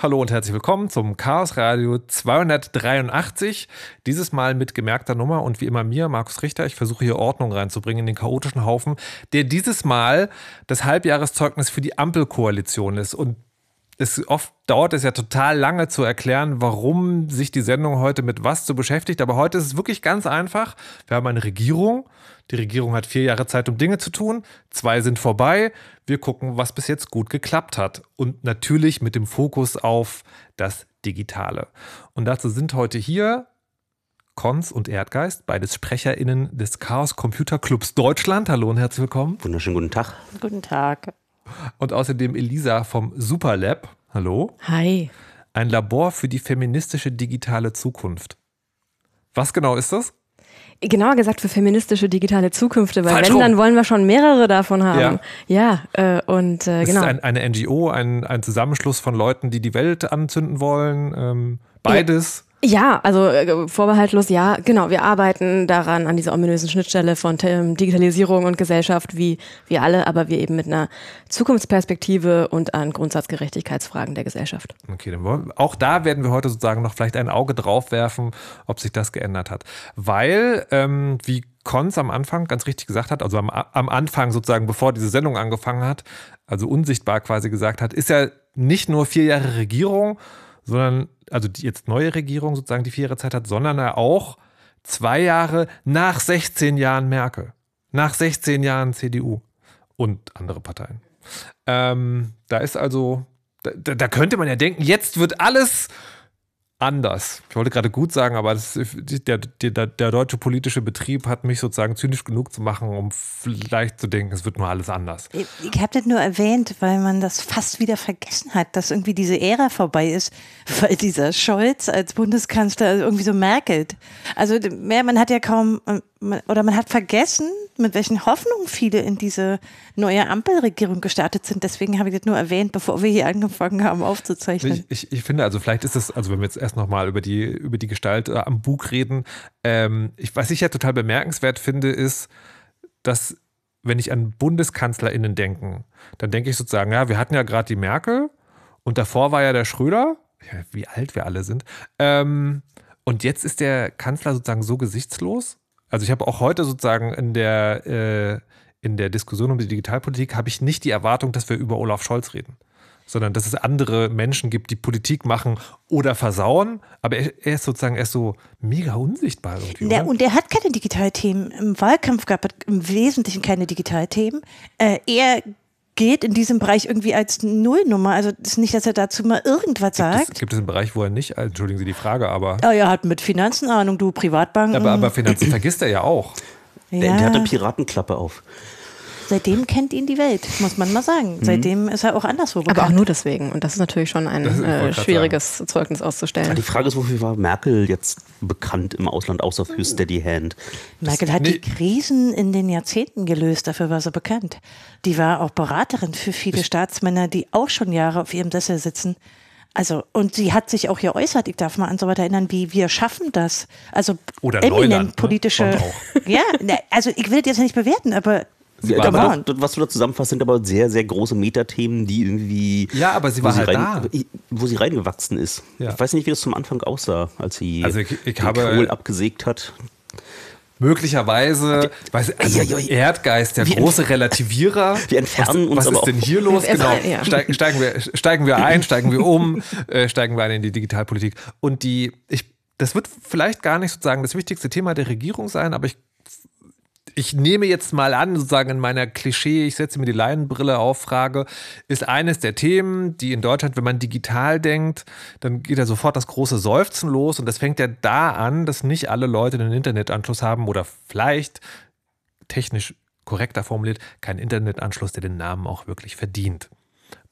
Hallo und herzlich willkommen zum Chaos Radio 283. Dieses Mal mit gemerkter Nummer und wie immer mir, Markus Richter. Ich versuche hier Ordnung reinzubringen in den chaotischen Haufen, der dieses Mal das Halbjahreszeugnis für die Ampelkoalition ist. Und es oft dauert es ja total lange zu erklären, warum sich die Sendung heute mit was so beschäftigt. Aber heute ist es wirklich ganz einfach. Wir haben eine Regierung. Die Regierung hat vier Jahre Zeit, um Dinge zu tun. Zwei sind vorbei. Wir gucken, was bis jetzt gut geklappt hat. Und natürlich mit dem Fokus auf das Digitale. Und dazu sind heute hier Konz und Erdgeist, beides SprecherInnen des Chaos Computer Clubs Deutschland. Hallo und herzlich willkommen. Wunderschönen guten Tag. Guten Tag. Und außerdem Elisa vom Superlab. Hallo. Hi. Ein Labor für die feministische digitale Zukunft. Was genau ist das? Genauer gesagt für feministische digitale Zukünfte, weil Falsch wenn, rum. dann wollen wir schon mehrere davon haben. Ja, äh, und äh, Es genau. ist ein, eine NGO, ein, ein Zusammenschluss von Leuten, die die Welt anzünden wollen. Ähm, beides. Ja, also äh, vorbehaltlos ja, genau. Wir arbeiten daran, an dieser ominösen Schnittstelle von ähm, Digitalisierung und Gesellschaft, wie wir alle, aber wir eben mit einer Zukunftsperspektive und an Grundsatzgerechtigkeitsfragen der Gesellschaft. Okay, dann wollen, auch da werden wir heute sozusagen noch vielleicht ein Auge drauf werfen, ob sich das geändert hat. Weil, ähm, wie Konz am Anfang ganz richtig gesagt hat, also am, am Anfang sozusagen, bevor diese Sendung angefangen hat, also unsichtbar quasi gesagt hat, ist ja nicht nur vier Jahre Regierung, sondern, also die jetzt neue Regierung sozusagen, die vier Jahre Zeit hat, sondern er auch zwei Jahre nach 16 Jahren Merkel, nach 16 Jahren CDU und andere Parteien. Ähm, da ist also, da, da könnte man ja denken, jetzt wird alles anders. Ich wollte gerade gut sagen, aber das, der, der, der deutsche politische Betrieb hat mich sozusagen zynisch genug zu machen, um vielleicht zu denken, es wird nur alles anders. Ich, ich habe das nur erwähnt, weil man das fast wieder vergessen hat, dass irgendwie diese Ära vorbei ist, weil dieser Scholz als Bundeskanzler irgendwie so merkelt. Also mehr, man hat ja kaum, man- oder man hat vergessen, mit welchen Hoffnungen viele in diese neue Ampelregierung gestartet sind. Deswegen habe ich das nur erwähnt, bevor wir hier angefangen haben aufzuzeichnen. Ich, ich, ich finde, also vielleicht ist es, also wenn wir jetzt erst nochmal über die, über die Gestalt äh, am Bug reden, ähm, ich, was ich ja total bemerkenswert finde, ist, dass wenn ich an BundeskanzlerInnen denken, dann denke ich sozusagen, ja, wir hatten ja gerade die Merkel und davor war ja der Schröder, ja, wie alt wir alle sind, ähm, und jetzt ist der Kanzler sozusagen so gesichtslos. Also ich habe auch heute sozusagen in der, äh, in der Diskussion um die Digitalpolitik habe ich nicht die Erwartung, dass wir über Olaf Scholz reden sondern dass es andere Menschen gibt, die Politik machen oder versauen. Aber er, er ist sozusagen erst so mega unsichtbar irgendwie. Der, und er hat keine Digitalthemen. Im Wahlkampf gab es im Wesentlichen keine Digitalthemen. Äh, er geht in diesem Bereich irgendwie als Nullnummer. Also ist nicht, dass er dazu mal irgendwas gibt, es, sagt. gibt es einen Bereich, wo er nicht, äh, entschuldigen Sie die Frage, aber, Oh, er hat mit Finanzen Ahnung, du Privatbanken. aber, aber Finanzen vergisst er ja auch. Der, der hat ja, eine Piratenklappe auf. Seitdem kennt ihn die Welt, muss man mal sagen. Seitdem ist er auch anderswo Aber auch bekannt. nur deswegen. Und das ist natürlich schon ein äh, schwieriges Zeugnis Ja, auszustellen. die Frage ist, wofür war Merkel jetzt bekannt im Ausland, außer für Steady Hand? Merkel hat nee. die Krisen in den Jahrzehnten gelöst, dafür war sie bekannt. Die war auch Beraterin für viele Staatsmänner, die auch schon Jahre auf ihrem Sessel sitzen. Also, und sie hat sich auch geäußert, ich darf mal an so was erinnern, wie wir schaffen das. Also Oder eminent Neuland, ne? politische. Auch. Ja, ne, also ich will das jetzt nicht bewerten, aber Sie war da. das, das, was du da zusammenfasst, sind aber sehr, sehr große Metathemen, die irgendwie. Ja, aber sie wo war halt rein, da. Wo sie reingewachsen ist. Ja. Ich weiß nicht, wie das zum Anfang aussah, als sie Also ich- ich habe- Kohl abgesägt hat. Möglicherweise, weiß, also Eieiei. Erdgeist, der große Relativierer. Wir entfernen was, uns was aber ist denn hier los? Genau. ja. Steig, steigen, wir, steigen wir ein, steigen wir um, äh, steigen wir ein in die Digitalpolitik. Und die, ich, das wird vielleicht gar nicht sozusagen das wichtigste Thema der Regierung sein, aber ich ich nehme jetzt mal an, sozusagen in meiner Klischee, ich setze mir die Leinenbrille auf, Frage, ist eines der Themen, die in Deutschland, wenn man digital denkt, dann geht ja sofort das große Seufzen los und das fängt ja da an, dass nicht alle Leute einen Internetanschluss haben oder vielleicht technisch korrekter formuliert, keinen Internetanschluss, der den Namen auch wirklich verdient.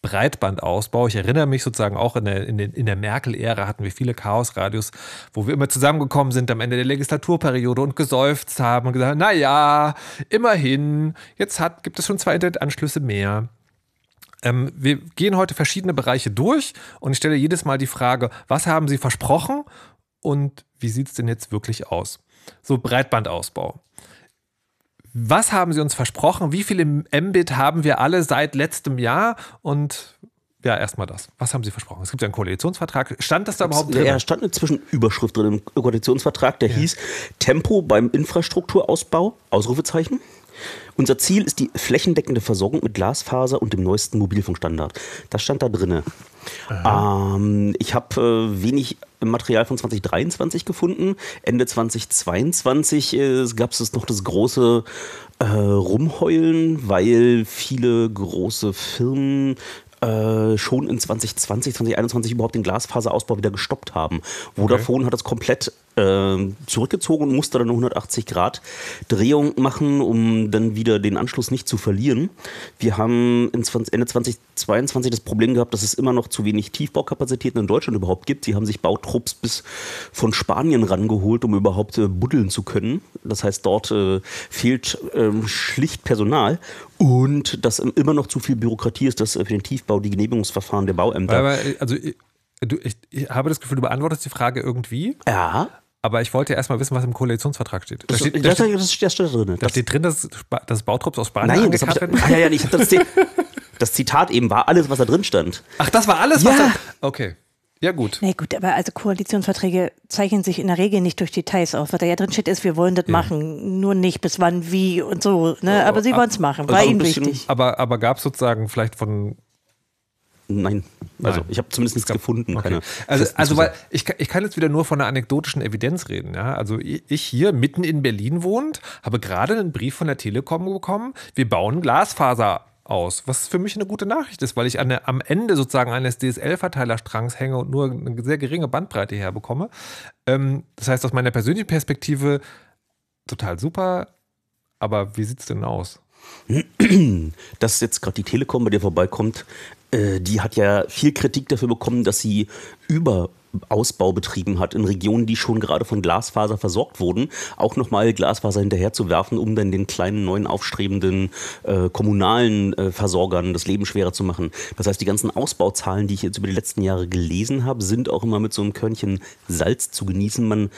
Breitbandausbau. Ich erinnere mich sozusagen auch in der, in in der Merkel-Ära hatten wir viele Chaosradios, wo wir immer zusammengekommen sind am Ende der Legislaturperiode und geseufzt haben und gesagt, haben, na ja, immerhin, jetzt hat, gibt es schon zwei Internetanschlüsse mehr. Ähm, wir gehen heute verschiedene Bereiche durch und ich stelle jedes Mal die Frage, was haben Sie versprochen und wie sieht es denn jetzt wirklich aus? So Breitbandausbau. Was haben Sie uns versprochen? Wie viele Mbit haben wir alle seit letztem Jahr? Und Ja, erstmal das. Was haben Sie versprochen? Es gibt ja einen Koalitionsvertrag. Stand das da überhaupt drin? Ja, stand eine Zwischenüberschrift drin im Koalitionsvertrag, der hieß Tempo beim Infrastrukturausbau, Ausrufezeichen. Unser Ziel ist die flächendeckende Versorgung mit Glasfaser und dem neuesten Mobilfunkstandard. Das stand da drinne. Ähm, ich habe äh, wenig Material von 2023 gefunden. Ende 2022 äh, gab es noch das große äh, Rumheulen, weil viele große Firmen äh, schon in 2020, 2021 überhaupt den Glasfaserausbau wieder gestoppt haben. Vodafone hat das komplett zurückgezogen und musste dann eine 180 Grad Drehung machen, um dann wieder den Anschluss nicht zu verlieren. Wir haben in 20, Ende 2022 das Problem gehabt, dass es immer noch zu wenig Tiefbaukapazitäten in Deutschland überhaupt gibt. Sie haben sich Bautrupps bis von Spanien rangeholt, um überhaupt äh, buddeln zu können. Das heißt, dort äh, fehlt ähm, schlicht Personal und dass ähm, immer noch zu viel Bürokratie ist, dass äh, für den Tiefbau die Genehmigungsverfahren der Bauämter. Aber, also, ich, ich habe das Gefühl, du beantwortest die Frage irgendwie. ja, Aber ich wollte erst mal wissen, was im Koalitionsvertrag steht. Da das, steht, da das, steht, das, das steht da drin. da steht drin, dass, dass Bautrupps aus Spanien Nein, das hab ich, ah, werden. ja, ja, ich hab das, das Zitat eben war alles, was da drin stand. Ach, das war alles, was Ja. da. Okay. Ja, gut. Nee, gut, aber also Koalitionsverträge zeichnen sich in der Regel nicht durch Details aus. Was da ja drin steht, ist, wir wollen das machen, nur nicht bis wann, wie und so. Ne? Aber sie wollen es machen, war also ein ihnen wichtig. Aber, aber gab es sozusagen vielleicht von. Nein, also Nein. ich habe zumindest nichts gefunden. Okay. Keine Also, also weil ich, kann- ich kann jetzt wieder nur von einer anekdotischen Evidenz reden. Ja? Also ich hier mitten in Berlin wohnt, habe gerade einen Brief von der Telekom bekommen, wir bauen Glasfaser aus, was für mich eine gute Nachricht ist, weil ich an der, am Ende sozusagen eines DSL-Verteilerstrangs hänge und nur eine sehr geringe Bandbreite herbekomme. Ähm, das heißt, aus meiner persönlichen Perspektive total super, aber wie sieht es denn aus? dass jetzt gerade die Telekom bei dir vorbeikommt, die hat ja viel Kritik dafür bekommen, dass sie Überausbau betrieben hat in Regionen, die schon gerade von Glasfaser versorgt wurden, auch nochmal Glasfaser hinterher zu werfen, um dann den kleinen, neuen, aufstrebenden äh, kommunalen äh, Versorgern das Leben schwerer zu machen. Das heißt, die ganzen Ausbauzahlen, die ich jetzt über die letzten Jahre gelesen habe, sind auch immer mit so einem Körnchen Salz zu genießen. Man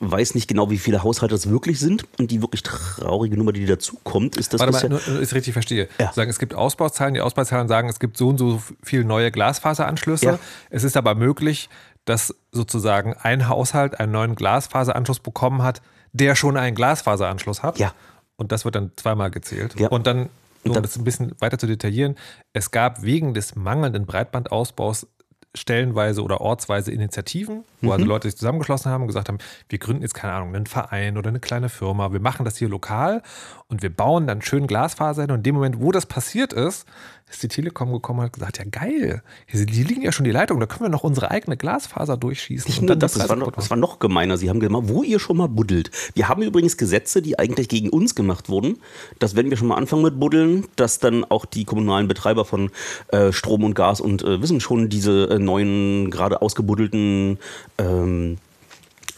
weiß nicht genau, wie viele Haushalte das wirklich sind. Und die wirklich traurige Nummer, die dazu kommt, ist, dass Warte mal, nur, ich richtig verstehe. Ja. Sagen, es gibt Ausbauzahlen, die Ausbauzahlen sagen, es gibt so und so viele neue Glasfaseranschlüsse. Ja. Es ist aber möglich, dass sozusagen ein Haushalt einen neuen Glasfaseranschluss bekommen hat, der schon einen Glasfaseranschluss hat. Ja. Und das wird dann zweimal gezählt. Ja. Und dann, um das ein bisschen weiter zu detaillieren, es gab wegen des mangelnden Breitbandausbaus stellenweise oder ortsweise Initiativen, wo Mhm. also Leute sich zusammengeschlossen haben und gesagt haben, wir gründen jetzt, keine Ahnung, einen Verein oder eine kleine Firma, wir machen das hier lokal und wir bauen dann schön Glasfaser hin. Und in dem Moment, wo das passiert ist, ist die Telekom gekommen und hat gesagt, ja geil, hier, liegen ja schon die Leitungen, da können wir noch unsere eigene Glasfaser durchschießen. Nicht nur das, das war, noch, das war noch gemeiner. Sie haben gemacht, wo ihr schon mal buddelt. Wir haben übrigens Gesetze, die eigentlich gegen uns gemacht wurden, dass wenn wir schon mal anfangen mit Buddeln, dass dann auch die kommunalen Betreiber von äh, Strom und Gas und äh, wissen schon diese äh, neuen, gerade ausgebuddelten ähm,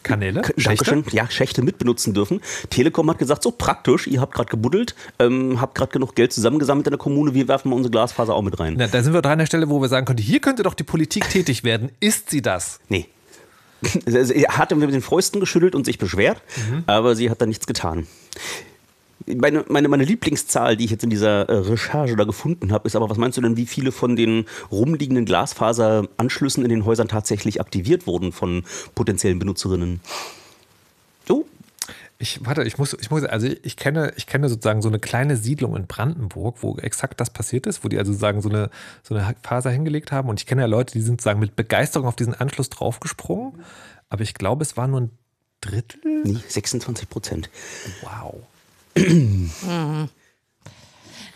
Kanäle, Schächte? Ja, Schächte mitbenutzen dürfen. Telekom hat gesagt, so praktisch, ihr habt gerade gebuddelt, ähm, habt gerade genug Geld zusammengesammelt in der Kommune, wir werfen mal unsere Glasfaser auch mit rein. Na, da sind wir dran an der Stelle, wo wir sagen könnten, hier könnte doch die Politik tätig werden. Ist sie das? Nee. Sie hat mit den Fäusten geschüttelt und sich beschwert, aber sie hat da nichts getan. Meine, meine, meine Lieblingszahl, die ich jetzt in dieser äh, Recherche da gefunden habe, ist aber, was meinst du denn, wie viele von den rumliegenden Glasfaseranschlüssen in den Häusern tatsächlich aktiviert wurden von potenziellen Benutzerinnen? Oh, Ich, warte, ich muss, ich muss, also ich kenne, ich kenne sozusagen so eine kleine Siedlung in Brandenburg, wo exakt das passiert ist, wo die also sozusagen so eine, so eine Faser hingelegt haben. Und ich kenne ja Leute, die sind sozusagen mit Begeisterung auf diesen Anschluss draufgesprungen. Aber ich glaube, es war nur ein Drittel. nee, 26 Prozent. Wow.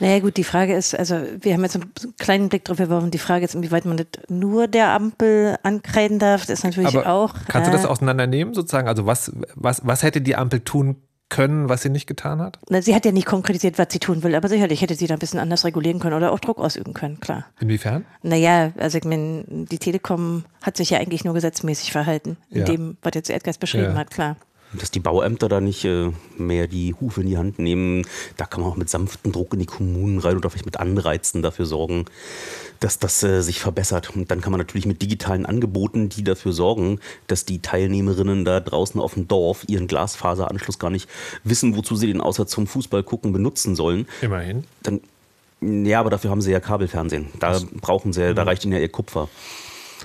Naja gut, die Frage ist, also wir haben jetzt einen kleinen Blick drauf geworfen, die Frage ist, inwieweit man das nur der Ampel ankreiden darf, das ist natürlich Aber auch. kannst du das äh, auseinandernehmen, sozusagen? Also was, was, was hätte die Ampel tun können, was sie nicht getan hat? Na, sie hat ja nicht konkretisiert, was sie tun will, aber sicherlich hätte sie da ein bisschen anders regulieren können oder auch Druck ausüben können, klar. Inwiefern? Naja, also ich meine, die Telekom hat sich ja eigentlich nur gesetzmäßig verhalten, in Ja. dem, was jetzt Erdgeist beschrieben Ja. hat, klar. Dass die Bauämter da nicht äh, mehr die Hufe in die Hand nehmen, da kann man auch mit sanftem Druck in die Kommunen rein oder vielleicht mit Anreizen dafür sorgen, dass das äh, sich verbessert. Und dann kann man natürlich mit digitalen Angeboten, die dafür sorgen, dass die Teilnehmerinnen da draußen auf dem Dorf ihren Glasfaseranschluss gar nicht wissen, wozu sie den außer zum Fußball gucken benutzen sollen. Immerhin. Dann Ja, aber dafür haben sie ja Kabelfernsehen. Da brauchen sie, da reicht ihnen ja ihr Kupfer.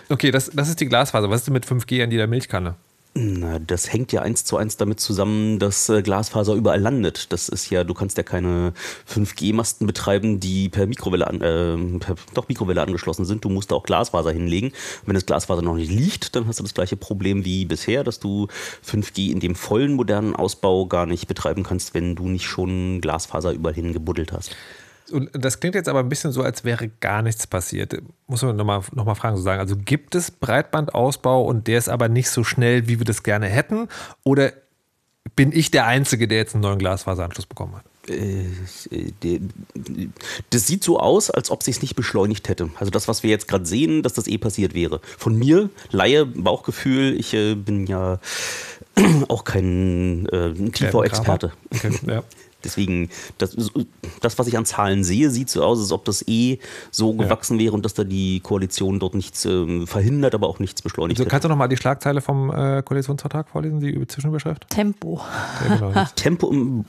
Okay, das, das ist die Glasfaser. Was ist denn mit 5G an jeder Milchkanne? Na, das hängt ja eins zu eins damit zusammen, dass äh, Glasfaser überall landet. Das ist ja, du kannst ja keine 5G-Masten betreiben, die per Mikrowelle, an, äh, per, doch Mikrowelle angeschlossen sind. Du musst da auch Glasfaser hinlegen. Wenn das Glasfaser noch nicht liegt, dann hast du das gleiche Problem wie bisher, dass du 5G in dem vollen modernen Ausbau gar nicht betreiben kannst, wenn du nicht schon Glasfaser überall hingebuddelt hast. Und das klingt jetzt aber ein bisschen so, als wäre gar nichts passiert. Muss man nochmal noch mal fragen, sozusagen. Also gibt es Breitbandausbau und der ist aber nicht so schnell, wie wir das gerne hätten? Oder bin ich der Einzige, der jetzt einen neuen Glasfaseranschluss bekommen hat? Äh, das sieht so aus, als ob sich es nicht beschleunigt hätte. Also das, was wir jetzt gerade sehen, dass das eh passiert wäre. Von mir, Laie, Bauchgefühl, ich äh, bin ja auch kein äh, TV-Experte. Okay, ja. Deswegen, das, das, was ich an Zahlen sehe, sieht so aus, als ob das eh so gewachsen ja. wäre und dass da die Koalition dort nichts ähm, verhindert, aber auch nichts beschleunigt. Also, kannst du nochmal die Schlagzeile vom äh, Koalitionsvertrag vorlesen, die Zwischenüberschrift? Tempo. Genau, Tempo im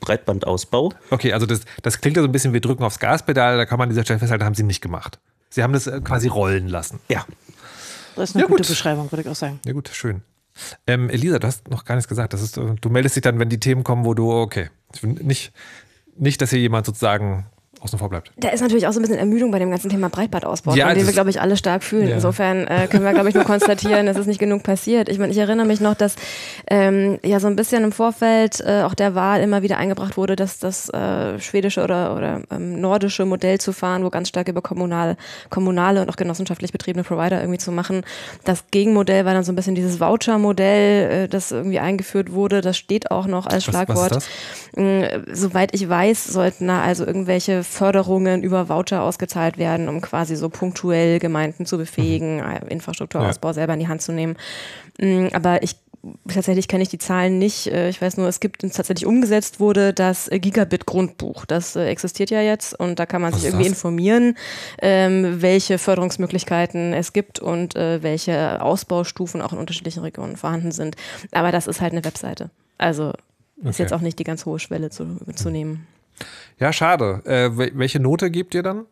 Breitbandausbau. Okay, also das, das klingt ja so ein bisschen, wir drücken aufs Gaspedal, da kann man an dieser Stelle festhalten, haben sie nicht gemacht. Sie haben das äh, quasi rollen lassen. Ja. Das ist eine ja, gute gut. Beschreibung, würde ich auch sagen. Ja, gut, schön. Ähm, Elisa, du hast noch gar nichts gesagt. Das ist, du meldest dich dann, wenn die Themen kommen, wo du, okay, nicht, nicht, dass hier jemand sozusagen außen vor bleibt. Da ist natürlich auch so ein bisschen Ermüdung bei dem ganzen Thema Breitbandausbau, ja, den wir, glaube ich, alle stark fühlen. Ja. Insofern äh, können wir, glaube ich, nur konstatieren, es ist nicht genug passiert. Ich meine, ich erinnere mich noch, dass ähm, ja so ein bisschen im Vorfeld äh, auch der Wahl immer wieder eingebracht wurde, dass das äh, schwedische oder, oder ähm, nordische Modell zu fahren, wo ganz stark über kommunal, kommunale und auch genossenschaftlich betriebene Provider irgendwie zu machen. Das Gegenmodell war dann so ein bisschen dieses Voucher-Modell, äh, das irgendwie eingeführt wurde. Das steht auch noch als Schlagwort. Was, was ähm, soweit ich weiß, sollten da also irgendwelche Förderungen über Voucher ausgezahlt werden, um quasi so punktuell Gemeinden zu befähigen, mhm. Äh, Infrastrukturausbau ja. selber in die Hand zu nehmen. Mm, aber ich tatsächlich kenne ich die Zahlen nicht. Äh, ich weiß nur, es gibt tatsächlich umgesetzt wurde das Gigabit-Grundbuch. Das äh, existiert ja jetzt und da kann man Was sich irgendwie das? informieren, ähm, welche Förderungsmöglichkeiten es gibt und welche Ausbaustufen auch in unterschiedlichen Regionen vorhanden sind. Aber das ist halt eine Webseite. Also ist okay. jetzt auch nicht die ganz hohe Schwelle zu, zu nehmen. Ja, schade. Äh, welche Note gebt ihr dann?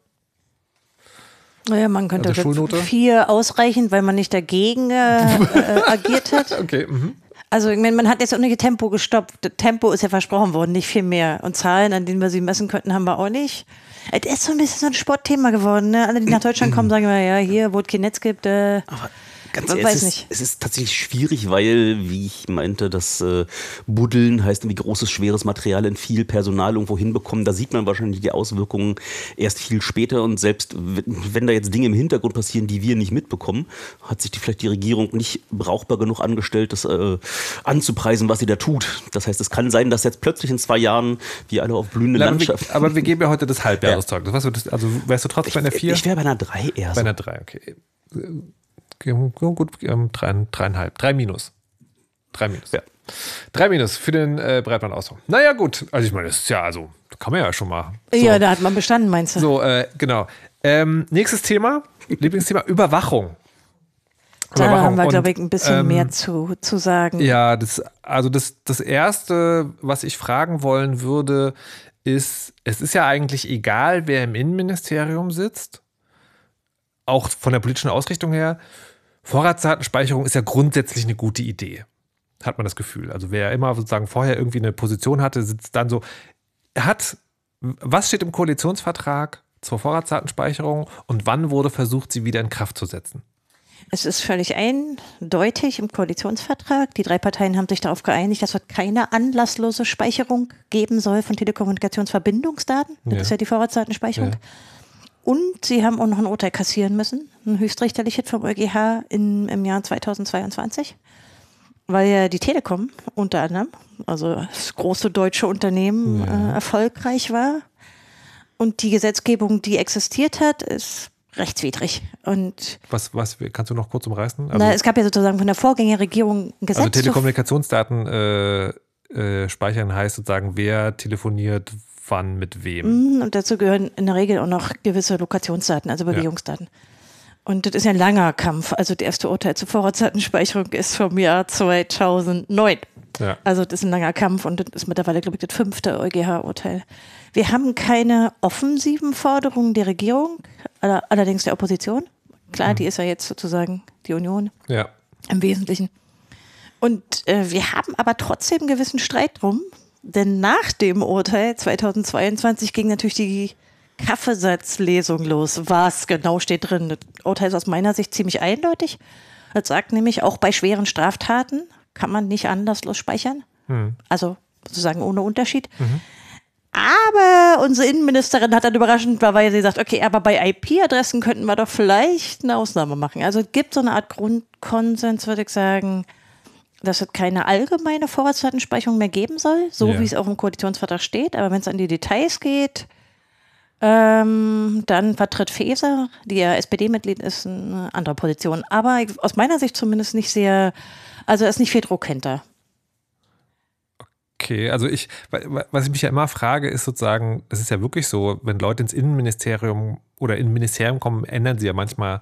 Naja, man könnte also vier ausreichen, weil man nicht dagegen äh, äh, agiert hat. Okay. Mhm. Also ich meine, man hat jetzt auch nicht Tempo gestoppt. Tempo ist ja versprochen worden, nicht viel mehr. Und Zahlen, an denen wir sie messen könnten, haben wir auch nicht. Es ist so ein bisschen so ein Sportthema geworden. Ne? Alle, die nach Deutschland kommen, sagen immer, ja, hier, wo es kein Netz gibt. Äh, Aber Ganz ehrlich, weiß es, nicht. Ist, es ist tatsächlich schwierig, weil, wie ich meinte, das äh, Buddeln heißt irgendwie großes, schweres Material in viel Personal irgendwo hinbekommen. Da sieht man wahrscheinlich die Auswirkungen erst viel später. Und selbst wenn da jetzt Dinge im Hintergrund passieren, die wir nicht mitbekommen, hat sich die, vielleicht die Regierung nicht brauchbar genug angestellt, das äh, anzupreisen, was sie da tut. Das heißt, es kann sein, dass jetzt plötzlich in zwei Jahren wir alle auf blühende Na, Landschaft. Aber wir, geben ja heute das Halbjahreszeug. Ja. also wärst du trotzdem bei einer 4? Ich wäre bei einer 3 eher. Bei einer 3, okay gut, ähm, drei, dreieinhalb, drei minus. Drei minus. Ja. Drei minus für den äh, Breitbandausbau. Naja, gut. Also ich meine, das ist ja, also, kann man ja schon mal. So. Ja, da hat man bestanden, meinst du? So, äh, genau. Ähm, nächstes Thema, Lieblingsthema, Überwachung. Da haben wir, glaube ich, ein bisschen ähm, mehr zu, zu sagen. Ja, das, also das, das Erste, was ich fragen wollen würde, ist, es ist ja eigentlich egal, wer im Innenministerium sitzt, auch von der politischen Ausrichtung her. Vorratsdatenspeicherung ist ja grundsätzlich eine gute Idee, hat man das Gefühl. Also wer immer sozusagen vorher irgendwie eine Position hatte, sitzt dann so. Hat, was steht im Koalitionsvertrag zur Vorratsdatenspeicherung und wann wurde versucht, sie wieder in Kraft zu setzen? Es ist völlig eindeutig im Koalitionsvertrag. Die drei Parteien haben sich darauf geeinigt, dass es keine anlasslose Speicherung geben soll von Telekommunikationsverbindungsdaten. Das ja. ist ja die Vorratsdatenspeicherung. Ja. Und sie haben auch noch ein Urteil kassieren müssen, ein höchstrichterliches vom EuGH in, im Jahr 2022, weil ja die Telekom unter anderem, also das große deutsche Unternehmen, ja. äh, erfolgreich war. Und die Gesetzgebung, die existiert hat, ist rechtswidrig. Und was, was kannst du noch kurz umreißen? Also, na, es gab ja sozusagen von der Vorgängerregierung ein Gesetz. Also Telekommunikationsdaten äh, äh, speichern heißt sozusagen, wer telefoniert, wann mit wem. Mhm, und dazu gehören in der Regel auch noch gewisse Lokationsdaten, also Bewegungsdaten. Ja. Und das ist ja ein langer Kampf. Also das erste Urteil zur Vorratsdatenspeicherung ist vom Jahr 2009. Ja. Also das ist ein langer Kampf und das ist mittlerweile, glaube ich, das fünfte EuGH-Urteil. Wir haben keine offensiven Forderungen der Regierung, aller- allerdings der Opposition. Klar, die ist ja jetzt sozusagen die Union Ja. im Wesentlichen. Und äh, wir haben aber trotzdem einen gewissen Streit drum, denn nach dem Urteil 2022 ging natürlich die Kaffeesatzlesung los. Was genau steht drin? Das Urteil ist aus meiner Sicht ziemlich eindeutig. Das sagt nämlich, auch bei schweren Straftaten kann man nicht anlasslos speichern. Also sozusagen ohne Unterschied. Aber unsere Innenministerin hat dann überraschenderweise gesagt, okay, aber bei IP-Adressen könnten wir doch vielleicht eine Ausnahme machen. Also es gibt so eine Art Grundkonsens, würde ich sagen, dass es keine allgemeine Vorratsdatenspeicherung mehr geben soll, so Ja. wie es auch im Koalitionsvertrag steht. Aber wenn es an die Details geht, ähm, dann vertritt Faeser, die ja SPD-Mitglied ist, eine andere Position. Aber ich- aus meiner Sicht zumindest nicht sehr, also ist nicht viel Druck hinter. Okay, also ich, wa- was ich mich ja immer frage, ist sozusagen, es ist ja wirklich so, wenn Leute ins Innenministerium oder in Ministerium kommen, ändern sie ja manchmal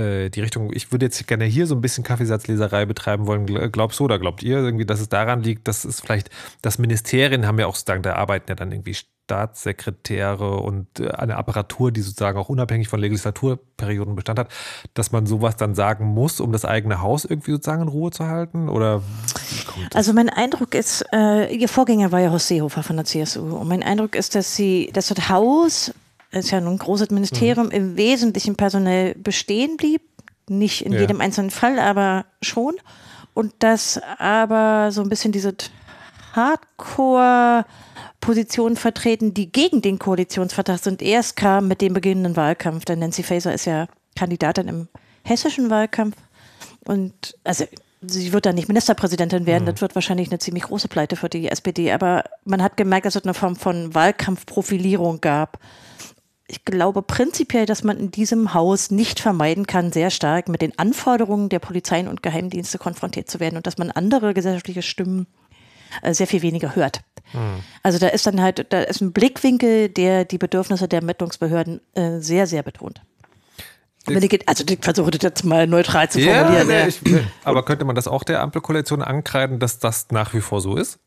äh, die Richtung. Ich würde jetzt gerne hier so ein bisschen Kaffeesatzleserei betreiben wollen. Gl- Glaubst du oder glaubt ihr irgendwie, dass es daran liegt, dass es vielleicht, das Ministerien haben ja auch sozusagen, da arbeiten ja dann irgendwie Staatssekretäre und äh, eine Apparatur, die sozusagen auch unabhängig von Legislaturperioden Bestand hat, dass man sowas dann sagen muss, um das eigene Haus irgendwie sozusagen in Ruhe zu halten? Oder? Also mein Eindruck ist, äh, ihr Vorgänger war ja Horst Seehofer von der CSU. Und mein Eindruck ist, dass sie, dass das Haus, ist ja nun ein großes Ministerium, im Wesentlichen personell bestehen blieb. Nicht in Ja. jedem einzelnen Fall, aber schon. Und dass aber so ein bisschen diese Hardcore-Positionen vertreten, die gegen den Koalitionsvertrag sind, erst kam mit dem beginnenden Wahlkampf. Denn Nancy Faeser ist ja Kandidatin im hessischen Wahlkampf. Und also sie wird dann nicht Ministerpräsidentin werden, das wird wahrscheinlich eine ziemlich große Pleite für die SPD, aber man hat gemerkt, dass es eine Form von Wahlkampfprofilierung gab. Ich glaube prinzipiell, dass man in diesem Haus nicht vermeiden kann, sehr stark mit den Anforderungen der Polizeien und Geheimdienste konfrontiert zu werden und dass man andere gesellschaftliche Stimmen äh, sehr viel weniger hört. Also da ist dann halt, da ist ein Blickwinkel, der die Bedürfnisse der Ermittlungsbehörden äh, sehr, sehr betont. Ich, also ich versuche das jetzt mal neutral zu formulieren. nee, ja. ich, aber könnte man das auch der Ampelkoalition ankreiden, dass das nach wie vor so ist?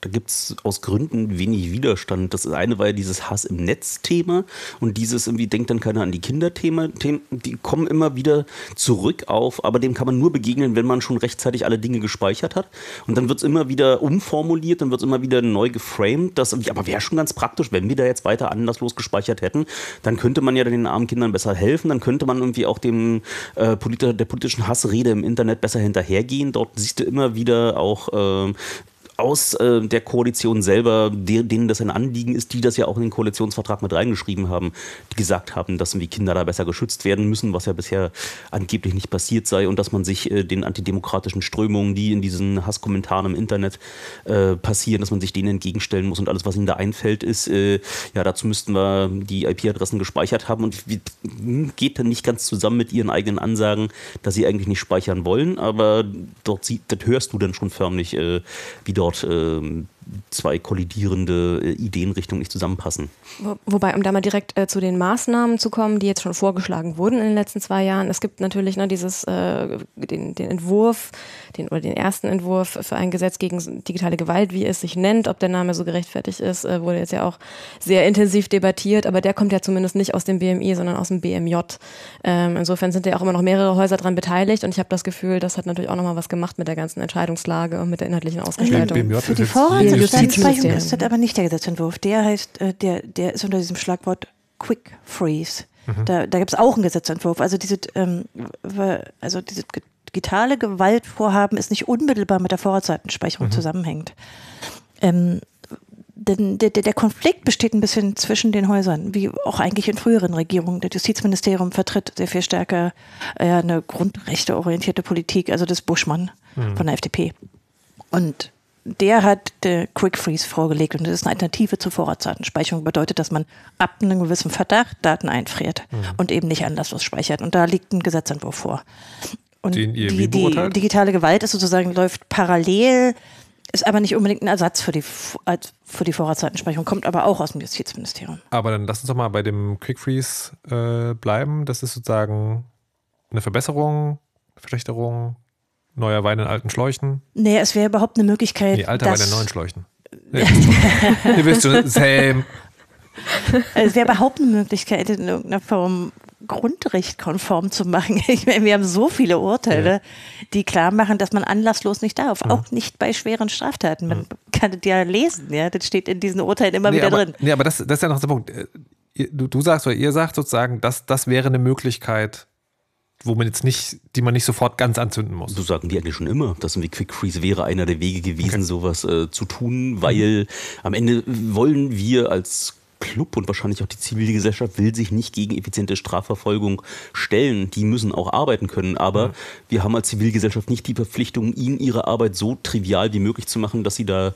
Da gibt es aus Gründen wenig Widerstand. Das eine war ja dieses Hass im Netz-Thema und dieses irgendwie denkt dann keiner an die Kinder-Thema. Die kommen immer wieder zurück auf, aber dem kann man nur begegnen, wenn man schon rechtzeitig alle Dinge gespeichert hat. Und dann wird es immer wieder umformuliert, dann wird es immer wieder neu geframed. Das, aber wäre schon ganz praktisch, wenn wir da jetzt weiter anlasslos gespeichert hätten, dann könnte man ja den armen Kindern besser helfen, dann könnte man irgendwie auch dem äh, Politi der politischen Hassrede im Internet besser hinterhergehen. Dort siehst du immer wieder auch ähm, aus äh, der Koalition selber, der, denen das ein Anliegen ist, die das ja auch in den Koalitionsvertrag mit reingeschrieben haben, die gesagt haben, dass irgendwie Kinder da besser geschützt werden müssen, was ja bisher angeblich nicht passiert sei. Und dass man sich äh, den antidemokratischen Strömungen, die in diesen Hasskommentaren im Internet äh, passieren, dass man sich denen entgegenstellen muss und alles, was ihnen da einfällt, ist, äh, ja, dazu müssten wir die IP-Adressen gespeichert haben. Und hm, geht dann nicht ganz zusammen mit ihren eigenen Ansagen, dass sie eigentlich nicht speichern wollen, aber dort sieht, das hörst du dann schon förmlich, äh, wie dort ähm, zwei kollidierende äh, Ideenrichtungen nicht zusammenpassen. Wo, wobei, um da mal direkt äh, zu den Maßnahmen zu kommen, die jetzt schon vorgeschlagen wurden in den letzten zwei Jahren. Es gibt natürlich ne, dieses, äh, den, den Entwurf, den, oder den ersten Entwurf für ein Gesetz gegen digitale Gewalt, wie es sich nennt, ob der Name so gerechtfertigt ist, äh, wurde jetzt ja auch sehr intensiv debattiert, aber der kommt ja zumindest nicht aus dem BMI, sondern aus dem BMJ. Ähm, insofern sind ja auch immer noch mehrere Häuser daran beteiligt und ich habe das Gefühl, das hat natürlich auch nochmal was gemacht mit der ganzen Entscheidungslage und mit der inhaltlichen Ausgestaltung. BMJ Für ist Vorratsdatenspeicherung Justizministerium. ist das aber nicht der Gesetzentwurf. Der heißt, äh, der, der ist unter diesem Schlagwort Quick Freeze. Da, da gibt es auch einen Gesetzentwurf. Also diese, ähm, also diese digitale Gewaltvorhaben ist nicht unmittelbar mit der Vorratsdatenspeicherung zusammenhängt. Ähm, denn der, der Konflikt besteht ein bisschen zwischen den Häusern, wie auch eigentlich in früheren Regierungen. Das Justizministerium vertritt sehr viel stärker äh, eine grundrechteorientierte Politik, also das Buschmann von der FDP. Und der hat der Quick Freeze vorgelegt und das ist eine Alternative zur Vorratsdatenspeicherung. Bedeutet, dass man ab einem gewissen Verdacht Daten einfriert und eben nicht anlasslos speichert. Und da liegt ein Gesetzentwurf vor. Und die, die digitale Gewalt ist sozusagen läuft parallel, ist aber nicht unbedingt ein Ersatz für die, für die Vorratsdatenspeicherung, kommt aber auch aus dem Justizministerium. Aber dann lass uns doch mal bei dem Quick Freeze äh, bleiben. Das ist sozusagen eine Verbesserung, Verschlechterung. Neuer Wein in alten Schläuchen. Nee, es wäre überhaupt eine Möglichkeit. Nee, alter Wein in neuen Schläuchen. Nee, ihr wisst schon, same. Es wäre überhaupt eine Möglichkeit, in irgendeiner Form Grundrecht konform zu machen. Ich meine, wir haben so viele Urteile, ja. die klar machen, dass man anlasslos nicht darf. Ja. Auch nicht bei schweren Straftaten. Man ja. kann das ja lesen, ja. Das steht in diesen Urteilen immer nee, wieder aber, drin. Nee, aber das, das ist ja noch der Punkt. Du, du sagst oder ihr sagt sozusagen, dass das wäre eine Möglichkeit, wo man jetzt nicht, die man nicht sofort ganz anzünden muss. So sagen die eigentlich schon immer, dass ein Quick Freeze wäre einer der Wege gewesen, okay. sowas äh, zu tun, weil am Ende wollen wir als Club und wahrscheinlich auch die Zivilgesellschaft will sich nicht gegen effiziente Strafverfolgung stellen. Die müssen auch arbeiten können. Aber mhm. wir haben als Zivilgesellschaft nicht die Verpflichtung, ihnen ihre Arbeit so trivial wie möglich zu machen, dass sie da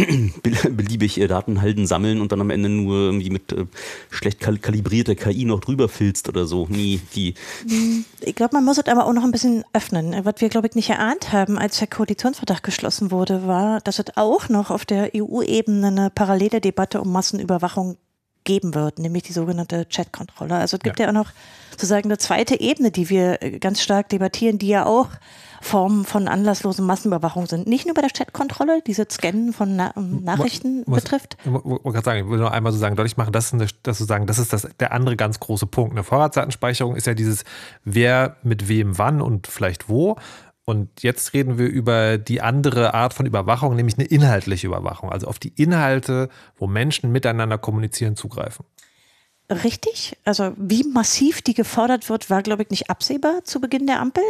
beliebig äh, Datenhalten sammeln und dann am Ende nur irgendwie mit äh, schlecht kal kalibrierter KI noch drüber filzt oder so. Nie die. Hm, ich glaube, man muss es aber auch noch ein bisschen öffnen. Was wir, glaube ich, nicht erahnt haben, als der Koalitionsvertrag geschlossen wurde, war, dass es auch noch auf der EU-Ebene eine parallele Debatte um Massenüberwachung geben wird, nämlich die sogenannte Chatkontrolle. Also es gibt ja. ja auch noch sozusagen eine zweite Ebene, die wir äh, ganz stark debattieren, die ja auch Formen von anlasslosen Massenüberwachung sind. Nicht nur bei der Chatkontrolle, diese Scannen von Na Nachrichten muss, betrifft. Ich wollte gerade sagen, ich will nur einmal so sagen, deutlich machen, das ist, eine, das, sozusagen, das ist das, der andere ganz große Punkt. Eine Vorratsdatenspeicherung ist ja dieses, wer mit wem wann und vielleicht wo. Und jetzt reden wir über die andere Art von Überwachung, nämlich eine inhaltliche Überwachung, also auf die Inhalte, wo Menschen miteinander kommunizieren, zugreifen. Richtig. Also wie massiv die gefordert wird, war, glaube ich, nicht absehbar zu Beginn der Ampel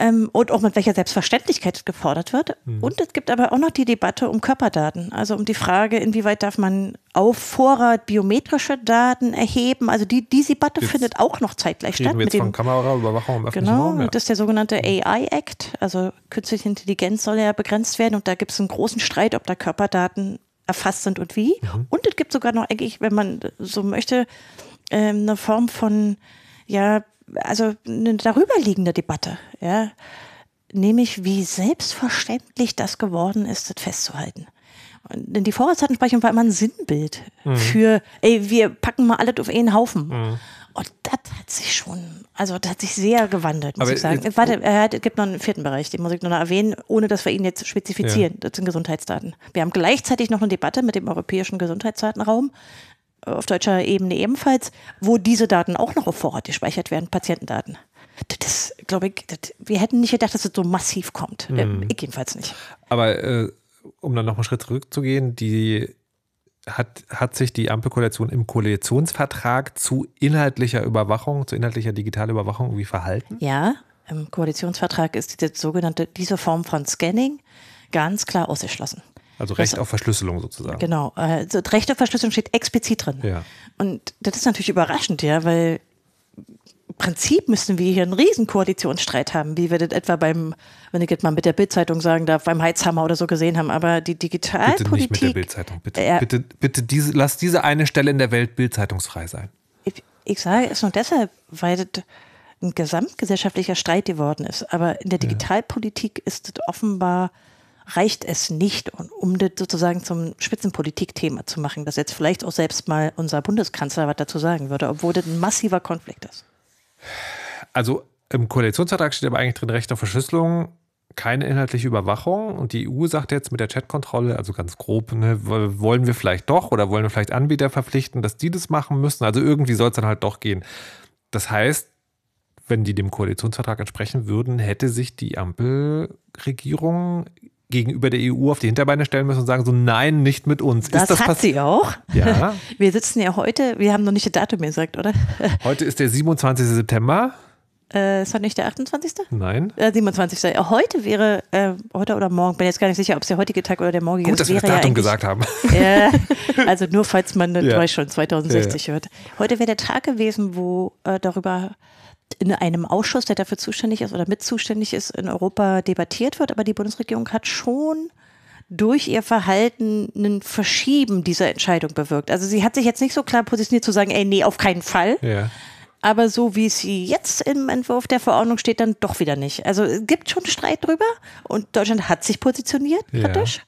ähm, und auch mit welcher Selbstverständlichkeit gefordert wird. Mhm. Und es gibt aber auch noch die Debatte um Körperdaten, also um die Frage, inwieweit darf man auf Vorrat biometrische Daten erheben. Also die, diese Debatte jetzt findet auch noch zeitgleich statt. Wir jetzt mit dem, von Kameraüberwachung im öffentlichen genau, Raum. Ja. Das ist der sogenannte AI-Act, also künstliche Intelligenz soll ja begrenzt werden und da gibt es einen großen Streit, ob da Körperdaten erfasst sind und wie. Mhm. Und es gibt sogar noch eigentlich, wenn man so möchte, ähm, eine Form von ja, also eine darüberliegende Debatte, ja, nämlich wie selbstverständlich das geworden ist, das festzuhalten. Denn die Vorratsdatenspeicherung war immer ein Sinnbild mhm. für, ey, wir packen mal alles auf einen Haufen. Mhm. Und das hat sich schon, also das hat sich sehr gewandelt, muss Aber ich sagen. Jetzt, Warte, es gibt noch einen vierten Bereich, den muss ich noch erwähnen, ohne dass wir ihn jetzt spezifizieren. Ja. Das sind Gesundheitsdaten. Wir haben gleichzeitig noch eine Debatte mit dem europäischen Gesundheitsdatenraum, auf deutscher Ebene ebenfalls, wo diese Daten auch noch auf Vorrat gespeichert werden, Patientendaten. Das, glaube ich, das, wir hätten nicht gedacht, dass es so massiv kommt. Mhm. Ich jedenfalls nicht. Aber äh, um dann noch einen Schritt zurückzugehen, die hat, hat sich die Ampelkoalition im Koalitionsvertrag zu inhaltlicher Überwachung, zu inhaltlicher digitaler Überwachung irgendwie verhalten? Ja, im Koalitionsvertrag ist diese sogenannte, diese Form von Scanning ganz klar ausgeschlossen. Also Recht das, auf Verschlüsselung sozusagen. Genau, also Recht auf Verschlüsselung steht explizit drin. Ja. Und das ist natürlich überraschend, ja, weil im Prinzip müssten wir hier einen riesen Koalitionsstreit haben, wie wir das etwa beim, wenn ich jetzt mal mit der Bildzeitung sagen darf, beim Heizhammer oder so gesehen haben. Aber die Digitalpolitik. Bitte nicht mit der Bildzeitung. Bitte, äh, bitte, bitte diese, lass diese eine Stelle in der Welt bildzeitungsfrei sein. Ich, ich sage es nur deshalb, weil das ein gesamtgesellschaftlicher Streit geworden ist. Aber in der Digitalpolitik ist es offenbar reicht es nicht, um das sozusagen zum Spitzenpolitikthema zu machen, dass jetzt vielleicht auch selbst mal unser Bundeskanzler was dazu sagen würde, obwohl das ein massiver Konflikt ist. Also im Koalitionsvertrag steht aber eigentlich drin Recht auf Verschlüsselung, keine inhaltliche Überwachung und die EU sagt jetzt mit der Chatkontrolle, also ganz grob, ne, wollen wir vielleicht doch oder wollen wir vielleicht Anbieter verpflichten, dass die das machen müssen. Also irgendwie soll es dann halt doch gehen. Das heißt, wenn die dem Koalitionsvertrag entsprechen würden, hätte sich die Ampelregierung gegenüber der EU auf die Hinterbeine stellen müssen und sagen so, nein, nicht mit uns. Das, das hat sie auch. Ja. Wir sitzen ja heute, wir haben noch nicht das Datum gesagt, oder? Heute ist der 27. September. Äh, ist heute nicht der 28.? Nein. Äh, 27. Heute wäre, äh, heute oder morgen, bin jetzt gar nicht sicher, ob es der heutige Tag oder der morgige Gut, ist. Gut, dass wir das Datum ja gesagt haben. Ja, also nur falls man das ja. schon 2060 ja, ja. hört. Heute wäre der Tag gewesen, wo äh, darüber in einem Ausschuss, der dafür zuständig ist oder mit zuständig ist, in Europa debattiert wird. Aber die Bundesregierung hat schon durch ihr Verhalten ein Verschieben dieser Entscheidung bewirkt. Also sie hat sich jetzt nicht so klar positioniert zu sagen, ey, nee, auf keinen Fall. Ja. Aber so wie sie jetzt im Entwurf der Verordnung steht, dann doch wieder nicht. Also es gibt schon Streit drüber und Deutschland hat sich positioniert, praktisch. Ja.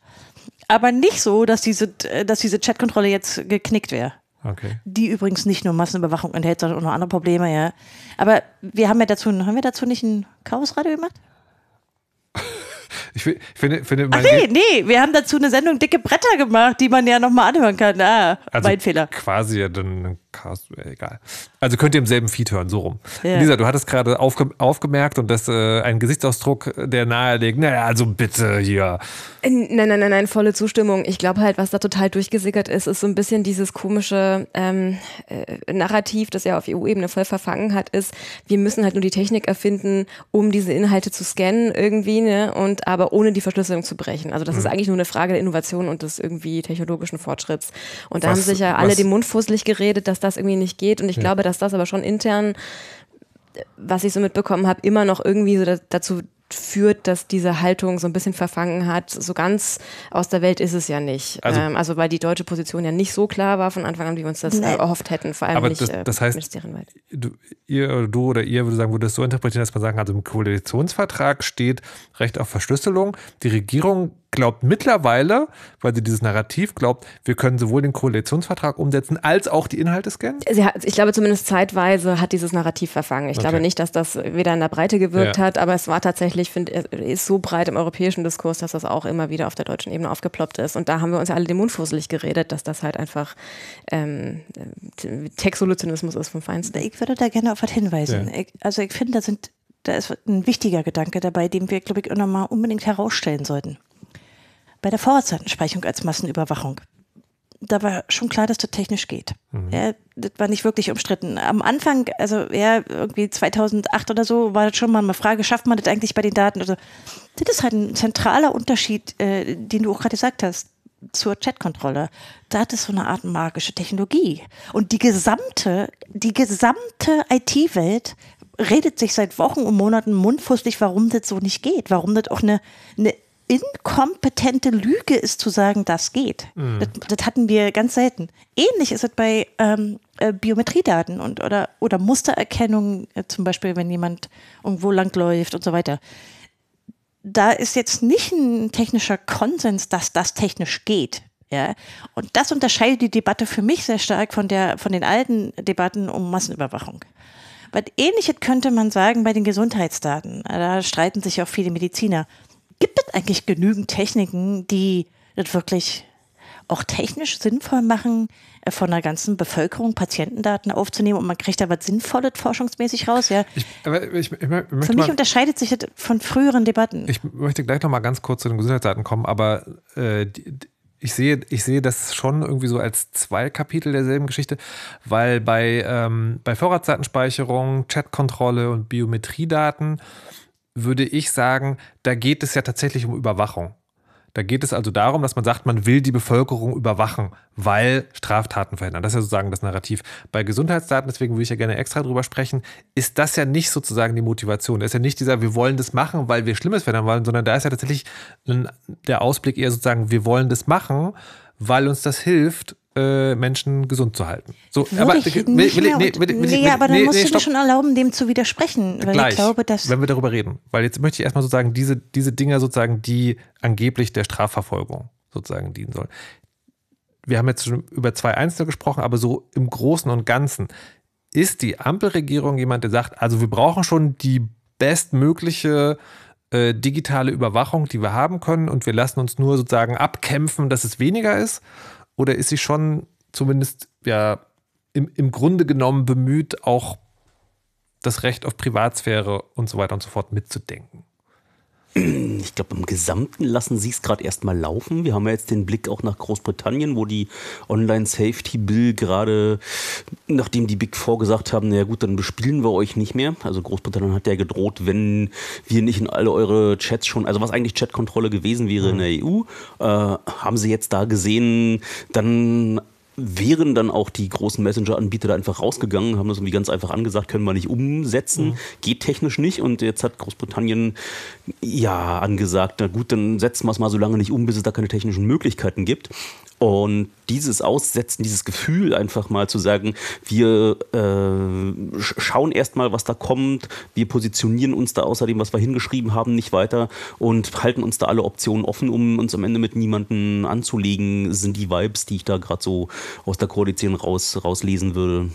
Aber nicht so, dass diese, dass diese Chatkontrolle jetzt geknickt wäre. Okay. Die übrigens nicht nur Massenüberwachung enthält, sondern auch noch andere Probleme, ja. Aber wir haben ja dazu, haben wir dazu nicht ein Chaosradio gemacht? Ich fi- finde, finde Ach nee, nee, wir haben dazu eine Sendung dicke Bretter gemacht, die man ja nochmal anhören kann. Ah, also mein Fehler. quasi ja dann Cast, äh, egal. Also könnt ihr im selben Feed hören, so rum. Ja. Lisa, du hattest gerade aufge aufgemerkt und das äh, ein Gesichtsausdruck, der nahelegt, naja, also bitte hier. Äh, Nein, nein, nein, nein, volle Zustimmung. Ich glaube halt, was da total durchgesickert ist, ist so ein bisschen dieses komische ähm, äh, Narrativ, das ja auf EU-Ebene voll verfangen hat, ist, wir müssen halt nur die Technik erfinden, um diese Inhalte zu scannen irgendwie, ne, und aber ohne die Verschlüsselung zu brechen. Also das ist eigentlich nur eine Frage der Innovation und des irgendwie technologischen Fortschritts. Und da Was- haben sich ja alle was- den Mund fusselig geredet, dass das irgendwie nicht geht. Und ich glaube, dass das aber schon intern was ich so mitbekommen habe, immer noch irgendwie so da, dazu führt, dass diese Haltung so ein bisschen verfangen hat. So ganz aus der Welt ist es ja nicht. Also- ähm, also weil die deutsche Position ja nicht so klar war von Anfang an, wie wir uns das Nee. äh, erhofft hätten, vor allem Aber nicht das- äh, das heißt-. Du, ihr, oder du oder ihr würde sagen, würde es so interpretieren, dass man sagen, also im Koalitionsvertrag steht Recht auf Verschlüsselung. Die Regierung glaubt mittlerweile, weil sie dieses Narrativ glaubt, wir können sowohl den Koalitionsvertrag umsetzen, als auch die Inhalte scannen. Sie hat, ich glaube zumindest zeitweise hat dieses Narrativ verfangen. Ich Okay. glaube nicht, dass das weder in der Breite gewirkt Ja. hat, aber es war tatsächlich, finde ist so breit im europäischen Diskurs, dass das auch immer wieder auf der deutschen Ebene aufgeploppt ist. Und da haben wir uns ja alle den Mund fusselig geredet, dass das halt einfach ähm, äh, Textsolutionismus ist vom Feinsten. Ich würde da gerne auf was hinweisen. Ja. Ich, also ich finde, da sind, da ist ein wichtiger Gedanke dabei, den wir, glaube ich, auch nochmal unbedingt herausstellen sollten. Bei der Vorratsdatenspeicherung als Massenüberwachung. Da war schon klar, dass das technisch geht. Ja, das war nicht wirklich umstritten. Am Anfang, also ja, irgendwie 2008 oder so, war das schon mal eine Frage, schafft man das eigentlich bei den Daten? Also, das ist halt ein zentraler Unterschied, äh, den du auch gerade gesagt hast zur Chatkontrolle. Da hat es so eine Art magische Technologie. Und die gesamte, die gesamte IT-Welt redet sich seit Wochen und Monaten mundfusselig, warum das so nicht geht, warum das auch eine, eine inkompetente Lüge ist zu sagen, das geht. Das, das hatten wir ganz selten. Ähnlich ist es bei ähm, äh, Biometriedaten und oder, oder Mustererkennung, äh, zum Beispiel, wenn jemand irgendwo langläuft und so weiter. Da ist jetzt nicht ein technischer Konsens, dass das technisch geht. Ja, und das unterscheidet die Debatte für mich sehr stark von der, von den alten Debatten um Massenüberwachung. Was ähnliches könnte man sagen bei den Gesundheitsdaten. Da streiten sich auch viele Mediziner. Gibt es eigentlich genügend Techniken, die das wirklich auch technisch sinnvoll machen, äh, von der ganzen Bevölkerung Patientendaten aufzunehmen und man kriegt da was Sinnvolles forschungsmäßig raus? Ja. Ich, aber ich, ich, Für mich mal, unterscheidet sich das von früheren Debatten. ich möchte gleich noch mal ganz kurz zu den Gesundheitsdaten kommen, aber äh, die- ich sehe, ich sehe das schon irgendwie so als zwei Kapitel derselben Geschichte, weil bei, ähm, bei Vorratsdatenspeicherung, Chatkontrolle und Biometriedaten würde ich sagen, da geht es ja tatsächlich um Überwachung. Da geht es also darum, dass man sagt, man will die Bevölkerung überwachen, weil Straftaten verhindern. Das ist ja sozusagen das Narrativ. Bei Gesundheitsdaten, deswegen würde ich ja gerne extra drüber sprechen, ist das ja nicht sozusagen die Motivation. Da ist ja nicht dieser, wir wollen das machen, weil wir Schlimmes verhindern wollen, sondern da ist ja tatsächlich der Ausblick eher sozusagen, wir wollen das machen, weil uns das hilft, äh, Menschen gesund zu halten. So, ich will- will- nee, will- nee, aber dann nee, musst nee, du dir schon erlauben, dem zu widersprechen. Weil Gleich, ich glaube, dass. wenn wir darüber reden. Weil jetzt möchte ich erstmal sozusagen diese, diese Dinger sozusagen, die angeblich der Strafverfolgung sozusagen dienen sollen. Wir haben jetzt schon über zwei Einzelne gesprochen, aber so im Großen und Ganzen ist die Ampelregierung jemand, der sagt, also wir brauchen schon die bestmögliche äh, digitale Überwachung, die wir haben können und wir lassen uns nur sozusagen abkämpfen, dass es weniger ist? Oder ist sie schon zumindest ja im, im Grunde genommen bemüht, auch das Recht auf Privatsphäre und so weiter und so fort mitzudenken? Ich glaube, im Gesamten lassen sie es gerade erstmal laufen. Wir haben ja jetzt den Blick auch nach Großbritannien, wo die Online-Safety-Bill gerade, nachdem die Big Four gesagt haben, naja gut, dann bespielen wir euch nicht mehr. Also Großbritannien hat ja gedroht, wenn wir nicht in alle eure Chats schon, also was eigentlich Chatkontrolle gewesen wäre in der EU, äh, haben sie jetzt da gesehen, dann wären dann auch die großen Messenger-Anbieter da einfach rausgegangen, haben das irgendwie ganz einfach angesagt, können wir nicht umsetzen, geht technisch nicht. Und jetzt hat Großbritannien ja angesagt, na gut, dann setzen wir es mal so lange nicht um, bis es da keine technischen Möglichkeiten gibt. Und dieses Aussetzen, dieses Gefühl einfach mal zu sagen, wir äh, sch- schauen erst mal, was da kommt, wir positionieren uns da außer dem, was wir hingeschrieben haben, nicht weiter und halten uns da alle Optionen offen, um uns am Ende mit niemanden anzulegen, sind die Vibes, die ich da gerade so aus der Koalition raus, rauslesen würde.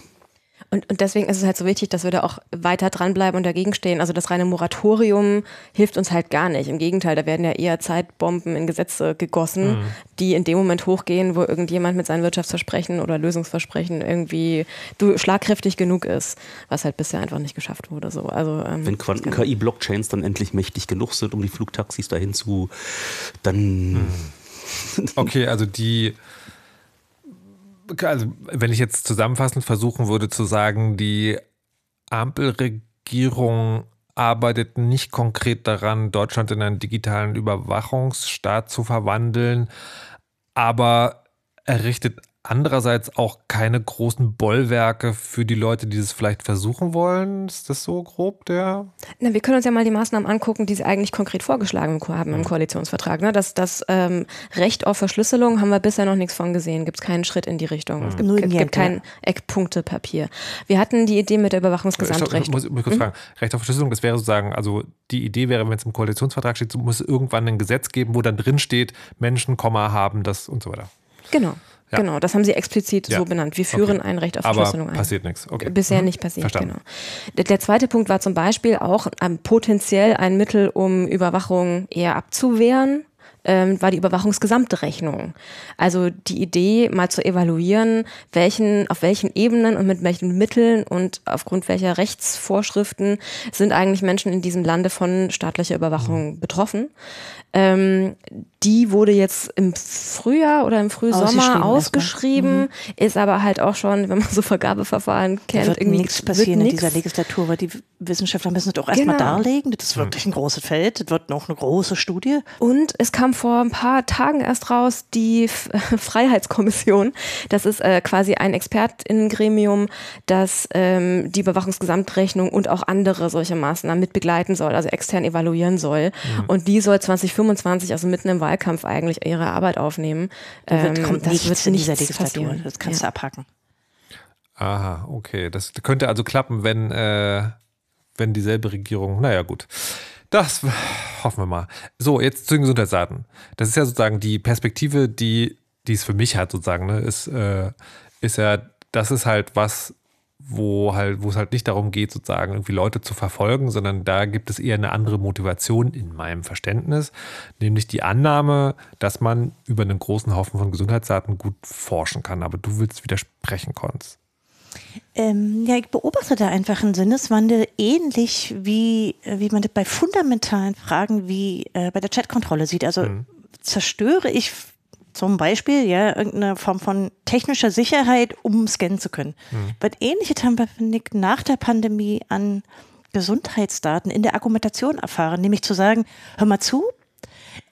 Und, und deswegen ist es halt so wichtig, dass wir da auch weiter dranbleiben und dagegen stehen. Also das reine Moratorium hilft uns halt gar nicht. Im Gegenteil, da werden ja eher Zeitbomben in Gesetze gegossen, mhm. die in dem Moment hochgehen, wo irgendjemand mit seinen Wirtschaftsversprechen oder Lösungsversprechen irgendwie schlagkräftig genug ist, was halt bisher einfach nicht geschafft wurde. So. Also, ähm, Wenn Quanten-KI-Blockchains dann endlich mächtig genug sind, um die Flugtaxis dahin zu, dann... Mhm. Okay, also die also wenn ich jetzt zusammenfassend versuchen würde zu sagen, die Ampelregierung arbeitet nicht konkret daran, Deutschland in einen digitalen Überwachungsstaat zu verwandeln, aber errichtet andererseits auch keine großen Bollwerke für die Leute, die es vielleicht versuchen wollen. Ist das so grob der? Na, wir können uns ja mal die Maßnahmen angucken, die sie eigentlich konkret vorgeschlagen haben im Koalitionsvertrag. Ne? Das, das ähm, Recht auf Verschlüsselung haben wir bisher noch nichts von gesehen. Gibt es keinen Schritt in die Richtung. Mhm. Es gibt, gibt, gibt kein Eckpunktepapier. Wir hatten die Idee mit der Überwachungsgesamtrecht. Ich muss, muss kurz hm? fragen. Recht auf Verschlüsselung, das wäre sozusagen, also die Idee wäre, wenn es im Koalitionsvertrag steht, muss es irgendwann ein Gesetz geben, wo dann drin steht, Menschen, Komma haben das und so weiter. Genau. Ja. Genau, das haben sie explizit ja. so benannt. Wir führen okay. ein Recht auf Verschlüsselung ein. passiert nichts. Okay. Bisher mhm. nicht passiert, Verstanden. genau. Der, der, zweite Punkt war zum Beispiel auch ähm, potenziell ein Mittel, um Überwachung eher abzuwehren ähm, war die Überwachungsgesamtrechnung. Also die Idee, mal zu evaluieren, welchen, auf welchen Ebenen und mit welchen Mitteln und aufgrund welcher Rechtsvorschriften sind eigentlich Menschen in diesem Lande von staatlicher Überwachung mhm. betroffen. Ähm, die wurde jetzt im Frühjahr oder im Frühsommer ausgeschrieben, mhm. ist aber halt auch schon, wenn man so Vergabeverfahren kennt, da wird irgendwie nichts passieren in dieser Legislatur, weil die Wissenschaftler müssen das auch erstmal genau. darlegen. Das ist wirklich ein großes Feld, das wird noch eine große Studie. Und es kam vor ein paar Tagen erst raus die Freiheitskommission. Das ist äh, quasi ein Expertinnengremium, das ähm, die Überwachungsgesamtrechnung und auch andere solche Maßnahmen mit begleiten soll, also extern evaluieren soll. Mhm. Und die soll 2025, also mitten im Wahlkampf eigentlich ihre Arbeit aufnehmen. Da wird, ähm, kommt das nichts wird in dieser Legislatur. Passieren. Das kannst ja. du abhacken. Aha, okay. Das könnte also klappen, wenn, äh, wenn dieselbe Regierung, naja gut. Das hoffen wir mal. So, jetzt zu den Gesundheitsdaten. Das ist ja sozusagen die Perspektive, die, die es für mich hat, sozusagen, ne, ist, äh, ist ja, das ist halt was, wo halt, wo es halt nicht darum geht, sozusagen irgendwie Leute zu verfolgen, sondern da gibt es eher eine andere Motivation in meinem Verständnis, nämlich die Annahme, dass man über einen großen Haufen von Gesundheitsdaten gut forschen kann. Aber du willst widersprechen, Konz. Ähm, ja, ich beobachte da einfach einen Sinneswandel, ähnlich wie, wie man das bei fundamentalen Fragen wie äh, bei der Chatkontrolle sieht. Also mhm. zerstöre ich zum Beispiel ja irgendeine Form von technischer Sicherheit, um scannen zu können. Mhm. Was ähnliches haben wir, finde ich, nach der Pandemie an Gesundheitsdaten in der Argumentation erfahren, nämlich zu sagen, hör mal zu,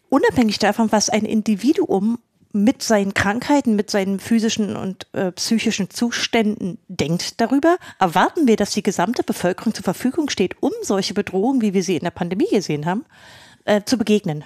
unabhängig davon, was ein Individuum mit seinen Krankheiten, mit seinen physischen und äh, psychischen Zuständen denkt darüber, erwarten wir, dass die gesamte Bevölkerung zur Verfügung steht, um solche Bedrohungen, wie wir sie in der Pandemie gesehen haben, äh, zu begegnen.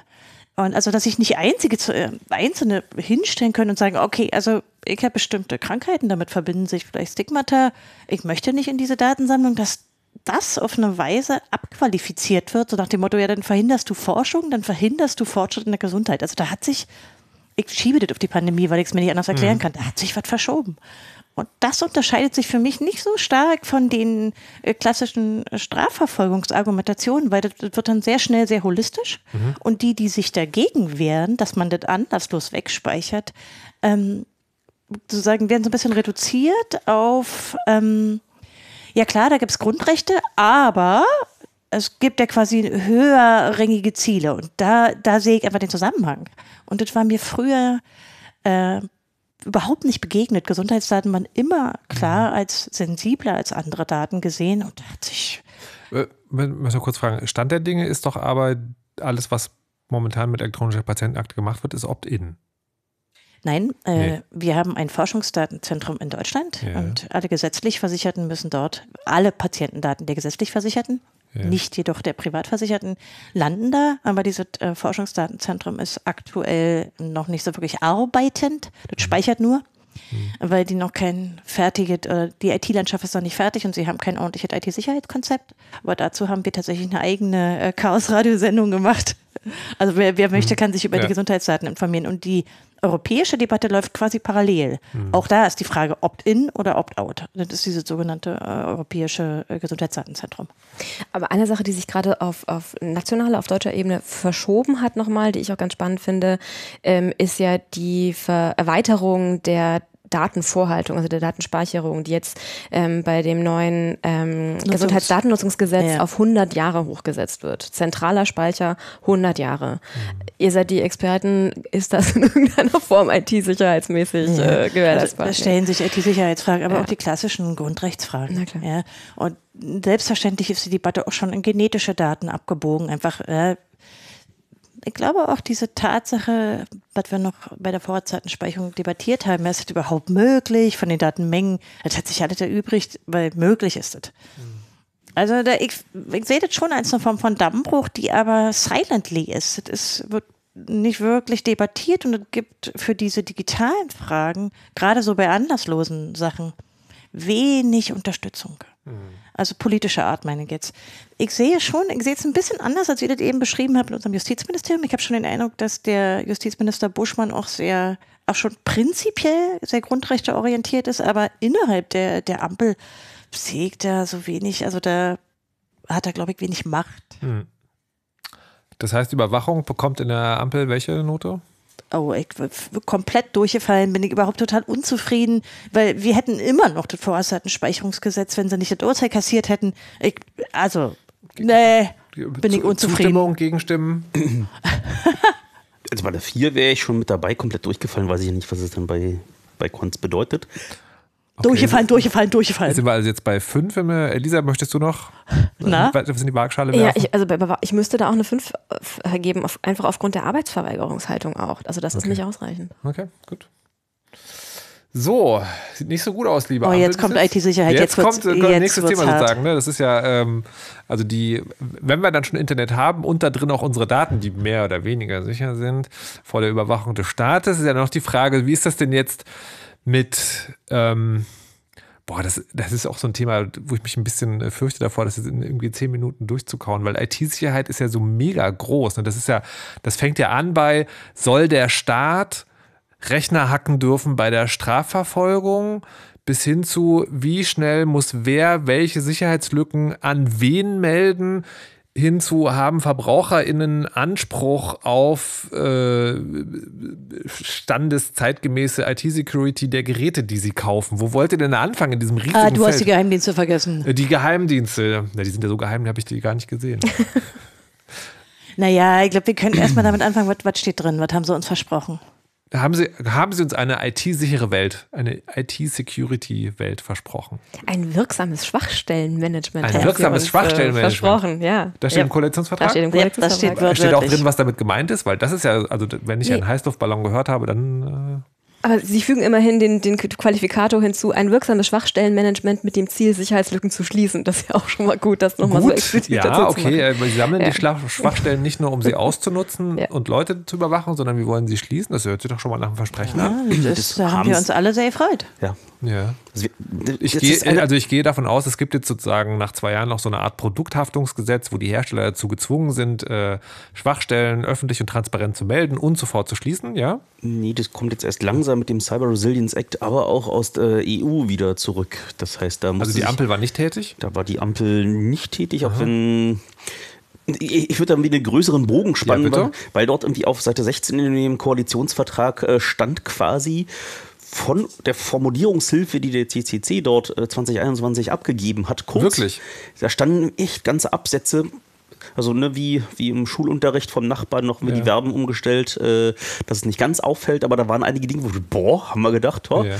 Und also, dass sich nicht einzige äh, Einzelne hinstellen können und sagen, okay, also ich habe bestimmte Krankheiten, damit verbinden sich vielleicht Stigmata, ich möchte nicht in diese Datensammlung, dass das auf eine Weise abqualifiziert wird, so nach dem Motto, ja, dann verhinderst du Forschung, dann verhinderst du Fortschritt in der Gesundheit. Also da hat sich, ich schiebe das auf die Pandemie, weil ich es mir nicht anders erklären mhm. kann, da hat sich was verschoben. Und das unterscheidet sich für mich nicht so stark von den äh, klassischen Strafverfolgungsargumentationen, weil das, das, wird dann sehr schnell sehr holistisch. Mhm. Und die, die sich dagegen wehren, dass man das anlasslos wegspeichert, ähm, sozusagen werden so ein bisschen reduziert auf, ähm, ja klar, da gibt es Grundrechte, aber es gibt ja quasi höherrängige Ziele. Und da, da sehe ich einfach den Zusammenhang. Und das war mir früher äh, überhaupt nicht begegnet. Gesundheitsdaten waren immer klar mhm. als sensibler als andere Daten gesehen und da hat sich. Äh, müssen wir kurz fragen, Stand der Dinge ist doch aber alles, was momentan mit elektronischer Patientenakte gemacht wird, ist Opt-in. Nein, äh, nee. wir haben ein Forschungsdatenzentrum in Deutschland ja. und alle gesetzlich Versicherten müssen dort, alle Patientendaten der gesetzlich Versicherten ja. nicht jedoch der Privatversicherten, landen da. Aber dieses äh, Forschungsdatenzentrum ist aktuell noch nicht so wirklich arbeitend. Das mhm. speichert nur. Mhm. Weil die noch kein fertiges, äh, die IT-Landschaft ist noch nicht fertig und sie haben kein ordentliches IT-Sicherheitskonzept. Aber dazu haben wir tatsächlich eine eigene äh, Chaos-Radio-Sendung gemacht, Also wer, wer möchte, Mhm. kann sich über Ja. die Gesundheitsdaten informieren. Und die europäische Debatte läuft quasi parallel. Mhm. Auch da ist die Frage Opt-in oder Opt-out. Das ist dieses sogenannte äh, europäische äh, Gesundheitsdatenzentrum. Aber eine Sache, die sich gerade auf, auf nationaler, auf deutscher Ebene verschoben hat nochmal, die ich auch ganz spannend finde, ähm, ist ja die Ver Erweiterung der Datenvorhaltung, also der Datenspeicherung, die jetzt ähm, bei dem neuen ähm, Gesundheitsdatennutzungsgesetz Ja. auf 100 Jahre hochgesetzt wird. Zentraler Speicher 100 Jahre. Ihr seid die Experten, ist das in irgendeiner Form IT-sicherheitsmäßig äh, Also, gewährleistbar? da stellen sich IT-Sicherheitsfragen, aber Ja. auch die klassischen Grundrechtsfragen. Ja. Und selbstverständlich ist die Debatte auch schon in genetische Daten abgebogen. Einfach, äh, ich glaube auch diese Tatsache, was wir noch bei der Vorratsdatenspeicherung debattiert haben, ist es überhaupt möglich von den Datenmengen? Das hat sich alles erübrigt, weil möglich ist es. Also da, ich, ich sehe das schon als eine Form von Dammbruch, die aber silently ist. Es ist, wird nicht wirklich debattiert und es gibt für diese digitalen Fragen, gerade so bei anlasslosen Sachen, wenig Unterstützung. Also politische Art meine ich jetzt. Ich sehe schon, ich sehe es ein bisschen anders, als ihr das eben beschrieben habt in unserem Justizministerium. Ich habe schon den Eindruck, dass der Justizminister Buschmann auch sehr, auch schon prinzipiell sehr grundrechteorientiert ist, aber innerhalb der, der Ampel sehe ich da so wenig, also da hat er, glaube ich, wenig Macht. Das heißt, Überwachung bekommt in der Ampel welche Note? Oh, ich komplett durchgefallen, bin ich überhaupt total unzufrieden, weil wir hätten immer noch das Vorratsdatenspeicherungsgesetz, wenn sie nicht das Urteil kassiert hätten. Ich, also, nee, bin ich Zu- unzufrieden. Zustimmung, Gegenstimmen? Also bei der 4 wäre ich schon mit dabei, komplett durchgefallen, weiß ich nicht, was es dann bei, bei Konz bedeutet. Durchgefallen, durchgefallen, durchgefallen. Sind wir also jetzt bei fünf? Wir, Elisa, möchtest du noch Na? was in die Waagschale Ja, werfen? ich, also ich müsste da auch eine 5 geben, auf, einfach aufgrund der Arbeitsverweigerungshaltung auch. Also das ist nicht ausreichend. Okay, gut. So, sieht nicht so gut aus, lieber Oh, jetzt Ampel. kommt IT-Sicherheit, Jetzt, jetzt kommt äh, jetzt nächstes Thema hart. sozusagen. Ne? Das ist ja, ähm, also die, wenn wir dann schon Internet haben und da drin auch unsere Daten, die mehr oder weniger sicher sind, vor der Überwachung des Staates, ist ja noch die Frage, wie ist das denn jetzt mit, ähm, boah, das, das ist auch so ein Thema, wo ich mich ein bisschen äh, fürchte davor, das in irgendwie zehn Minuten durchzukauen, weil IT-Sicherheit ist ja so mega groß. Ne? Das ist ja, das fängt ja an bei, soll der Staat Rechner hacken dürfen bei der Strafverfolgung bis hin zu, wie schnell muss wer welche Sicherheitslücken an wen melden, hin zu, haben VerbraucherInnen Anspruch auf äh, standeszeitgemäße IT-Security der Geräte, die sie kaufen. Wo wollt ihr denn anfangen in diesem riesigen ah, du hast die Feld? Geheimdienste vergessen. Äh, die Geheimdienste, na, die sind ja so geheim, die habe ich die gar nicht gesehen. Naja, ich glaube, wir können erstmal damit anfangen, was, was steht drin, was haben sie uns versprochen? Haben, sie, haben Sie uns eine IT-sichere Welt, eine IT-Security-Welt versprochen? Ein wirksames Schwachstellenmanagement. Ein wirksames äh, Steht Versprochen, ja. Da steht ja. im Koalitionsvertrag? Da steht im Ja, das steht Koalitionsvertrag. Steht auch drin, was damit gemeint ist, weil das ist ja, also wenn ich Nee. einen Heißluftballon gehört habe, dann Aber Sie fügen immerhin den, den Qualifikator hinzu, ein wirksames Schwachstellenmanagement mit dem Ziel, Sicherheitslücken zu schließen. Das ist ja auch schon mal gut, das nochmal so explizit dazu Ja, zu machen. okay, äh, sie sammeln Ja. die Schwachstellen nicht nur, um sie auszunutzen Ja. und Leute zu überwachen, sondern wir wollen sie schließen. Das hört sich doch schon mal nach einem Versprechen Ja, an. das, Das da haben wir uns alle sehr gefreut. Ja. Ja. Also Ich gehe, also ich gehe davon aus, es gibt jetzt sozusagen nach zwei Jahren noch so eine Art Produkthaftungsgesetz, wo die Hersteller dazu gezwungen sind, äh, Schwachstellen öffentlich und transparent zu melden und sofort zu schließen, ja? Nee, das kommt jetzt erst langsam mit dem Cyber Resilience Act, aber auch aus der EU wieder zurück. Das heißt, da muss Also die Ampel war nicht tätig. Da war die Ampel nicht tätig, auch wenn. Ich ich würde da wieder einen größeren Bogen spannen, Ja, weil, weil dort irgendwie auf Seite 16 in dem Koalitionsvertrag äh, stand quasi von der Formulierungshilfe, die der CCC dort äh, 2021 abgegeben hat, kurz. Wirklich? Da standen echt ganze Absätze. Also ne, wie, wie im Schulunterricht vom Nachbarn noch mit Ja. die Verben umgestellt, äh, dass es nicht ganz auffällt, aber da waren einige Dinge, wo wir, boah, haben wir gedacht, Ja.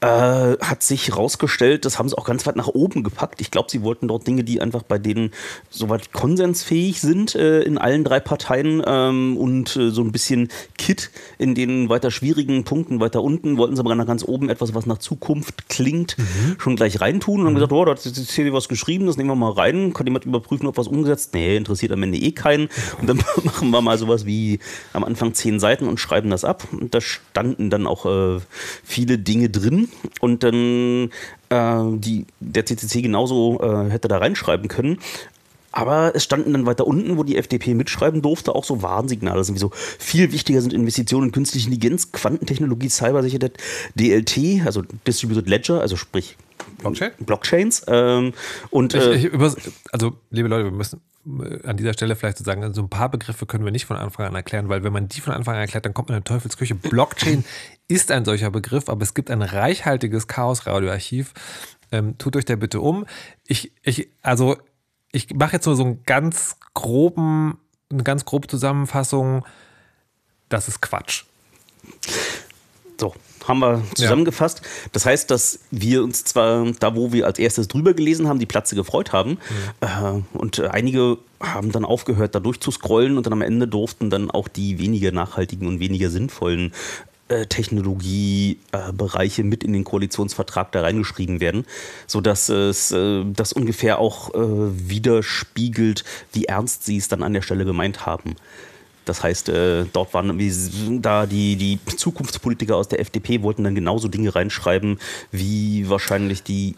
Äh, hat sich rausgestellt, das haben sie auch ganz weit nach oben gepackt. Ich glaube, sie wollten dort Dinge, die einfach bei denen soweit konsensfähig sind äh, in allen drei Parteien ähm, und äh, so ein bisschen Kit in den weiter schwierigen Punkten weiter unten, wollten sie aber nach ganz oben etwas, was nach Zukunft klingt, schon gleich reintun und haben gesagt, oh, da hat jetzt hier was geschrieben, das nehmen wir mal rein, kann jemand überprüfen, ob was umgesetzt? Nee, interessiert am Ende eh keinen. Und dann machen wir mal sowas wie am Anfang zehn Seiten und schreiben das ab. Und da standen dann auch äh, viele Dinge drin. Und dann äh, die, der CCC genauso äh, hätte da reinschreiben können. Aber es standen dann weiter unten, wo die FDP mitschreiben durfte, auch so Warnsignale. Also so viel wichtiger sind Investitionen in künstliche Intelligenz, Quantentechnologie, Cybersicherheit, DLT, also Distributed Ledger, also sprich Blockchain? Blockchains. Ähm, und Ich, äh, ich, also, liebe Leute, wir müssen an dieser Stelle vielleicht so sagen, so ein paar Begriffe können wir nicht von Anfang an erklären, weil wenn man die von Anfang an erklärt, dann kommt man in Teufelsküche. Blockchain ist ein solcher Begriff, aber es gibt ein reichhaltiges Chaos-Radioarchiv. Ähm, tut euch da bitte um. Ich, ich, also, ich mache jetzt nur so einen ganz groben, eine ganz grobe Zusammenfassung. Das ist Quatsch. So, haben wir zusammengefasst. Das heißt, dass wir uns zwar da, wo wir als erstes drüber gelesen haben, die Platze gefreut haben. Äh, und äh, einige haben dann aufgehört, da durchzuscrollen und dann am Ende durften dann auch die weniger nachhaltigen und weniger sinnvollen äh, Technologiebereiche mit in den Koalitionsvertrag da reingeschrieben werden, sodass es äh, das ungefähr auch äh, widerspiegelt, wie ernst sie es dann an der Stelle gemeint haben. Das heißt, äh, dort waren da die, die Zukunftspolitiker aus der FDP wollten dann genauso Dinge reinschreiben, wie wahrscheinlich die.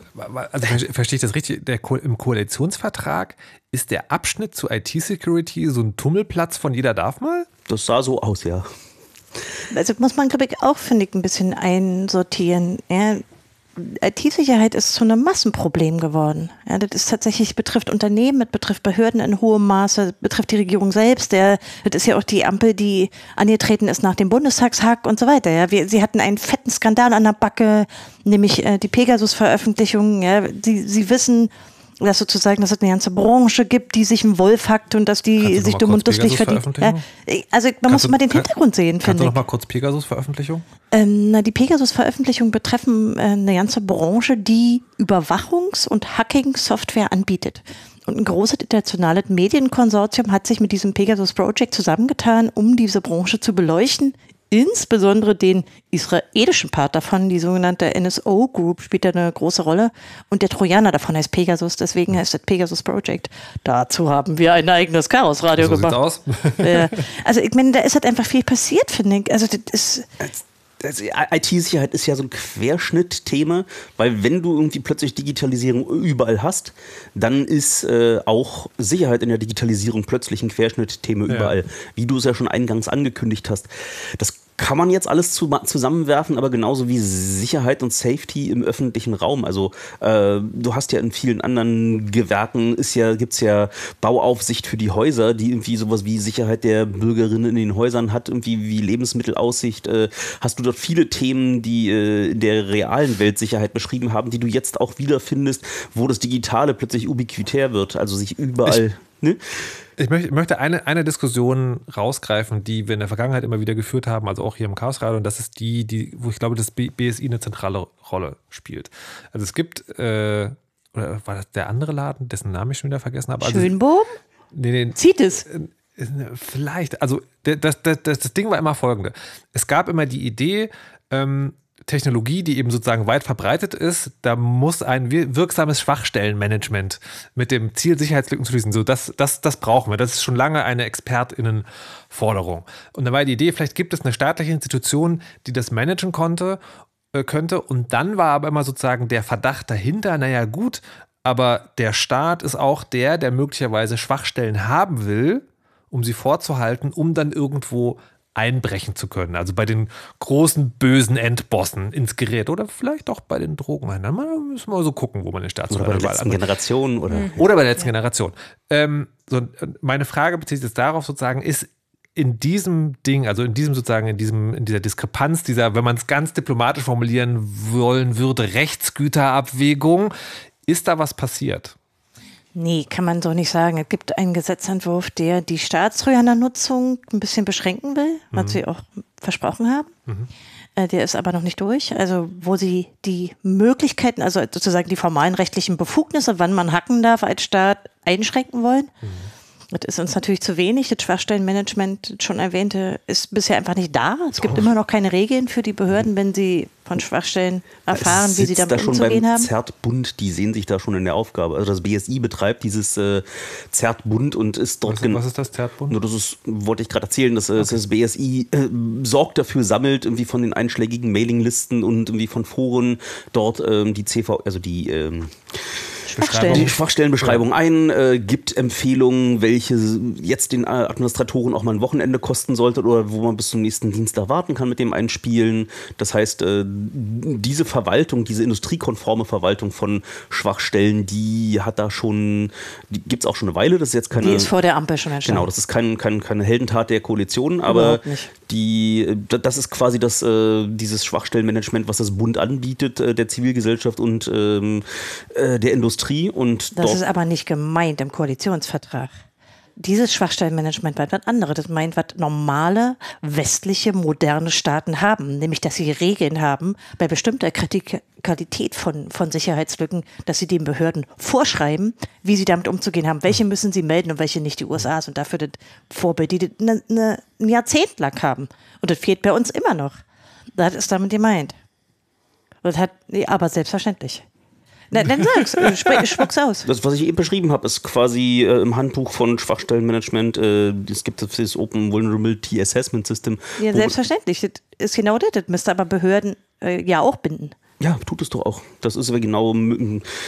Also ver- verstehe ich das richtig? Der Ko Im Koalitionsvertrag ist der Abschnitt zu IT-Security so ein Tummelplatz von jeder darf mal? Das sah so aus, ja. Also muss man, glaube ich, auch, finde ich, ein bisschen einsortieren. Ja, IT-Sicherheit ist zu einem Massenproblem geworden. Ja, das ist tatsächlich, betrifft Unternehmen, das betrifft Behörden in hohem Maße, betrifft die Regierung selbst. Der, das ist ja auch die Ampel, die angetreten ist nach dem Bundestagshack und so weiter. Ja, wir, sie hatten einen fetten Skandal an der Backe, nämlich äh, die Pegasus-Veröffentlichung. Ja, sie, sie wissen, dass sozusagen, dass es eine ganze Branche gibt, die sich einen Wolf hackt und dass die Kannst du sich dumm und dusselig Pegasus verdient. Also man Kannst muss du- mal den Hintergrund sehen, Kannst finde du ich. noch mal kurz Pegasus-Veröffentlichung? Ähm, na, die Pegasus-Veröffentlichungen betreffen äh, eine ganze Branche, die Überwachungs- und Hacking-Software anbietet. Und ein großes internationales Medienkonsortium hat sich mit diesem Pegasus Project zusammengetan, um diese Branche zu beleuchten. Insbesondere den israelischen Part davon, die sogenannte NSO Group, spielt da eine große Rolle. Und der Trojaner davon heißt Pegasus, deswegen heißt es Pegasus Project. Dazu haben wir ein eigenes Chaosradio So gemacht. aus. Ja. Also ich meine, da ist halt einfach viel passiert, finde ich. Also das ist IT-Sicherheit ist ja so ein Querschnittthema, weil wenn du irgendwie plötzlich Digitalisierung überall hast, dann ist äh, auch Sicherheit in der Digitalisierung plötzlich ein Querschnittthema Ja. überall, wie du es ja schon eingangs angekündigt hast. Das kann man jetzt alles zu, zusammenwerfen, aber genauso wie Sicherheit und Safety im öffentlichen Raum. Also äh, du hast ja in vielen anderen Gewerken ist ja, gibt's ja Bauaufsicht für die Häuser, die irgendwie sowas wie Sicherheit der Bürgerinnen in den Häusern hat, irgendwie wie Lebensmittelaussicht. Äh, hast du dort viele Themen, die äh, in der realen Welt Sicherheit beschrieben haben, die du jetzt auch wiederfindest, wo das Digitale plötzlich ubiquitär wird, also sich überall. ne? Ich möchte, möchte eine, eine Diskussion rausgreifen, die wir in der Vergangenheit immer wieder geführt haben, also auch hier im Chaosradio, und das ist die, die, wo ich glaube, das B- BSI eine zentrale Rolle spielt. Also es gibt, äh, oder war das der andere Laden, dessen Namen ich schon wieder vergessen habe? Also, Schönbohm. nee, nee, Zieht es. äh, Vielleicht, also das, das, das, das Ding war immer folgende. Es gab immer die Idee, ähm, Technologie, die eben sozusagen weit verbreitet ist, da muss ein wir- wirksames Schwachstellenmanagement mit dem Ziel, Sicherheitslücken zu schließen. So, das, das, das brauchen wir. Das ist schon lange eine ExpertInnenforderung. Und da war die Idee, vielleicht gibt es eine staatliche Institution, die das managen konnte, äh, könnte. Und dann war aber immer sozusagen der Verdacht dahinter, naja, gut, aber der Staat ist auch der, der möglicherweise Schwachstellen haben will, um sie vorzuhalten, um dann irgendwo einbrechen zu können. Also bei den großen bösen Endbossen ins Gerät oder vielleicht auch bei den Drogenhändlern. Da müssen wir so gucken, wo man den Oder Staatsfeind bei der letzten anbringt. Generation oder. Oder bei der letzten Generation. Ähm, so, meine Frage bezieht sich jetzt darauf sozusagen, ist in diesem Ding, also in diesem sozusagen, in diesem, in dieser Diskrepanz, dieser, wenn man es ganz diplomatisch formulieren wollen würde, Rechtsgüterabwägung, ist da was passiert? Nee, kann man so nicht sagen. Es gibt einen Gesetzentwurf, der die Staatstrojaner-Nutzung ein bisschen beschränken will, was sie auch versprochen haben. Äh, Der ist aber noch nicht durch. Also, wo sie die Möglichkeiten, also sozusagen die formalen rechtlichen Befugnisse, wann man hacken darf als Staat, einschränken wollen. Das ist uns natürlich zu wenig. Das Schwachstellenmanagement, das schon erwähnte, ist bisher einfach nicht da. Es gibt immer noch keine Regeln für die Behörden, wenn sie von Schwachstellen erfahren, wie sie damit da schon umzugehen beim haben. Zertbund, die sehen sich da schon in der Aufgabe. Also das BSI betreibt dieses äh, Zertbund und ist dort Was, was ist das Zertbund? Nur das ist, wollte ich gerade erzählen, dass äh, das BSI äh, sorgt dafür, sammelt irgendwie von den einschlägigen Mailinglisten und irgendwie von Foren dort ähm, die CV, also die ähm, Schwachstellen. die Schwachstellenbeschreibung ein, äh, gibt Empfehlungen, welche jetzt den äh, Administratoren auch mal ein Wochenende kosten sollte oder wo man bis zum nächsten Dienstag warten kann mit dem Einspielen. Das heißt, äh, diese Verwaltung, diese industriekonforme Verwaltung von Schwachstellen, die hat da schon, die gibt es auch schon eine Weile. Das ist jetzt keine. Die ist vor der Ampel schon entstanden. Genau, das ist kein, kein, keine Heldentat der Koalition, aber. Die, das ist quasi das, äh, dieses Schwachstellenmanagement, was das Bund anbietet, äh, der Zivilgesellschaft und ähm, äh, der Industrie. Und Das ist aber nicht gemeint im Koalitionsvertrag. Dieses Schwachstellenmanagement meint was anderes. Das meint, was normale, westliche, moderne Staaten haben. Nämlich, dass sie Regeln haben bei bestimmter Kritik Qualität von, von Sicherheitslücken, dass sie den Behörden vorschreiben, wie sie damit umzugehen haben. Welche müssen sie melden und welche nicht. Die USA sind dafür das Vorbild, die das ne, ne, ein Jahrzehnt lang haben. Und das fehlt bei uns immer noch. Das ist damit gemeint. Das hat, nee, aber selbstverständlich. Na, dann sag's, äh, sprich- spuck's aus. das, was ich eben beschrieben habe, ist quasi äh, im Handbuch von Schwachstellenmanagement. Äh, es gibt das Open Vulnerability Assessment System. Ja, selbstverständlich. Das ist genau das. Das müsste aber Behörden äh, ja auch binden. Ja, tut es doch auch. Das ist genau,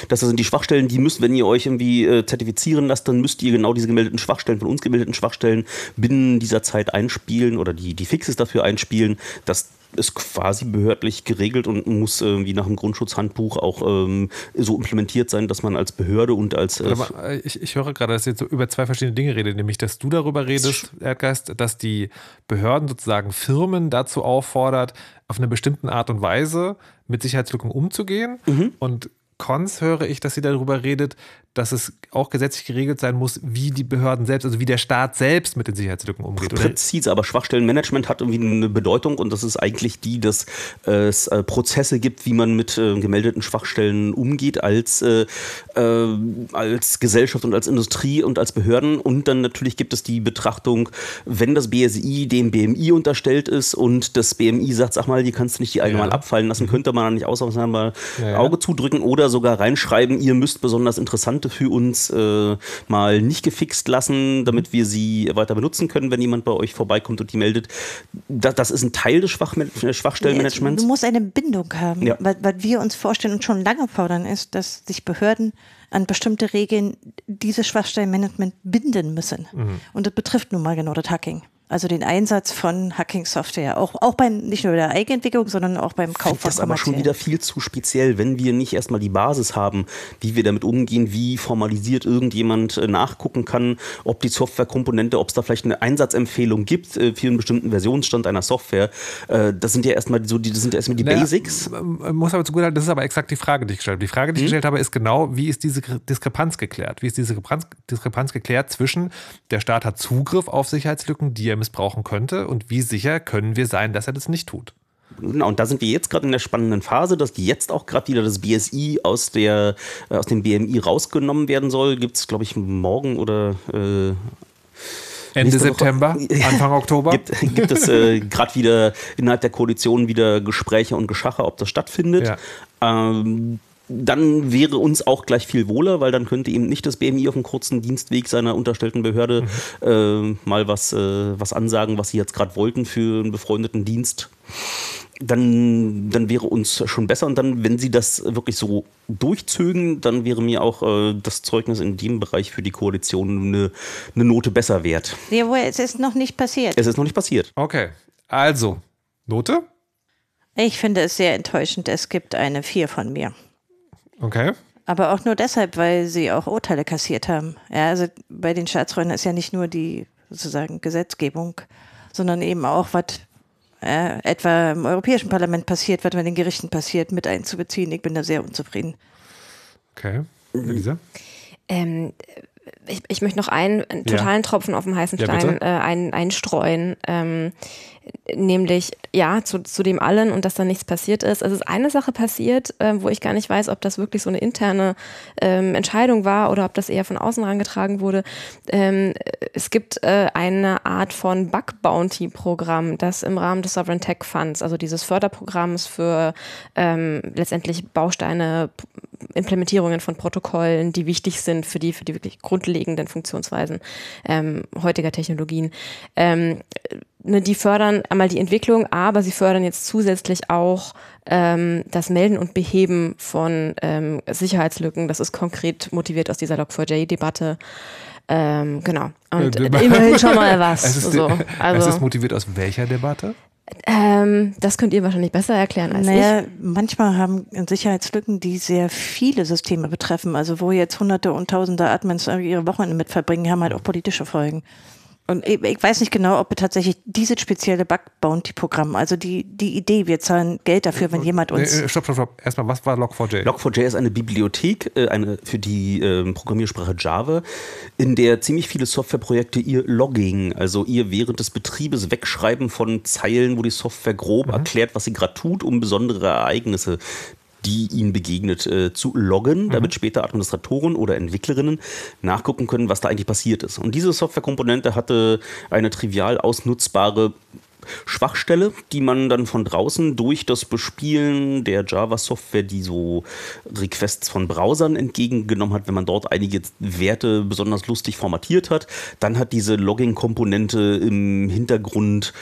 das sind die Schwachstellen, die müsst, wenn ihr euch irgendwie äh, zertifizieren lasst, dann müsst ihr genau diese gemeldeten Schwachstellen, von uns gemeldeten Schwachstellen binnen dieser Zeit einspielen oder die, die Fixes dafür einspielen. Das ist quasi behördlich geregelt und muss irgendwie nach dem Grundschutzhandbuch auch ähm, so implementiert sein, dass man als Behörde und als äh, mal, ich, ich höre gerade, dass ihr jetzt so über zwei verschiedene Dinge redet, nämlich, dass du darüber redest, Erdgeist, dass die Behörden sozusagen Firmen dazu auffordert, auf eine bestimmte Art und Weise mit Sicherheitslücken umzugehen. Und Cons höre ich, dass sie darüber redet, dass es auch gesetzlich geregelt sein muss, wie die Behörden selbst, also wie der Staat selbst mit den Sicherheitslücken umgeht. Oder? Präzise, aber Schwachstellenmanagement hat irgendwie eine Bedeutung und das ist eigentlich die, dass äh, es äh, Prozesse gibt, wie man mit äh, gemeldeten Schwachstellen umgeht als, äh, als Gesellschaft und als Industrie und als Behörden. Und dann natürlich gibt es die Betrachtung, wenn das BSI dem BMI unterstellt ist und das BMI sagt, sag mal, die kannst du nicht die allgemein Ja. abfallen lassen, könnte man dann nicht ausnahmsweise mal Ja, ja. Auge zudrücken oder sogar reinschreiben, ihr müsst besonders interessante für uns äh, mal nicht gefixt lassen, damit wir sie weiter benutzen können, wenn jemand bei euch vorbeikommt und die meldet. Das, das ist ein Teil des Schwachme- Schwachstellenmanagements. Du musst eine Bindung haben. Ja. Was, was wir uns vorstellen und schon lange fordern, ist, dass sich Behörden an bestimmte Regeln dieses Schwachstellenmanagement binden müssen. Mhm. Und das betrifft nun mal genau das Hacking. Also den Einsatz von Hacking-Software. Auch, auch beim, nicht nur der Eigenentwicklung, sondern auch beim Kauf von das ist aber schon wieder viel zu speziell, wenn wir nicht erstmal die Basis haben, wie wir damit umgehen, wie formalisiert irgendjemand äh, nachgucken kann, ob die Softwarekomponente, ob es da vielleicht eine Einsatzempfehlung gibt äh, für einen bestimmten Versionsstand einer Software. Äh, Das sind ja erstmal so die, das sind ja erstmal die Naja, Basics. Muss aber zugutehalten, das ist aber exakt die Frage, die ich gestellt habe. Die Frage, die Hm? ich gestellt habe, ist genau, wie ist diese Diskrepanz geklärt? Wie ist diese Diskrepanz, Diskrepanz geklärt zwischen, der Staat hat Zugriff auf Sicherheitslücken, die er missbrauchen könnte, und wie sicher können wir sein, dass er das nicht tut? Genau, und da sind wir jetzt gerade in der spannenden Phase, dass jetzt auch gerade wieder das BSI aus, der, äh, aus dem BMI rausgenommen werden soll. Gibt es, glaube ich, morgen oder äh, Ende. September, Anfang Oktober. gibt, gibt es äh, gerade wieder innerhalb der Koalition wieder Gespräche und Geschache, ob das stattfindet. Ähm, dann wäre uns auch gleich viel wohler, weil dann könnte eben nicht das BMI auf dem kurzen Dienstweg seiner unterstellten Behörde äh, mal was, äh, was ansagen, was sie jetzt gerade wollten für einen befreundeten Dienst. Dann, dann wäre uns schon besser. Und dann, wenn sie das wirklich so durchzögen, dann wäre mir auch äh, das Zeugnis in dem Bereich für die Koalition eine, eine Note besser wert. Jawohl, es ist noch nicht passiert. Es ist noch nicht passiert. Okay, also, Note? Ich finde es sehr enttäuschend. Es gibt eine 4 von mir. Okay. Aber auch nur deshalb, weil sie auch Urteile kassiert haben. Ja, also bei den Staatsfreunden ist ja nicht nur die sozusagen Gesetzgebung, sondern eben auch, was äh, etwa im Europäischen Parlament passiert, was bei den Gerichten passiert, mit einzubeziehen. Ich bin da sehr unzufrieden. Okay. Elisa? Ähm, ich, ich möchte noch einen, einen totalen Tropfen auf dem heißen Ja, Stein bitte. äh, ein, einstreuen. Ähm, nämlich, ja, zu, zu dem allen und dass da nichts passiert ist. Es ist eine Sache passiert, ähm, wo ich gar nicht weiß, ob das wirklich so eine interne ähm, Entscheidung war oder ob das eher von außen herangetragen wurde. Ähm, es gibt äh, eine Art von Bug-Bounty-Programm, das im Rahmen des Sovereign Tech Funds, also dieses Förderprogramms für ähm, letztendlich Bausteine, Implementierungen von Protokollen, die wichtig sind für die, für die wirklich grundlegenden Funktionsweisen ähm, heutiger Technologien. Ne, die fördern einmal die Entwicklung, aber sie fördern jetzt zusätzlich auch ähm, das Melden und Beheben von ähm, Sicherheitslücken. Das ist konkret motiviert aus dieser Log4j-Debatte. Ähm, genau. Und Äh, immerhin schon mal was. Es ist, so. es Also, ist motiviert aus welcher Debatte? ähm, das könnt ihr wahrscheinlich besser erklären als Naja, manchmal haben Sicherheitslücken, die sehr viele Systeme betreffen, also wo jetzt Hunderte und Tausende Admins ihre Wochenende mit verbringen, haben halt auch politische Folgen. Und ich, ich weiß nicht genau, ob tatsächlich dieses spezielle Bug-Bounty-Programm, also die, die Idee, wir zahlen Geld dafür, wenn jemand uns. Nee, stopp, stopp, stopp. Erstmal, was war Log4j? Log4j ist eine Bibliothek äh, eine, für die ähm, Programmiersprache Java, in der ziemlich viele Softwareprojekte ihr Logging, also ihr während des Betriebes Wegschreiben von Zeilen, wo die Software grob erklärt, was sie gerade tut, um besondere Ereignisse die ihnen begegnet, äh, zu loggen, damit später Administratoren oder Entwicklerinnen nachgucken können, was da eigentlich passiert ist. Und diese Softwarekomponente hatte eine trivial ausnutzbare Schwachstelle, die man dann von draußen durch das Bespielen der Java-Software, die so Requests von Browsern entgegengenommen hat, wenn man dort einige Werte besonders lustig formatiert hat, dann hat diese Logging-Komponente im Hintergrund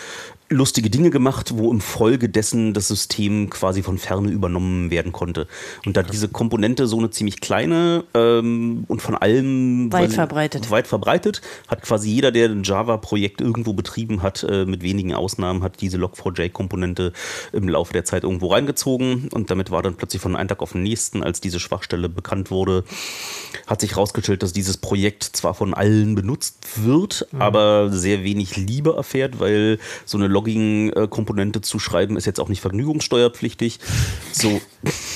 lustige Dinge gemacht, wo im Folge dessen das System quasi von ferne übernommen werden konnte. Und da diese Komponente so eine ziemlich kleine ähm, und von allem Weit verbreitet. weit verbreitet, hat quasi jeder, der ein Java-Projekt irgendwo betrieben hat, äh, mit wenigen Ausnahmen, hat diese Log4j-Komponente im Laufe der Zeit irgendwo reingezogen und damit war dann plötzlich von einem Tag auf den nächsten, als diese Schwachstelle bekannt wurde, hat sich herausgestellt, dass dieses Projekt zwar von allen benutzt wird, aber sehr wenig Liebe erfährt, weil so eine Logging-Komponente zu schreiben ist jetzt auch nicht vergnügungssteuerpflichtig. So,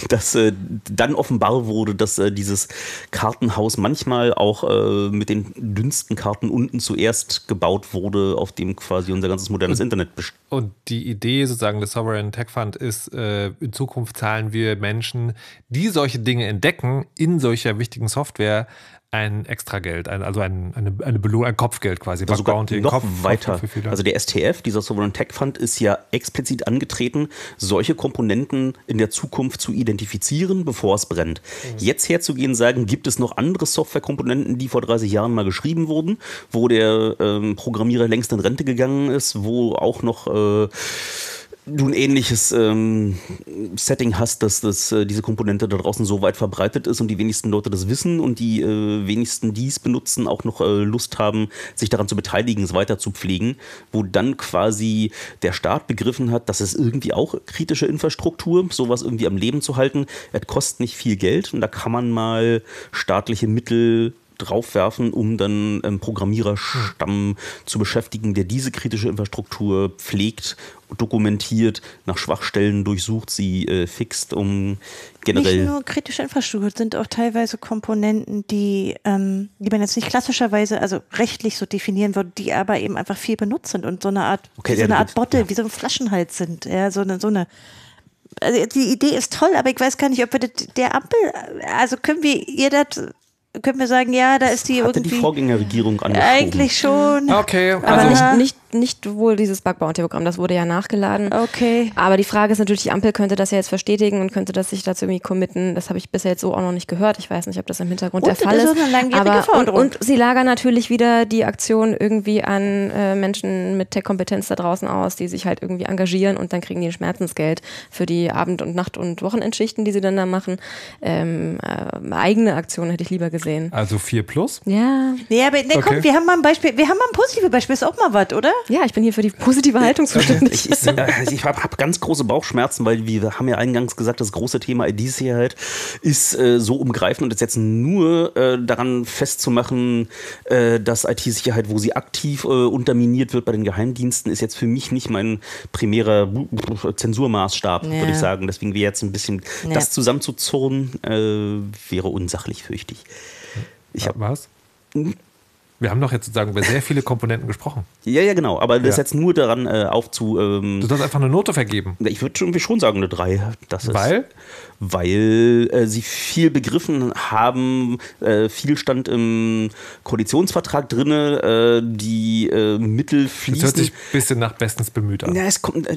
dass äh, dann offenbar wurde, dass äh, dieses Kartenhaus manchmal auch äh, mit den dünnsten Karten unten zuerst gebaut wurde, auf dem quasi unser ganzes modernes Internet besteht. Und die Idee sozusagen des Sovereign Tech Fund ist, äh, in Zukunft zahlen wir Menschen, die solche Dinge entdecken, in solcher wichtigen Software ein Extrageld, ein, also ein, eine, eine Belohnung, ein Kopfgeld quasi. Bug sogar Bounty, noch Kopf- weiter. Also der STF, dieser Sovereign Tech Fund, ist ja explizit angetreten, solche Komponenten in der Zukunft zu identifizieren, bevor es brennt. Jetzt herzugehen, sagen, gibt es noch andere Softwarekomponenten, die vor 30 Jahren mal geschrieben wurden, wo der ähm, Programmierer längst in Rente gegangen ist, wo auch noch äh, du ein ähnliches ähm, Setting hast, dass das, äh, diese Komponente da draußen so weit verbreitet ist und die wenigsten Leute das wissen und die äh, wenigsten, die es benutzen, auch noch äh, Lust haben, sich daran zu beteiligen, es weiter zu pflegen, wo dann quasi der Staat begriffen hat, dass es irgendwie auch kritische Infrastruktur, sowas irgendwie am Leben zu halten, es kostet nicht viel Geld und da kann man mal staatliche Mittel draufwerfen, um dann einen Programmiererstamm zu beschäftigen, der diese kritische Infrastruktur pflegt, dokumentiert, nach Schwachstellen durchsucht, sie äh, fixt, um Nicht generell. nur kritische Infrastruktur, es sind auch teilweise Komponenten, die, ähm, die man jetzt nicht klassischerweise, also rechtlich so definieren würde, die aber eben einfach viel benutzt sind und so eine Art, Okay, so ja, eine Art willst- Bottle, wie so ein Flaschenhals sind. Ja, so eine, so eine. Also die Idee ist toll, aber ich weiß gar nicht, ob wir das, der Ampel, also können wir ihr das, können wir sagen, ja, da ist die Hatte irgendwie. die Vorgängerregierung angeschoben. eigentlich schon. okay, Aber also Aha. nicht, nicht, nicht wohl dieses Bug Bounty Programm, das wurde ja nachgeladen. Okay. Aber die Frage ist natürlich, die Ampel könnte das ja jetzt verstetigen und könnte das sich dazu irgendwie committen. Das habe ich bisher jetzt so auch noch nicht gehört. Ich weiß nicht, ob das im Hintergrund Und der Fall ist. ist eine langjährige Aber, und, und sie lagern natürlich wieder die Aktion irgendwie an äh, Menschen mit Tech-Kompetenz da draußen aus, die sich halt irgendwie engagieren und dann kriegen die ein Schmerzensgeld für die Abend- und Nacht- und Wochenendschichten, die sie dann da machen. Ähm, äh, eigene Aktionen hätte ich lieber gesehen. also 4 plus. Ja, Nee, aber nee, komm, Okay. wir haben mal ein Beispiel, wir haben mal ein positives Beispiel, ist auch mal was, oder? Ja, ich bin hier für die positive Haltung zuständig. Ich, ich, ich habe hab ganz große Bauchschmerzen, weil wir haben ja eingangs gesagt, das große Thema IT-Sicherheit ist äh, so umgreifend und ist jetzt nur äh, daran festzumachen, äh, dass IT-Sicherheit, wo sie aktiv äh, unterminiert wird bei den Geheimdiensten, ist jetzt für mich nicht mein primärer Zensurmaßstab, Ja. würde ich sagen. Deswegen wäre jetzt ein bisschen Ja. das zusammenzuzurren, äh, wäre unsachlich, fürchte ich. Ich hab, Was? Wir haben doch jetzt sozusagen über sehr viele Komponenten gesprochen. ja, ja, genau, aber das ist Ja. jetzt nur daran äh, aufzu. Ähm, Du sollst einfach eine Note vergeben. ich würde schon, schon sagen eine 3. Das ist, Weil? Weil äh, sie viel begriffen haben, äh, viel stand im Koalitionsvertrag drin, äh, die äh, Mittel Das hört fließen. sich ein bisschen nach bestens bemüht an. Ja, es kommt, äh,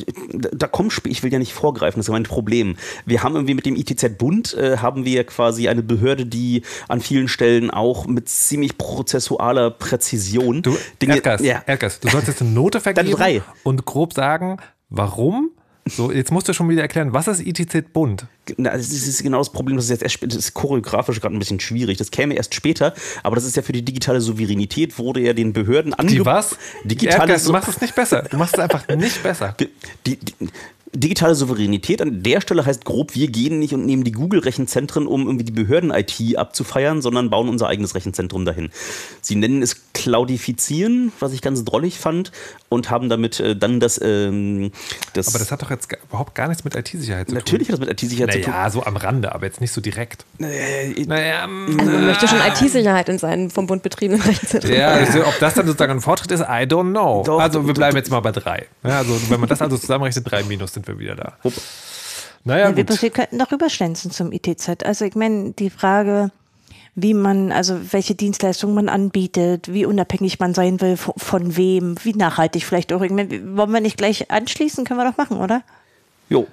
da kommt, ich will ja nicht vorgreifen, das ist mein Problem. Wir haben irgendwie mit dem ITZ-Bund, äh, haben wir quasi eine Behörde, die an vielen Stellen auch mit ziemlich prozessualer Präzision Du, Dinge. Erdgas, ja, Erdgas, du sollst jetzt eine Note vergeben drei. und grob sagen, warum. So, jetzt musst du schon wieder erklären, was ist ITZ Bund? Na, das ist, genau das Problem, das ist jetzt erst, das ist choreografisch gerade ein bisschen schwierig. Das käme erst später, aber das ist ja für die digitale Souveränität, wurde ja den Behörden Die angeboten. was? Digitale Erdgas, du machst es nicht besser. Du machst es einfach nicht besser. Die, die, die, digitale Souveränität an der Stelle heißt grob, wir gehen nicht und nehmen die Google-Rechenzentren, um irgendwie die Behörden-IT abzufeiern, sondern bauen unser eigenes Rechenzentrum dahin. Sie nennen es Cloudifizieren, was ich ganz drollig fand, und haben damit äh, dann das, ähm, das, Aber das hat doch jetzt überhaupt gar nichts mit IT-Sicherheit zu natürlich tun. hat das mit IT-Sicherheit zu tun. Naja, so am Rande, aber jetzt nicht so direkt. Äh, Naja, mm, Also man möchte schon IT-Sicherheit in seinen vom Bund betriebenen Rechenzentren. ja, also, ob das dann sozusagen ein Fortschritt ist, I don't know. Doch, also wir bleiben jetzt mal bei drei. Ja, also wenn man das also zusammenrechnet, drei minus sind wir wieder da. Naja, wir, gut. wir könnten doch rüberschlänzen zum ITZ. Also ich meine, die Frage, wie man, also welche Dienstleistungen man anbietet, wie unabhängig man sein will, von, von wem, wie nachhaltig vielleicht auch. Ich meine, wollen wir nicht gleich anschließen? Können wir doch machen, oder? Jo.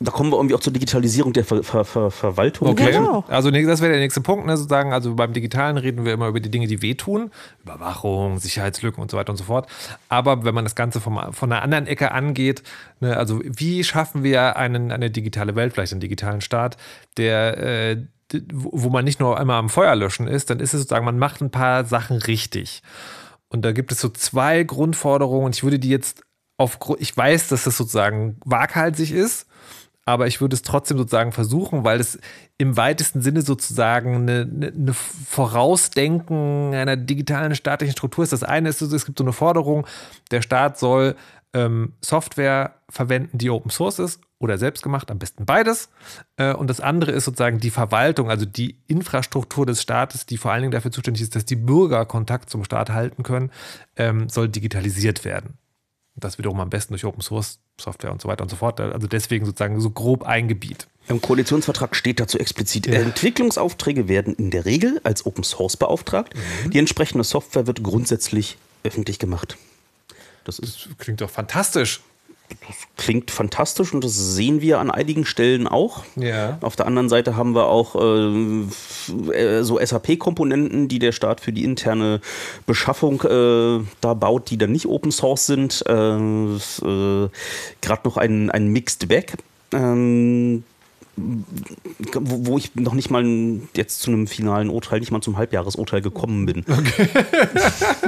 Da kommen wir irgendwie auch zur Digitalisierung der Ver Ver Ver Verwaltung. Okay, Genau. also das wäre der nächste Punkt, ne, sozusagen. Also beim Digitalen reden wir immer über die Dinge, die wehtun, Überwachung, Sicherheitslücken und so weiter und so fort. Aber wenn man das Ganze vom, von einer anderen Ecke angeht, ne, also wie schaffen wir einen, eine digitale Welt, vielleicht einen digitalen Staat, der äh, wo man nicht nur einmal am Feuer löschen ist, dann ist es sozusagen, man macht ein paar Sachen richtig. Und da gibt es so zwei Grundforderungen und ich würde die jetzt auf, ich weiß, dass das sozusagen waghalsig ist, aber ich würde es trotzdem sozusagen versuchen, weil es im weitesten Sinne sozusagen eine Vorausdenken einer digitalen staatlichen Struktur ist. Das eine ist, es gibt so eine Forderung, der Staat soll ähm, Software verwenden, die Open Source ist oder selbst gemacht, am besten beides. Äh, und das andere ist sozusagen die Verwaltung, also die Infrastruktur des Staates, die vor allen Dingen dafür zuständig ist, dass die Bürger Kontakt zum Staat halten können, ähm, soll digitalisiert werden. Das wiederum am besten durch Open Source Software und so weiter und so fort. Also deswegen sozusagen so grob ein Gebiet. Im Koalitionsvertrag steht dazu explizit, Entwicklungsaufträge werden in der Regel als Open Source beauftragt. Die entsprechende Software wird grundsätzlich öffentlich gemacht. Das ist, Klingt doch fantastisch. Klingt fantastisch und das sehen wir an einigen Stellen auch. Ja. Auf der anderen Seite haben wir auch äh, äh, so SAP-Komponenten, die der Staat für die interne Beschaffung äh, da baut, die dann nicht Open Source sind. Äh, äh, Gerade noch ein, ein Mixed Bag. Ähm, wo, wo ich noch nicht mal jetzt zu einem finalen Urteil, nicht mal zum Halbjahresurteil gekommen bin.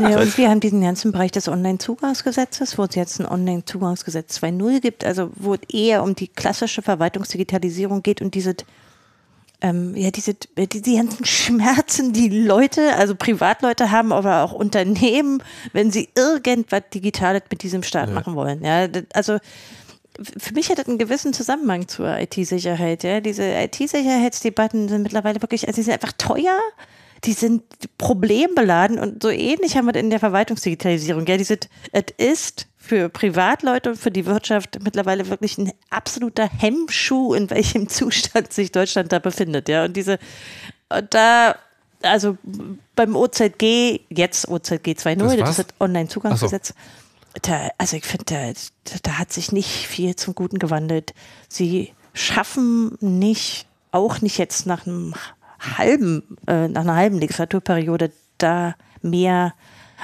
Ja, und wir haben diesen ganzen Bereich des Online-Zugangsgesetzes, wo es jetzt ein Online-Zugangsgesetz 2.0 gibt, also wo es eher um die klassische Verwaltungsdigitalisierung geht und diese, ähm, ja, diese, die, die ganzen Schmerzen, die Leute, also Privatleute haben, aber auch Unternehmen, wenn sie irgendwas Digitales mit diesem Staat machen wollen. Ja, also für mich hat das einen gewissen Zusammenhang zur IT-Sicherheit. Ja? Diese IT-Sicherheitsdebatten sind mittlerweile wirklich, also die sind einfach teuer, die sind problembeladen und so ähnlich haben wir das in der Verwaltungsdigitalisierung. Ja? Diese, es ist für Privatleute und für die Wirtschaft mittlerweile wirklich ein absoluter Hemmschuh, in welchem Zustand sich Deutschland da befindet. Ja? Und diese, und da, also beim OZG, jetzt OZG 2.0, Das das, ist das Online-Zugangsgesetz, da, also ich finde, da, da hat sich nicht viel zum Guten gewandelt. Sie schaffen nicht, auch nicht jetzt nach einem halben, äh, nach einer halben Legislaturperiode, da mehr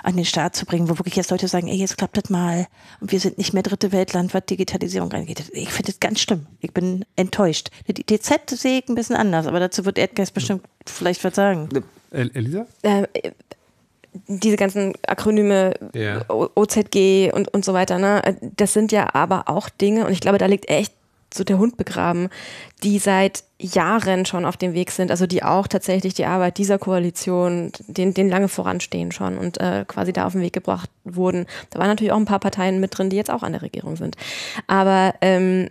an den Start zu bringen, wo wirklich jetzt Leute sagen, ey, jetzt klappt das mal und wir sind nicht mehr dritte Weltland, was Digitalisierung angeht. Ich finde das ganz schlimm. Ich bin enttäuscht. Die DZ sehe ich ein bisschen anders, aber dazu wird Erdgeist bestimmt vielleicht was sagen. El Elisa? äh, diese ganzen Akronyme. O- OZG und, und so weiter, ne? Das sind ja aber auch Dinge, und ich glaube, da liegt echt so der Hund begraben, die seit Jahren schon auf dem Weg sind, also die auch tatsächlich die Arbeit dieser Koalition, den, den lange voranstehen schon und äh, quasi da auf den Weg gebracht wurden. Da waren natürlich auch ein paar Parteien mit drin, die jetzt auch an der Regierung sind. Aber ähm,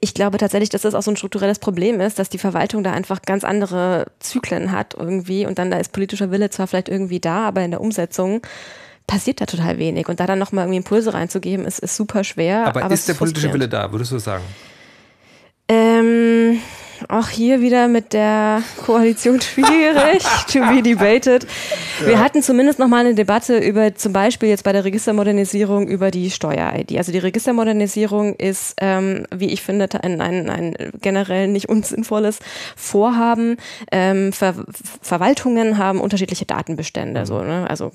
ich glaube tatsächlich, dass das auch so ein strukturelles Problem ist, dass die Verwaltung da einfach ganz andere Zyklen hat irgendwie und dann da ist politischer Wille zwar vielleicht irgendwie da, aber in der Umsetzung passiert da total wenig und da dann nochmal irgendwie Impulse reinzugeben, ist, ist super schwer. Aber, es ist der politische Wille da, würdest du sagen? Ähm, auch hier wieder mit der Koalition schwierig, to be debated. Wir hatten zumindest noch mal eine Debatte über zum Beispiel jetzt bei der Registermodernisierung über die Steuer-ID. Also die Registermodernisierung ist, ähm, wie ich finde, ein, ein, ein generell nicht unsinnvolles Vorhaben. Ähm, Ver Verwaltungen haben unterschiedliche Datenbestände. So, ne? Also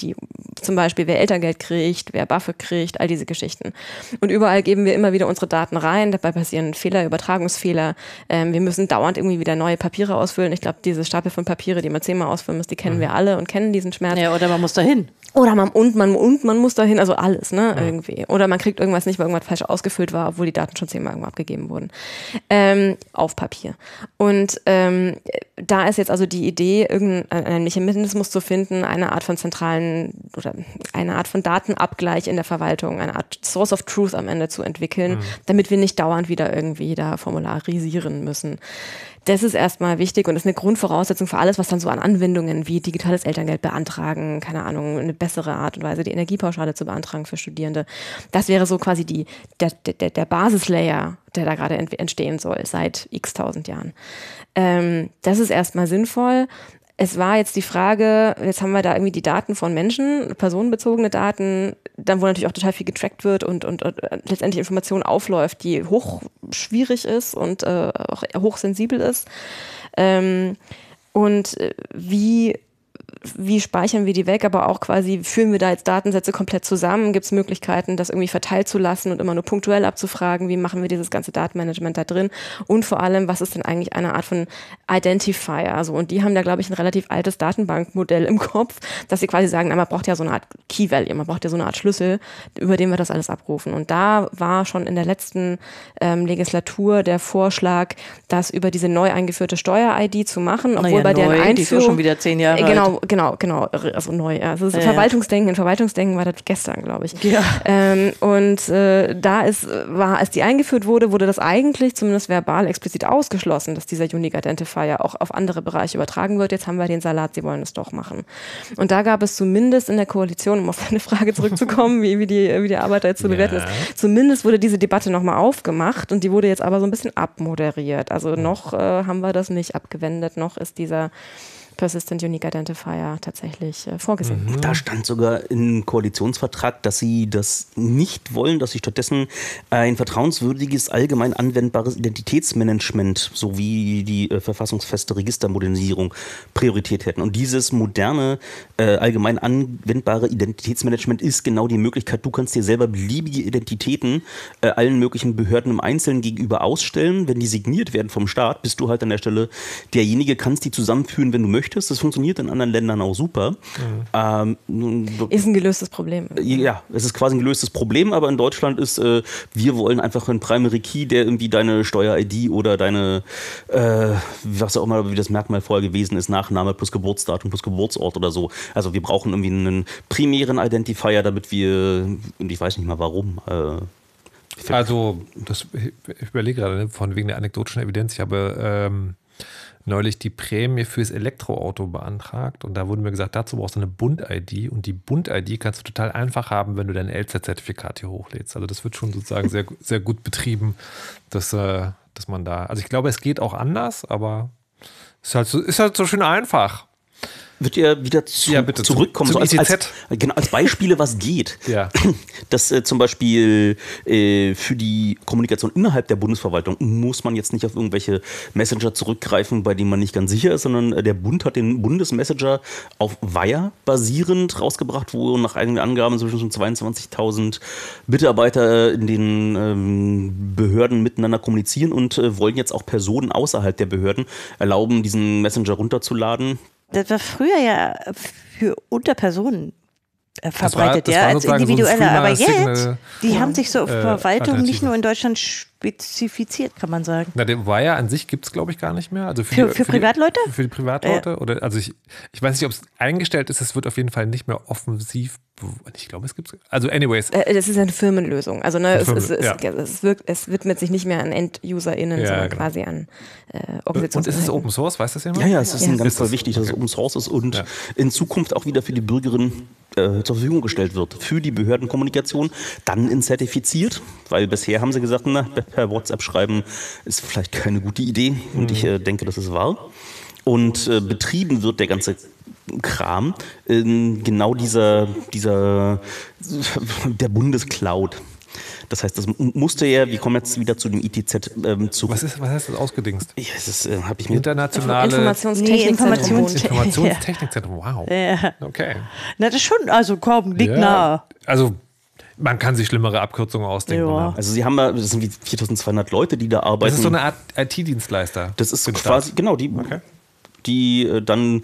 die zum Beispiel, wer Elterngeld kriegt, wer Buffe kriegt, all diese Geschichten. Und überall geben wir immer wieder unsere Daten rein. Dabei passieren Fehler, Übertragungsfehler. Ähm, wir müssen dauernd irgendwie wieder neue Papiere ausfüllen. Ich glaube, diese Stapel von Papiere, die man zehnmal ausfüllen muss, die kennen wir alle und kennen diesen Schmerz. Ja, oder man muss dahin. Oder man und man und man muss dahin, also alles, ne, irgendwie. Oder man kriegt irgendwas nicht, weil irgendwas falsch ausgefüllt war, obwohl die Daten schon zehnmal irgendwo abgegeben wurden. Ähm, auf Papier. Und ähm, da ist jetzt also die Idee, irgendeinen Mechanismus zu finden, eine Art von zentralen oder eine Art von Datenabgleich in der Verwaltung, eine Art Source of Truth am Ende zu entwickeln, damit wir nicht dauernd wieder irgendwie da formularisieren müssen. Das ist erstmal wichtig und ist eine Grundvoraussetzung für alles, was dann so an Anwendungen wie digitales Elterngeld beantragen, keine Ahnung, eine bessere Art und Weise, die Energiepauschale zu beantragen für Studierende. Das wäre so quasi die, der, der, der Basislayer, der da gerade ent- entstehen soll, seit x tausend Jahren. Ähm, das ist erstmal sinnvoll. Es war jetzt die Frage, jetzt haben wir da irgendwie die Daten von Menschen, personenbezogene Daten, dann wo natürlich auch total viel getrackt wird und, und, und letztendlich Information aufläuft, die hoch schwierig ist und äh, auch hochsensibel ist. Ähm, und äh, wie wie speichern wir die weg, aber auch quasi führen wir da jetzt Datensätze komplett zusammen? Gibt es Möglichkeiten, das irgendwie verteilt zu lassen und immer nur punktuell abzufragen? Wie machen wir dieses ganze Datenmanagement da drin? Und vor allem, was ist denn eigentlich eine Art von Identifier? Also, und die haben da, glaube ich, ein relativ altes Datenbankmodell im Kopf, dass sie quasi sagen, na, man braucht ja so eine Art Key Value, man braucht ja so eine Art Schlüssel, über den wir das alles abrufen. Und da war schon in der letzten ähm, Legislatur der Vorschlag, das über diese neu eingeführte Steuer-ID zu machen, obwohl Naja, bei deren neu, Einführung die ist schon wieder zehn Jahre Äh, genau, alt. Genau, genau, also neu. Ja. Also Ja, ja. Verwaltungsdenken, in Verwaltungsdenken war das gestern, glaube ich. Ja. Ähm, und äh, da ist, war, als die eingeführt wurde, wurde das eigentlich zumindest verbal explizit ausgeschlossen, dass dieser Unique Identifier auch auf andere Bereiche übertragen wird. Jetzt haben wir den Salat, sie wollen es doch machen. Und da gab es zumindest in der Koalition, um auf deine Frage zurückzukommen, wie, wie, die, wie die Arbeit da jetzt zu bewerten ist, zumindest wurde diese Debatte nochmal aufgemacht und die wurde jetzt aber so ein bisschen abmoderiert. Also noch äh, haben wir das nicht abgewendet, noch ist dieser Persistent Unique Identifier tatsächlich äh, vorgesehen. Da stand sogar im Koalitionsvertrag, dass sie das nicht wollen, dass sie stattdessen ein vertrauenswürdiges, allgemein anwendbares Identitätsmanagement sowie die äh, verfassungsfeste Registermodernisierung Priorität hätten. Und dieses moderne, äh, allgemein anwendbare Identitätsmanagement ist genau die Möglichkeit, du kannst dir selber beliebige Identitäten äh, allen möglichen Behörden im Einzelnen gegenüber ausstellen. Wenn die signiert werden vom Staat, bist du halt an der Stelle derjenige, kannst die zusammenführen, wenn du möchtest. Das funktioniert in anderen Ländern auch super. Ähm, nun, Ist ein gelöstes Problem. ja, es ist quasi ein gelöstes Problem, aber in Deutschland ist, äh, wir wollen einfach einen Primary Key, der irgendwie deine Steuer-ID oder deine, äh, was auch immer, wie das Merkmal vorher gewesen ist, Nachname plus Geburtsdatum plus Geburtsort oder so. Also wir brauchen irgendwie einen primären Identifier, damit wir, und ich weiß nicht mal warum, äh, Also, das, ich überlege gerade, ne, von wegen der anekdotischen Evidenz. Ich habe ähm, neulich die Prämie fürs Elektroauto beantragt und da wurde mir gesagt, dazu brauchst du eine Bund-ID und die Bund-ID kannst du total einfach haben, wenn du dein LZ-Zertifikat hier hochlädst. Also das wird schon sozusagen sehr, sehr gut betrieben, dass, äh, dass man da, also ich glaube, es geht auch anders, aber ist halt so, ist halt so schön einfach. Wird ihr wieder zu, Ja, bitte, zum- zurückkommen, zum so als, als, genau, als Beispiele, was geht? Ja. Dass äh, zum Beispiel äh, für die Kommunikation innerhalb der Bundesverwaltung muss man jetzt nicht auf irgendwelche Messenger zurückgreifen, bei denen man nicht ganz sicher ist, sondern äh, der Bund hat den Bundesmessenger auf Wire basierend rausgebracht, wo nach eigenen Angaben zwischen 22.000 Mitarbeiter in den ähm, Behörden miteinander kommunizieren und äh, wollen jetzt auch Personen außerhalb der Behörden erlauben, diesen Messenger runterzuladen. Das war früher ja für Unterpersonen äh, war- verbreitet, das ja, war als so individueller. Freemer Aber jetzt, die haben sich so auf äh, Verwaltung nicht Alternative. nur in Deutschland spezifiziert, kann man sagen. Na, den Wire an sich gibt es, glaube ich, gar nicht mehr. Also Für- die, für Privatleute? Die, für die Privatleute? Oder, also ich, ich weiß nicht, ob es eingestellt ist, es wird auf jeden Fall nicht mehr offensiv. Ich glaube, es gibt es. Also, anyways. Äh, Das ist eine Firmenlösung. Also ne, es, es, es, Ja. es, wirkt, es widmet sich nicht mehr an End-UserInnen, Ja, sondern genau. quasi an äh, Und ist es Organisationen. Open Source? Weiß das jemand? Ja, ja, es ist Ja. ein ganz Ist wichtig, dass es Okay. Open Source ist und Ja. in Zukunft auch wieder für die Bürgerinnen äh, zur Verfügung gestellt wird. Für die Behördenkommunikation, dann in zertifiziert, weil bisher haben sie gesagt, na, per WhatsApp schreiben, ist vielleicht keine gute Idee. Und ich äh, denke, das ist wahr. Und äh, betrieben wird der ganze Kram in genau dieser, dieser der Bundescloud. Das heißt, das musste ja, wir kommen jetzt wieder zu dem ITZ ähm, zu. Was, ist, was heißt das ausgedingst? Ja, das äh, habe ich mir. Internationale Informationstechnik. Informations- Informationstechnikzentrum. Wow. Ja. Okay. Na, das ist schon, also komm, liegt Ja. nah. Also, man kann sich schlimmere Abkürzungen ausdenken. Ja. ne? Also sie haben ja, das sind wie 4200 Leute, die da arbeiten. Das ist so eine Art IT-Dienstleister. Das ist quasi, Staat. genau, die, Okay. die äh, dann,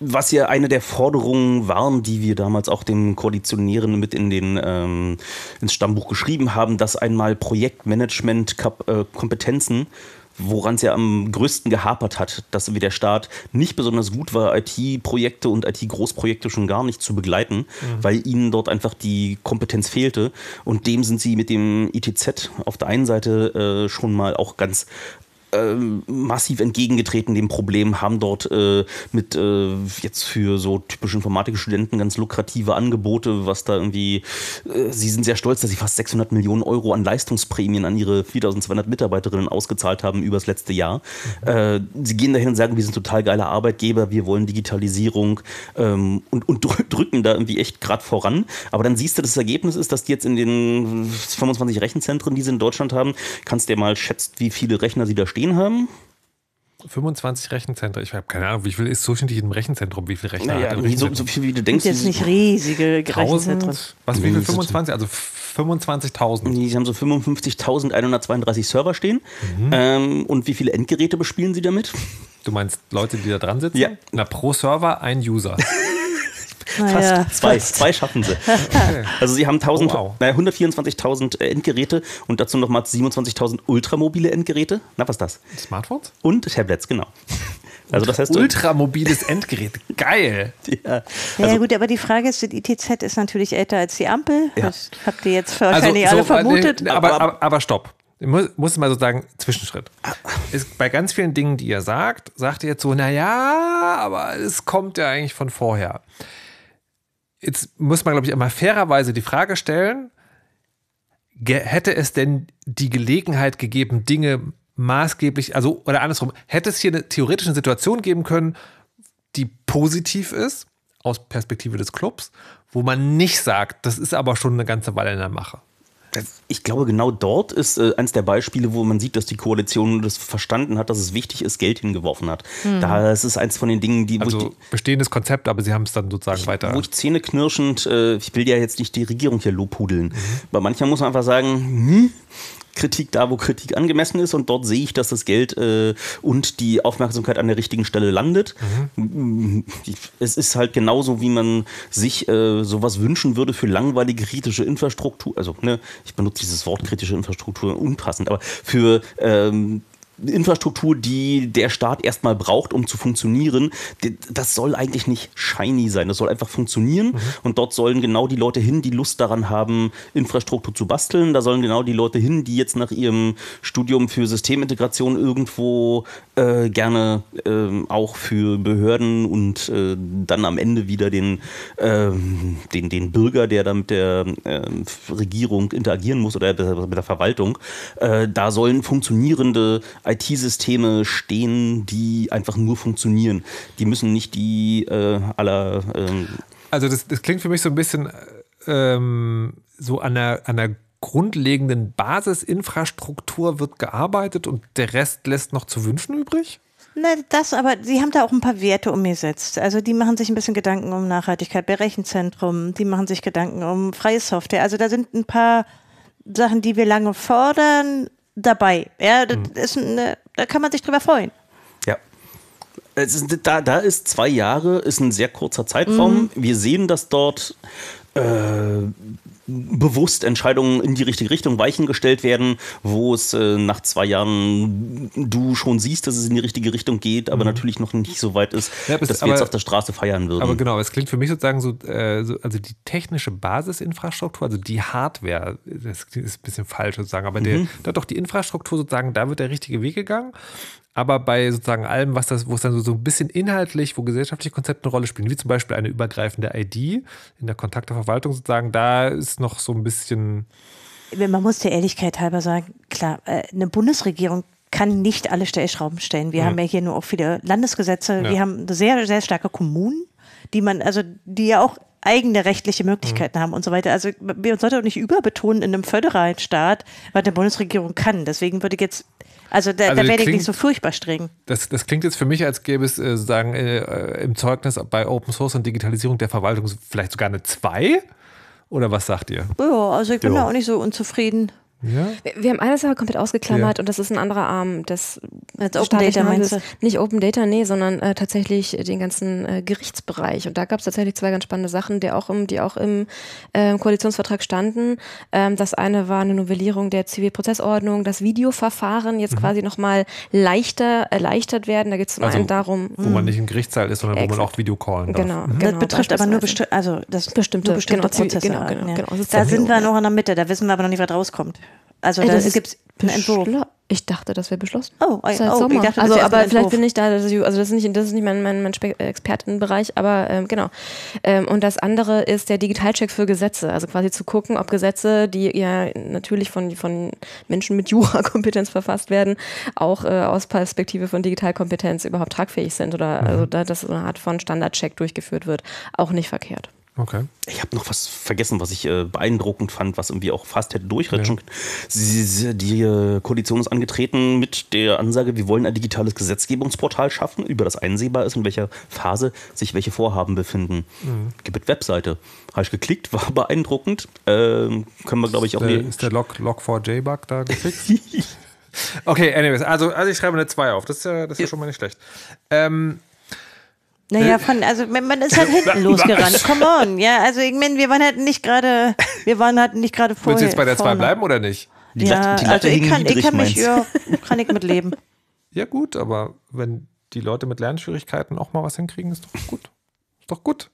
was ja eine der Forderungen waren, die wir damals auch den Koalitionären mit in den, ähm, ins Stammbuch geschrieben haben, dass einmal Projektmanagement-Kompetenzen woran es ja am größten gehapert hat, dass wie der Staat nicht besonders gut war, IT-Projekte und IT-Großprojekte schon gar nicht zu begleiten, weil ihnen dort einfach die Kompetenz fehlte. Und dem sind sie mit dem ITZ auf der einen Seite äh, schon mal auch ganz massiv entgegengetreten dem Problem, haben dort äh, mit äh, jetzt für so typische Informatikstudenten ganz lukrative Angebote, was da irgendwie, äh, sie sind sehr stolz, dass sie fast 600 Millionen Euro an Leistungsprämien an ihre 4200 Mitarbeiterinnen ausgezahlt haben über das letzte Jahr. Äh, sie gehen dahin und sagen, wir sind total geile Arbeitgeber, wir wollen Digitalisierung ähm, und, und drü- drücken da irgendwie echt gerade voran. Aber dann siehst du, das Ergebnis ist, dass die jetzt in den 25 Rechenzentren, die sie in Deutschland haben, kannst du dir mal schätzen, wie viele Rechner sie da stehen haben. 25 Rechenzentren. Ich habe keine Ahnung, wie viel ist durchschnittlich im Rechenzentrum? Wie viele Rechner Naja, hat ein so, Rechenzentrum? so viel wie du denkst. Sind jetzt nicht riesige Rechenzentren. 1000? Was, wie viel? 25? Also 25.000. Nee, Sie haben so 55.132 Server stehen. Ähm, und wie viele Endgeräte bespielen Sie damit? Du meinst Leute, die da dran sitzen? Ja. Na, pro Server ein User. Naja, Fast zwei. fast. Zwei schaffen Sie. Also Sie haben 1000, Oh, wow. naja, 124.000 Endgeräte und dazu nochmal 27.000 ultramobile Endgeräte. Na, was ist das? Smartphones? Und Tablets, genau. Also das heißt, Ultramobiles Endgerät. Geil. ja, Ja, ja, gut, aber die Frage ist, das ITZ ist natürlich älter als die Ampel. Ja. Das habt ihr jetzt wahrscheinlich alle so, äh, vermutet. nee, aber, aber, aber stopp. Ich muss, muss mal so sagen, Zwischenschritt. Ist, bei ganz vielen Dingen, die ihr sagt, sagt ihr jetzt so, naja, aber es kommt ja eigentlich von vorher. Jetzt muss man, glaube ich, immer fairerweise die Frage stellen, hätte es denn die Gelegenheit gegeben, Dinge maßgeblich, also oder andersrum, hätte es hier eine theoretische Situation geben können, die positiv ist, aus Perspektive des Clubs, wo man nicht sagt, das ist aber schon eine ganze Weile in der Mache. Ich glaube, genau dort ist äh, eines der Beispiele, wo man sieht, dass die Koalition das verstanden hat, dass es wichtig ist, Geld hingeworfen hat. Da ist es eins von den Dingen, die, wo ich Also die bestehendes Konzept, aber sie haben es dann sozusagen weiter. Wo ich zähneknirschend, äh, ich will ja jetzt nicht die Regierung hier lobhudeln. Bei manchmal muss man einfach sagen, hm, Kritik da, wo Kritik angemessen ist und dort sehe ich, dass das Geld äh, und die Aufmerksamkeit an der richtigen Stelle landet. Es ist halt genauso, wie man sich äh, sowas wünschen würde für langweilige kritische Infrastruktur. Also, ne, ich benutze dieses Wort kritische Infrastruktur unpassend, aber für ähm, Infrastruktur, die der Staat erstmal braucht, um zu funktionieren, das soll eigentlich nicht shiny sein. Das soll einfach funktionieren und dort sollen genau die Leute hin, die Lust daran haben, Infrastruktur zu basteln. Da sollen genau die Leute hin, die jetzt nach ihrem Studium für Systemintegration irgendwo äh, gerne ähm, auch für Behörden und äh, dann am Ende wieder den, ähm, den, den Bürger, der da mit der ähm, Regierung interagieren muss oder mit der Verwaltung, äh, da sollen funktionierende IT-Systeme stehen, die einfach nur funktionieren. Die müssen nicht die äh, aller ähm, Also das, das klingt für mich so ein bisschen ähm, so an der, an der grundlegenden Basisinfrastruktur wird gearbeitet und der Rest lässt noch zu wünschen übrig? Na, das, aber sie haben da auch ein paar Werte umgesetzt. Also die machen sich ein bisschen Gedanken um Nachhaltigkeit bei Rechenzentrum, die machen sich Gedanken um freie Software. Also da sind ein paar Sachen, die wir lange fordern, dabei. Ja, das ist eine, da kann man sich drüber freuen. Ja. Es ist, da, da ist zwei Jahre, ist ein sehr kurzer Zeitraum. Wir sehen, dass dort äh, bewusst Entscheidungen in die richtige Richtung weichen gestellt werden, wo es äh, nach zwei Jahren du schon siehst, dass es in die richtige Richtung geht, aber natürlich noch nicht so weit ist, Ja, dass wir jetzt aber- auf der Straße feiern würden. Aber genau, es klingt für mich sozusagen so, äh, so also die technische Basisinfrastruktur, also die Hardware, das ist ein bisschen falsch sozusagen, aber der, da doch die Infrastruktur sozusagen, da wird der richtige Weg gegangen. Aber bei sozusagen allem, was das, wo es dann so, so ein bisschen inhaltlich, wo gesellschaftliche Konzepte eine Rolle spielen, wie zum Beispiel eine übergreifende ID in der Kontakteverwaltung sozusagen, da ist noch so ein bisschen, man muss der Ehrlichkeit halber sagen, klar, äh, eine Bundesregierung kann nicht alle Stellschrauben stellen. Wir Ja. haben ja hier nur auch viele Landesgesetze, Ja. wir haben sehr, sehr starke Kommunen, die man, also die ja auch eigene rechtliche Mhm. Möglichkeiten haben und so weiter. Also wir sollten auch nicht überbetonen in einem föderalen Staat, was eine Bundesregierung kann. Deswegen würde ich jetzt, also da, Also da werde ich nicht so furchtbar streng. Das, das klingt jetzt für mich, als gäbe es äh, sozusagen äh, im Zeugnis bei Open Source und Digitalisierung der Verwaltung vielleicht sogar eine 2? Oder was sagt ihr? Ja, also ich bin Ja. da auch nicht so unzufrieden. Ja? Wir- haben eine Sache komplett ausgeklammert Ja. und das ist ein anderer Arm des Als Open Data meinst Handels. Nicht Open Data, nee, sondern äh, tatsächlich den ganzen äh, Gerichtsbereich. Und da gab es tatsächlich zwei ganz spannende Sachen, die auch im, die auch im ähm, Koalitionsvertrag standen. Ähm, das eine war eine Novellierung der Zivilprozessordnung, dass Videoverfahren Mhm. jetzt quasi nochmal leichter erleichtert werden. Da geht es zum Also, einen darum, Wo man nicht im Gerichtssaal ist, sondern wo man Exakt. auch Video callen darf. genau, Mhm. genau, das betrifft aber nur besti also das Bestimmte- nur bestimmte genau, Prozesse. genau, genau, ja. genau. Da sind wir noch in der Mitte, da wissen wir aber noch nicht, was rauskommt. Also Ey, da das ist gibt es einen Entwurf. Ich dachte, das wäre beschlossen. Oh, Das ist oh, halt ich Sommer. dachte, also, aber vielleicht bin ich da, also das ist nicht, das ist nicht mein, mein, mein Spe- Expertenbereich, aber ähm, genau. Ähm, und das andere ist der Digitalcheck für Gesetze, also quasi zu gucken, ob Gesetze, die ja natürlich von, von Menschen mit Jurakompetenz verfasst werden, auch äh, aus Perspektive von Digitalkompetenz überhaupt tragfähig sind oder Mhm. also da, dass so eine Art von Standardcheck durchgeführt wird, auch nicht verkehrt. Okay. Ich habe noch was vergessen, was ich äh, beeindruckend fand, was irgendwie auch fast hätte durchratschen können. Die äh, Koalition ist angetreten mit der Ansage, wir wollen ein digitales Gesetzgebungsportal schaffen, über das einsehbar ist, in welcher Phase sich welche Vorhaben befinden. Gibt es Webseite. Habe ich geklickt, war beeindruckend. Ähm, können wir, glaube ich, auch. Der, die- ist der Log, Log4j-Bug da gefixt? okay, anyways. Also, also ich schreibe eine 2 auf. Das ist ja, das ist ja schon mal nicht schlecht. Ähm, Naja, von, also man ist halt hinten losgerannt. Come on, ja, also ich meine, wir waren halt nicht gerade, wir waren halt nicht gerade vorher. willst du jetzt bei der 2 vorne. bleiben oder nicht? Die ja, Latte- die Latte also ich kann, ich kann mich, ja, kann ich mitleben. Ja, gut, aber wenn die Leute mit Lernschwierigkeiten auch mal was hinkriegen, ist doch gut. Ist doch gut.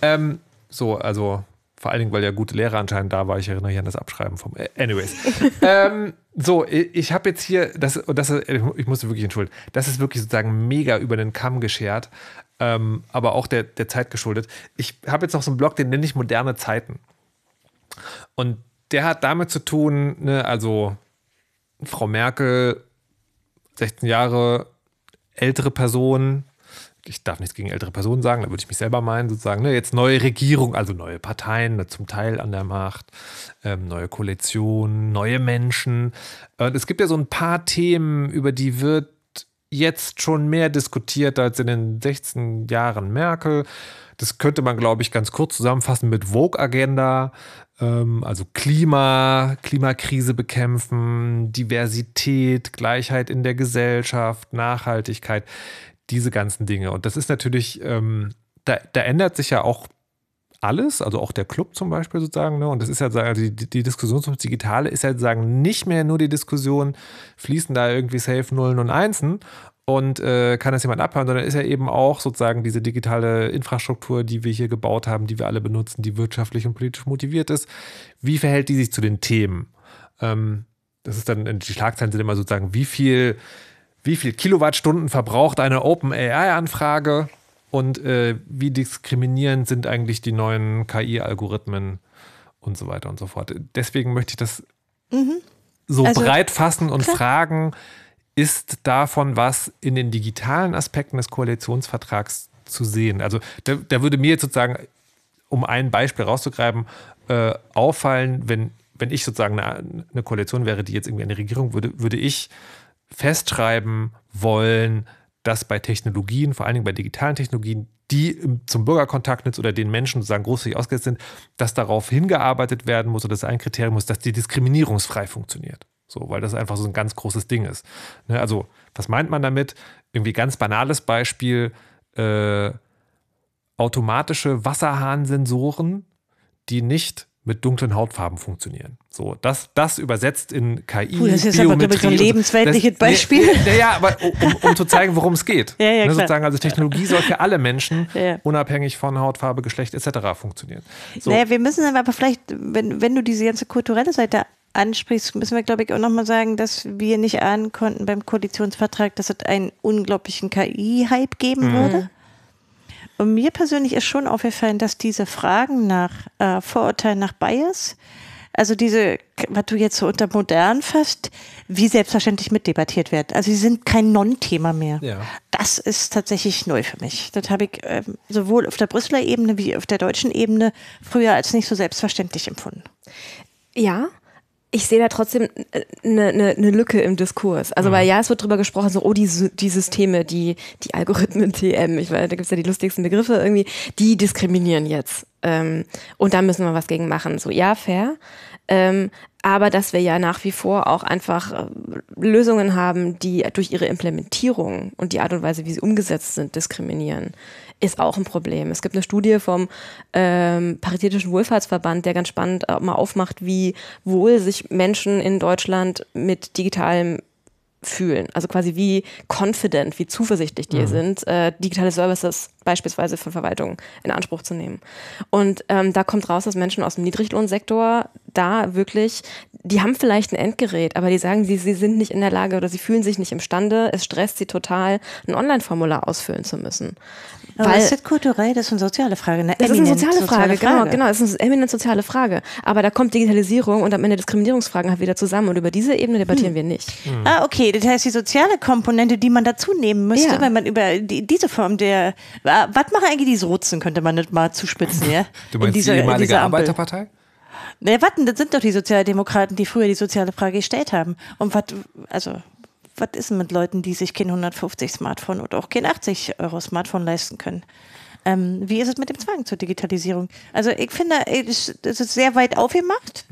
Ähm, so, also vor allen Dingen, weil ja gute Lehrer anscheinend da war. Ich erinnere mich an das Abschreiben vom. Äh, anyways. ähm, so, ich habe jetzt hier, das, das, ist- ich muss wirklich entschuldigen, das ist wirklich sozusagen mega über den Kamm geschert, ähm, aber auch der, der Zeit geschuldet. Ich habe jetzt noch so einen Blog, den nenne ich Moderne Zeiten. Und der hat damit zu tun, ne, also Frau Merkel, 16 Jahre ältere Person, ich darf nichts gegen ältere Personen sagen, da würde ich mich selber meinen, sozusagen, ne, jetzt neue Regierung, also neue Parteien, ne, zum Teil an der Macht, ähm, neue Koalitionen, neue Menschen. Und es gibt ja so ein paar Themen, über die wird jetzt schon mehr diskutiert als in den 16 Jahren Merkel. Das könnte man, glaube ich, ganz kurz zusammenfassen mit Vogue-Agenda, ähm, also Klima, Klimakrise bekämpfen, Diversität, Gleichheit in der Gesellschaft, Nachhaltigkeit, diese ganzen Dinge. Und das ist natürlich, ähm, da, da ändert sich ja auch alles, also auch der Club zum Beispiel sozusagen, ne? und das ist ja sagen, die, die Diskussion zum Digitale ist ja sozusagen nicht mehr nur die Diskussion, fließen da irgendwie Safe Nullen und Einsen und äh, kann das jemand abhören, sondern ist ja eben auch sozusagen diese digitale Infrastruktur, die wir hier gebaut haben, die wir alle benutzen, die wirtschaftlich und politisch motiviert ist. Wie verhält die sich zu den Themen? Ähm, das ist dann, die Schlagzeilen sind immer sozusagen, wie viel, wie viel Kilowattstunden verbraucht eine Open-AI-Anfrage und äh, wie diskriminierend sind eigentlich die neuen KI-Algorithmen und so weiter und so fort. Deswegen möchte ich das so Also, breit fassen und fragen, ist davon was in den digitalen Aspekten des Koalitionsvertrags zu sehen? Also da, da würde mir jetzt sozusagen, um ein Beispiel rauszugreifen, äh, auffallen, wenn, wenn ich sozusagen eine, eine Koalition wäre, die jetzt irgendwie eine Regierung würde, würde ich festschreiben wollen, dass bei Technologien, vor allen Dingen bei digitalen Technologien, die zum Bürgerkontakt oder den Menschen sozusagen großzügig ausgesetzt sind, dass darauf hingearbeitet werden muss oder das ein Kriterium muss, dass die diskriminierungsfrei funktioniert. So, weil das einfach so ein ganz großes Ding ist. Ne, also, was meint man damit? Irgendwie ganz banales Beispiel: äh, automatische Wasserhahnsensoren, die nicht mit dunklen Hautfarben funktionieren. So, das, das übersetzt in KI. Puh, das ist aber, glaube ich, so ein Biometrie lebensweltliches Beispiel. Nee, nee, ja, aber um, um zu zeigen, worum es geht. Ja, ja, ne, klar. sozusagen, also Technologie soll für alle Menschen, Ja. unabhängig von Hautfarbe, Geschlecht etc. funktionieren. So, Naja, wir müssen aber vielleicht, wenn, wenn du diese ganze kulturelle Seite ansprichst, müssen wir, glaube ich, auch nochmal sagen, dass wir nicht ahnen konnten beim Koalitionsvertrag, dass es einen unglaublichen KI-Hype geben würde. Und mir persönlich ist schon aufgefallen, dass diese Fragen nach äh, Vorurteilen nach Bias also diese, was du jetzt so unter modern fasst, wie selbstverständlich mitdebattiert wird. Also sie sind kein Non-Thema mehr. Ja. Das ist tatsächlich neu für mich. Das habe ich ähm, sowohl auf der Brüsseler Ebene wie auf der deutschen Ebene früher als nicht so selbstverständlich empfunden. Ja, ich sehe da trotzdem eine ne, ne Lücke im Diskurs. Also, weil ja, es wird drüber gesprochen, so, oh, die, die Systeme, die, die Algorithmen TM, ich weiß, da gibt's ja die lustigsten Begriffe irgendwie, die diskriminieren jetzt. Ähm, und da müssen wir was gegen machen. So, ja, fair. Ähm, aber dass wir ja nach wie vor auch einfach äh, Lösungen haben, die durch ihre Implementierung und die Art und Weise, wie sie umgesetzt sind, diskriminieren, ist auch ein Problem. Es gibt eine Studie vom ähm, Paritätischen Wohlfahrtsverband, der ganz spannend äh, mal aufmacht, wie wohl sich Menschen in Deutschland mit digitalem fühlen. Also quasi wie confident, wie zuversichtlich die sind, äh, digitale Services beispielsweise von Verwaltungen in Anspruch zu nehmen. Und ähm, da kommt raus, dass Menschen aus dem Niedriglohnsektor da wirklich, die haben vielleicht ein Endgerät, aber die sagen, sie, sie sind nicht in der Lage oder sie fühlen sich nicht imstande, es stresst sie total, ein Online-Formular ausfüllen zu müssen. Aber Weil- das ist kulturell, das ist eine soziale Frage. Eine das ist eine eminent soziale Frage, genau, genau. Das ist eine eminent soziale Frage. Aber da kommt Digitalisierung und am Ende Diskriminierungsfragen halt wieder zusammen und über diese Ebene debattieren wir nicht. Ah, okay. Das heißt, die soziale Komponente, die man dazu nehmen müsste, Ja. wenn man über die, diese Form der. wa- Was machen eigentlich die Sozen, könnte man das mal zuspitzen, ja? Du meinst in dieser, die ehemalige. Arbeiterpartei? Ne, warten, das sind doch die Sozialdemokraten, die früher die soziale Frage gestellt haben. Und was, also, was ist denn mit Leuten, die sich kein 150 Smartphone oder auch kein 80 Euro Smartphone leisten können? Ähm, wie ist es mit dem Zwang zur Digitalisierung? Also ich finde, es ist sehr weit aufgemacht.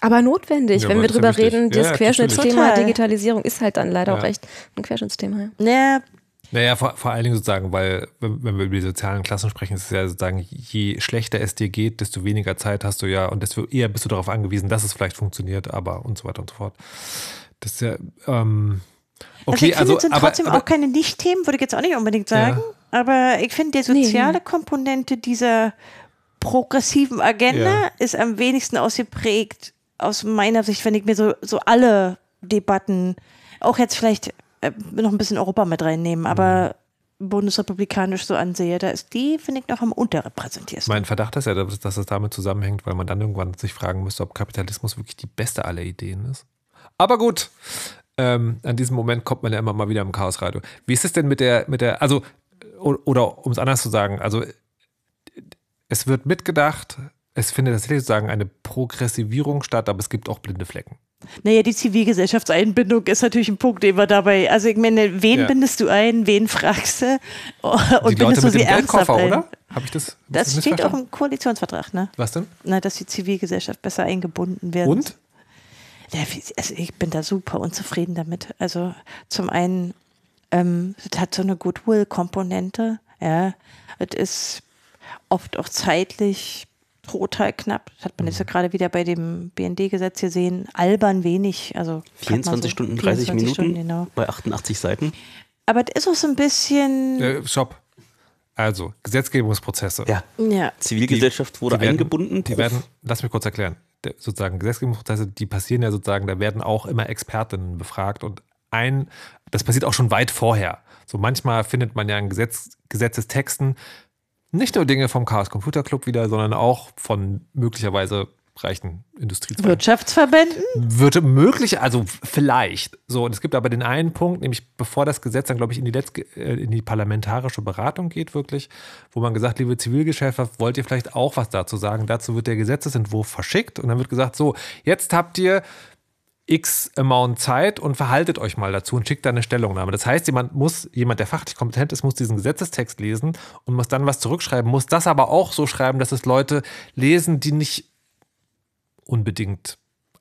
Aber notwendig, Ja, wenn aber wir drüber wichtig. reden, Ja, das ja, Querschnittsthema. Digitalisierung ist halt dann leider Ja. auch echt ein Querschnittsthema. Ja. Naja, vor, vor allen Dingen sozusagen, weil, wenn, wenn wir über die sozialen Klassen sprechen, ist es ja sozusagen, je schlechter es dir geht, desto weniger Zeit hast du ja und desto eher bist du darauf angewiesen, dass es vielleicht funktioniert, aber und so weiter und so fort. Das ist ja, ähm, okay, ich finde, also, es sind aber, trotzdem aber, auch keine Nicht-Themen, würde ich jetzt auch nicht unbedingt sagen. Aber ich finde, die soziale Komponente dieser progressiven Agenda Ja. ist am wenigsten ausgeprägt aus meiner Sicht, wenn ich mir so, so alle Debatten, auch jetzt vielleicht äh, noch ein bisschen Europa mit reinnehmen, aber Mhm. bundesrepublikanisch so ansehe, da ist die, finde ich, noch am unterrepräsentiersten. mein Verdacht ist ja, dass, dass es damit zusammenhängt, weil man dann irgendwann sich fragen müsste, ob Kapitalismus wirklich die beste aller Ideen ist. Aber gut, ähm, an diesem Moment kommt man ja immer mal wieder im Chaosradio. Wie ist es denn mit der, mit der, also, oder um es anders zu sagen, also es wird mitgedacht, es findet tatsächlich sozusagen eine Progressivierung statt, aber es gibt auch blinde Flecken. Naja, die Zivilgesellschaftseinbindung ist natürlich ein Punkt, den wir dabei, also ich meine, wen Ja. bindest du ein, wen fragst du und Die Leute bindest du mit sie ernsthaft ein? oder? Habe ich das? hab ich Das steht auch im Koalitionsvertrag, ne? Was denn? Na, dass die Zivilgesellschaft besser eingebunden werden. Und? Also ich bin da super unzufrieden damit. Also zum einen, ähm, es hat so eine Goodwill-Komponente. Ja, es ist oft auch zeitlich total knapp. Das hat man Mhm. jetzt ja gerade wieder bei dem BND-Gesetz gesehen. Albern wenig. Also grad mal 24 so Stunden, 30 24 Minuten Stunden, genau. bei 88 Seiten. Aber es ist auch so ein bisschen. Äh, Stopp. Also, Gesetzgebungsprozesse. Ja. Ja. Zivilgesellschaft wurde die werden, eingebunden. Die werden, lass mich kurz erklären. Sozusagen Gesetzgebungsprozesse, die passieren ja sozusagen, da werden auch immer Expertinnen befragt und ein, das passiert auch schon weit vorher. So manchmal findet man ja in Gesetz, Gesetzestexten nicht nur Dinge vom Chaos Computer Club wieder, sondern auch von möglicherweise reichen Industriezweigen. Wirtschaftsverbänden? Würde möglich, also vielleicht. So, und es gibt aber den einen Punkt, nämlich bevor das Gesetz dann, glaube ich, in die, letzte, äh, in die parlamentarische Beratung geht, wirklich, wo man gesagt, liebe Zivilgesellschaft, wollt ihr vielleicht auch was dazu sagen? Dazu wird der Gesetzesentwurf verschickt und dann wird gesagt, so, jetzt habt ihr x Amount Zeit und verhaltet euch mal dazu und schickt da eine Stellungnahme. Das heißt, jemand muss, jemand, der fachlich kompetent ist, muss diesen Gesetzestext lesen und muss dann was zurückschreiben, muss das aber auch so schreiben, dass es Leute lesen, die nicht unbedingt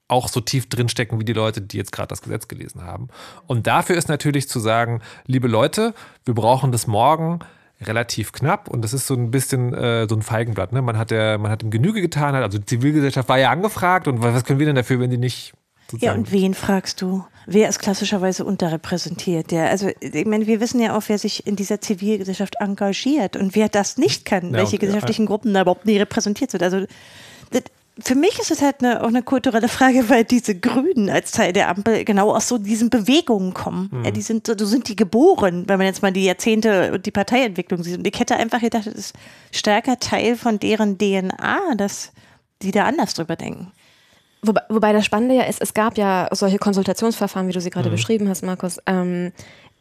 auch so tief drinstecken wie die Leute, die jetzt gerade das Gesetz gelesen haben. Und dafür ist natürlich zu sagen, liebe Leute, wir brauchen das morgen relativ knapp und das ist so ein bisschen äh, so ein Feigenblatt. Ne? Man hat der, man hat ihm Genüge getan, also die Zivilgesellschaft war ja angefragt und was können wir denn dafür, wenn die nicht Ja, und wen fragst du? Wer ist klassischerweise unterrepräsentiert? Der, also, ich meine, wir wissen ja auch, wer sich in dieser Zivilgesellschaft engagiert und wer das nicht kann, Ja, welche gesellschaftlichen Gruppen da überhaupt nie repräsentiert sind. Also, das, für mich ist es halt eine, auch eine kulturelle Frage, weil diese Grünen als Teil der Ampel genau aus so diesen Bewegungen kommen. Mhm. Ja, die sind, so sind die geboren, wenn man jetzt mal die Jahrzehnte und die Parteientwicklung sieht. Und ich hätte einfach gedacht, das ist stärker Teil von deren DNA, dass die da anders drüber denken. Wobei, wobei das Spannende ja ist, es gab ja solche Konsultationsverfahren, wie du sie gerade mhm. beschrieben hast, Markus, ähm,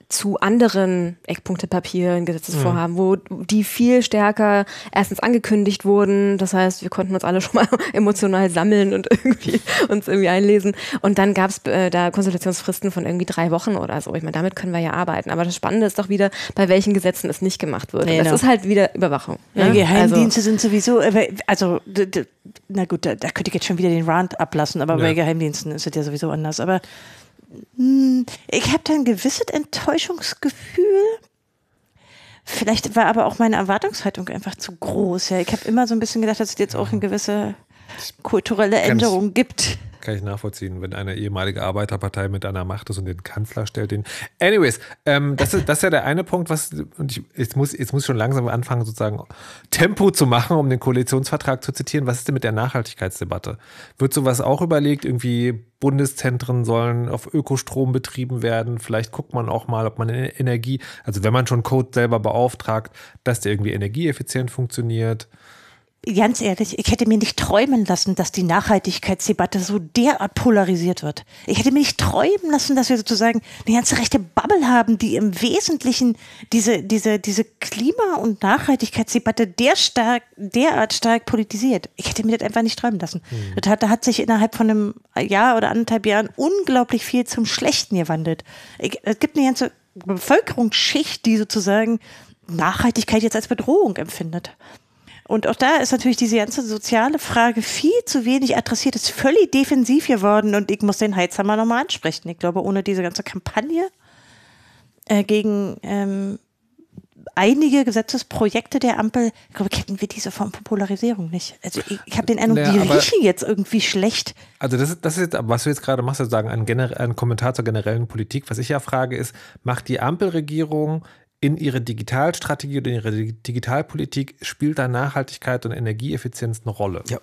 zu anderen Eckpunktepapieren, Gesetzesvorhaben, mhm. wo die viel stärker erstens angekündigt wurden. Das heißt, wir konnten uns alle schon mal emotional sammeln und irgendwie uns irgendwie einlesen. Und dann gab es äh, da Konsultationsfristen von irgendwie drei Wochen oder so. Ich meine, damit können wir ja arbeiten. Aber das Spannende ist doch wieder, bei welchen Gesetzen es nicht gemacht wird. Genau. Das ist halt wieder Überwachung. Ja, ne? Geheimdienste also, sind sowieso, äh, also na gut, da, da könnte ich jetzt schon wieder den Rand ablassen, aber ja. bei Geheimdiensten ist es ja sowieso anders. Aber ich habe da ein gewisses Enttäuschungsgefühl. Vielleicht war aber auch meine Erwartungshaltung einfach zu groß. Ja. Ich habe immer so ein bisschen gedacht, dass es jetzt auch eine gewisse kulturelle Änderung gibt kann ich nachvollziehen, wenn eine ehemalige Arbeiterpartei mit einer Macht ist und den Kanzler stellt. Den. Anyways, ähm, das, ist, das ist ja der eine Punkt, was und ich, jetzt muss jetzt muss schon langsam anfangen, sozusagen Tempo zu machen, um den Koalitionsvertrag zu zitieren. Was ist denn mit der Nachhaltigkeitsdebatte? Wird sowas auch überlegt? Irgendwie Bundeszentren sollen auf Ökostrom betrieben werden. Vielleicht guckt man auch mal, ob man Energie, also wenn man schon Code selber beauftragt, dass der irgendwie energieeffizient funktioniert ganz ehrlich, ich hätte mir nicht träumen lassen, dass die Nachhaltigkeitsdebatte so derart polarisiert wird. Ich hätte mir nicht träumen lassen, dass wir sozusagen eine ganze rechte Bubble haben, die im Wesentlichen diese, diese, diese Klima- und Nachhaltigkeitsdebatte der stark, derart stark politisiert. Ich hätte mir das einfach nicht träumen lassen. Mhm. Das hat, da hat sich innerhalb von einem Jahr oder anderthalb Jahren unglaublich viel zum Schlechten gewandelt. Ich, es gibt eine ganze Bevölkerungsschicht, die sozusagen Nachhaltigkeit jetzt als Bedrohung empfindet. Und auch da ist natürlich diese ganze soziale Frage viel zu wenig adressiert, ist völlig defensiv geworden und ich muss den Heizhammer nochmal ansprechen. Ich glaube, ohne diese ganze Kampagne äh, gegen ähm, einige Gesetzesprojekte der Ampel, ich glaube, hätten wir diese Form von Polarisierung nicht. Also ich, ich habe den Eindruck, naja, die riechen jetzt irgendwie schlecht. Also das ist, das ist jetzt, was du jetzt gerade machst, sozusagen ein, ein Kommentar zur generellen Politik. Was ich ja frage ist, macht die Ampelregierung in ihre Digitalstrategie oder in ihre Digitalpolitik spielt da Nachhaltigkeit und Energieeffizienz eine Rolle? Ja.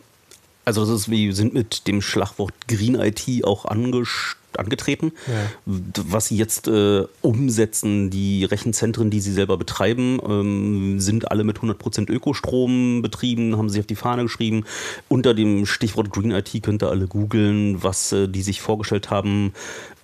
Also das ist, wir sind mit dem Schlagwort Green IT auch angetreten. Ja. Was sie jetzt äh, umsetzen, die Rechenzentren, die sie selber betreiben, ähm, sind alle mit 100% Ökostrom betrieben, haben sie auf die Fahne geschrieben. Unter dem Stichwort Green IT könnt ihr alle googeln, was äh, die sich vorgestellt haben,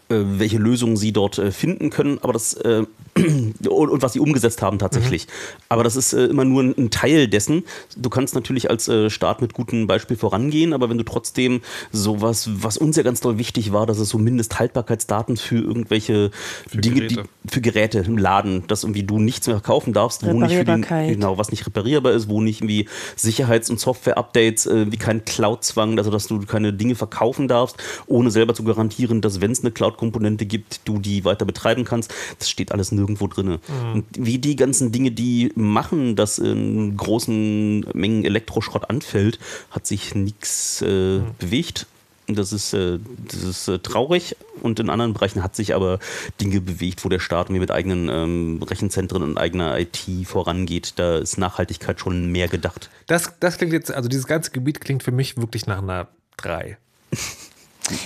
welche Lösungen sie dort äh, finden können, aber das äh, und, und, was sie umgesetzt haben tatsächlich. Mhm. Aber das ist äh, immer nur ein, ein, Teil dessen. Du kannst natürlich als äh, Staat mit gutem Beispiel vorangehen, aber wenn du trotzdem sowas, was uns ja ganz doll wichtig war, dass es so Mindesthaltbarkeitsdaten für irgendwelche für Dinge, Geräte. Die, für Geräte im Laden, dass irgendwie du nichts mehr kaufen darfst, wo nicht für den, genau, was nicht reparierbar ist, wo nicht irgendwie Sicherheits- und Software-Updates, äh, wie kein Cloud-Zwang, also dass du keine Dinge verkaufen darfst, ohne selber zu garantieren, dass wenn es eine Cloud Komponente gibt, du die weiter betreiben kannst. Das steht alles nirgendwo drin. Mhm. Und wie die ganzen Dinge, die machen, dass in großen Mengen Elektroschrott anfällt, hat sich nichts äh, mhm. bewegt. Das ist, äh, das ist äh, traurig und in anderen Bereichen hat sich aber Dinge bewegt, wo der Staat mit eigenen ähm, Rechenzentren und eigener IT vorangeht. Da ist Nachhaltigkeit schon mehr gedacht. Das, das klingt jetzt, also dieses ganze Gebiet klingt für mich wirklich nach einer 3.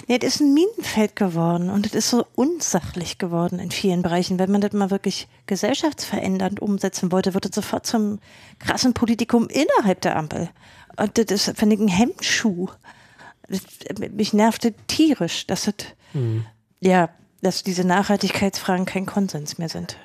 Nee, das ist ein Minenfeld geworden und es ist so unsachlich geworden in vielen Bereichen. Wenn man das mal wirklich gesellschaftsverändernd umsetzen wollte, wird es sofort zum krassen Politikum innerhalb der Ampel. Und das ist, finde ich, ein Hemmschuh. Das, mich nervte tierisch, dass das, mhm. ja, dass diese Nachhaltigkeitsfragen kein Konsens mehr sind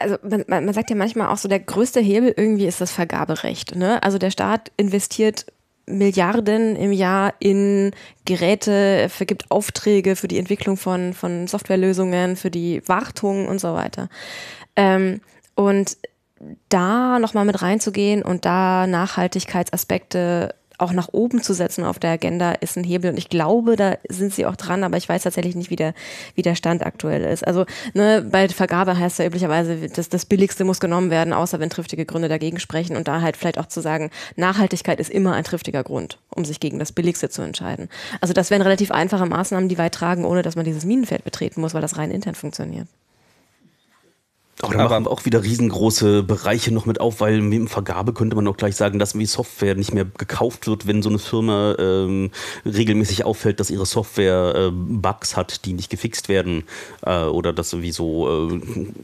also man, man, sagt ja manchmal auch so, der größte Hebel irgendwie ist das Vergaberecht. Ne? Also der Staat investiert Milliarden im Jahr in Geräte, vergibt Aufträge für die Entwicklung von, von Softwarelösungen, für die Wartung und so weiter. Ähm, und da nochmal mit reinzugehen und da Nachhaltigkeitsaspekte auch nach oben zu setzen auf der Agenda ist ein Hebel. Und ich glaube, da sind sie auch dran, aber ich weiß tatsächlich nicht, wie der, wie der Stand aktuell ist. Also ne, bei Vergabe heißt ja üblicherweise, dass das Billigste muss genommen werden, außer wenn triftige Gründe dagegen sprechen. Und da halt vielleicht auch zu sagen, Nachhaltigkeit ist immer ein triftiger Grund, um sich gegen das Billigste zu entscheiden. Also das wären relativ einfache Maßnahmen, die weit tragen, ohne dass man dieses Minenfeld betreten muss, weil das rein intern funktioniert. Aber da machen wir auch wieder riesengroße Bereiche noch mit auf, weil im Vergabe könnte man auch gleich sagen, dass wie Software nicht mehr gekauft wird, wenn so eine Firma ähm, regelmäßig auffällt, dass ihre Software äh, Bugs hat, die nicht gefixt werden äh, oder dass sowieso äh,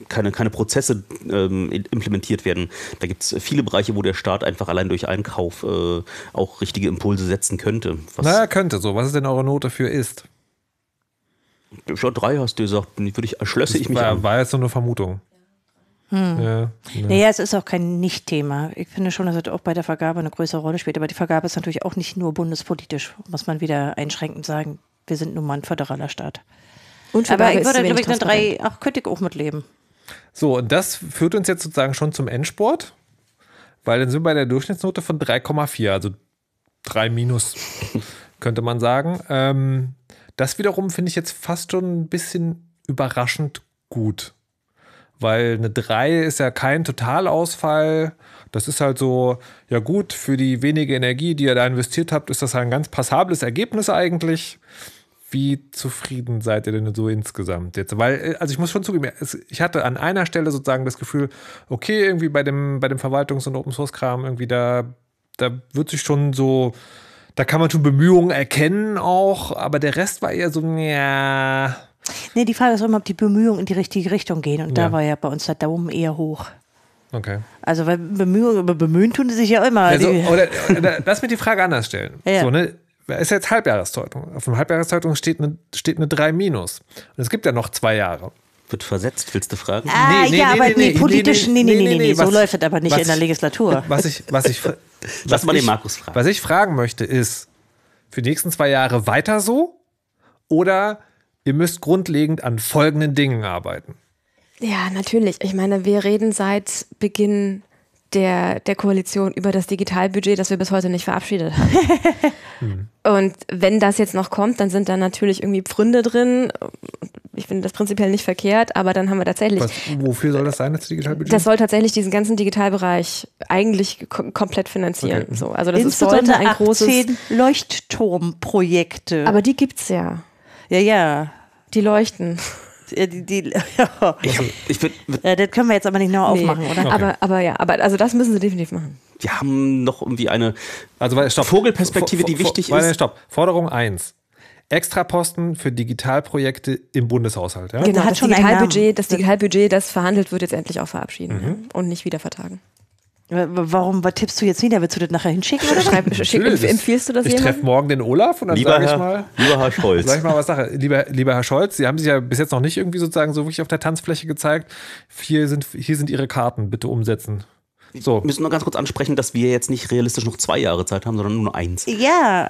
keine, keine Prozesse ähm, implementiert werden. Da gibt es viele Bereiche, wo der Staat einfach allein durch Einkauf äh, auch richtige Impulse setzen könnte. Was naja, könnte so. Was ist denn eure Note für ist? Ja, drei hast du gesagt. Würde ich, schlösse ich mich war, an. War jetzt so eine Vermutung. Hm. Ja, ja. Naja, es ist auch kein Nicht-Thema. Ich finde schon, dass es auch bei der Vergabe eine größere Rolle spielt. Aber die Vergabe ist natürlich auch nicht nur bundespolitisch, muss man wieder einschränkend sagen. Wir sind nun mal ein föderaler Staat. Und Aber ich würde, glaube ich, eine drei, ach, könnte ich auch mitleben. So, und das führt uns jetzt sozusagen schon zum Endsport, weil dann sind wir bei der Durchschnittsnote von 3,4, also 3 minus, könnte man sagen. Ähm, das wiederum finde ich jetzt fast schon ein bisschen überraschend gut weil eine 3 ist ja kein Totalausfall. Das ist halt so, ja gut, für die wenige Energie, die ihr da investiert habt, ist das ein ganz passables Ergebnis eigentlich. Wie zufrieden seid ihr denn so insgesamt jetzt? Weil, äh, also ich muss schon zugeben, ich hatte an einer Stelle sozusagen das Gefühl, okay, irgendwie bei dem, bei dem Verwaltungs- und Open-Source-Kram, irgendwie da, da wird sich schon so, da kann man schon Bemühungen erkennen auch, aber der Rest war eher so, ja, Nee, die Frage ist immer, ob die Bemühungen in die richtige Richtung gehen. Und ja. da war ja bei uns der Daumen eher hoch. Okay. Also, weil Bemühungen, bemühen tun sie sich ja immer. Also, oder, oder, lass mir die Frage anders stellen. Ja. So, ne? Ist jetzt Halbjahreszeitung. Auf dem Halbjahreszeitung steht eine, steht eine 3 minus. Und es gibt ja noch zwei Jahre. Wird versetzt, willst du fragen? Ah, nee, nee, ja, nee, aber nee, politisch, nee, nee, nee, nee, so was, läuft es aber nicht in der Legislatur. Was ich, was ich, was Lass mal den Markus fragen. Was ich fragen möchte ist, für die nächsten zwei Jahre weiter so oder ihr müsst grundlegend an folgenden Dingen arbeiten. Ja, natürlich. Ich meine, wir reden seit Beginn der, der Koalition über das Digitalbudget, das wir bis heute nicht verabschiedet haben. hm. Und wenn das jetzt noch kommt, dann sind da natürlich irgendwie Pfründe drin. Ich finde das prinzipiell nicht verkehrt, aber dann haben wir tatsächlich. Was, wofür soll das sein, das Digitalbudget? Das soll tatsächlich diesen ganzen Digitalbereich eigentlich kom komplett finanzieren. Okay. So, also das ist, sollte ein großes Leuchtturmprojekte. Aber die gibt's ja. Ja, ja. Die leuchten. Ja, die, die, ja. Ich, ich würd, ja, das können wir jetzt aber nicht noch aufmachen, nee. oder? Okay. Aber, aber ja, aber also das müssen sie definitiv machen. Die haben noch irgendwie eine also, stopp, Vogelperspektive, die wichtig vor, ist. Stopp. Forderung 1. Extraposten für Digitalprojekte im Bundeshaushalt. Ja? Genau, das Digitalbudget, das Digitalbudget, das verhandelt wird, jetzt endlich auch verabschieden mhm. und nicht wieder vertagen. Warum, was tippst du jetzt wieder? Willst du das nachher hinschicken oder Schreib, schick, empfiehlst du das Ich treffe morgen den Olaf und dann sage ich mal. Lieber Herr Scholz. Sag ich mal was Sache. Lieber, lieber Herr Scholz, Sie haben sich ja bis jetzt noch nicht irgendwie sozusagen so wirklich auf der Tanzfläche gezeigt. Hier sind, hier sind Ihre Karten, bitte umsetzen. So. Wir müssen nur ganz kurz ansprechen, dass wir jetzt nicht realistisch noch zwei Jahre Zeit haben, sondern nur eins. Ja,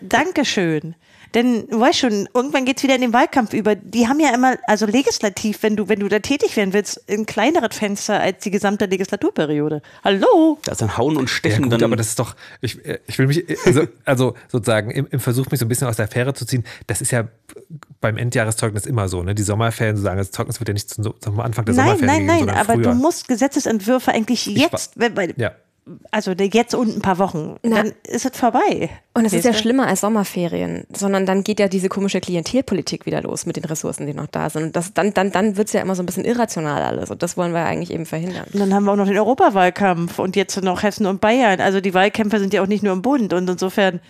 danke schön. Denn, du weißt schon, irgendwann geht es wieder in den Wahlkampf über. Die haben ja immer, also legislativ, wenn du, wenn du da tätig werden willst, ein kleineres Fenster als die gesamte Legislaturperiode. Hallo? Das ist ein Hauen und Stechen. Ja, gut, dann aber das ist doch, ich, ich will mich, also, also sozusagen im, im, Versuch, mich so ein bisschen aus der Fähre zu ziehen, das ist ja beim Endjahreszeugnis immer so, ne? Die Sommerferien sozusagen, das Zeugnis wird ja nicht zum, zum Anfang der nein, Sommerferien Nein, nein, nein, aber früher. du musst Gesetzesentwürfe eigentlich jetzt, ich, wenn, ja also jetzt und ein paar Wochen, Na. dann ist es vorbei. Und es ist ja schlimmer als Sommerferien, sondern dann geht ja diese komische Klientelpolitik wieder los mit den Ressourcen, die noch da sind. Und das, dann dann, dann wird es ja immer so ein bisschen irrational alles. Und das wollen wir eigentlich eben verhindern. Und dann haben wir auch noch den Europawahlkampf und jetzt noch Hessen und Bayern. Also die Wahlkämpfe sind ja auch nicht nur im Bund. Und insofern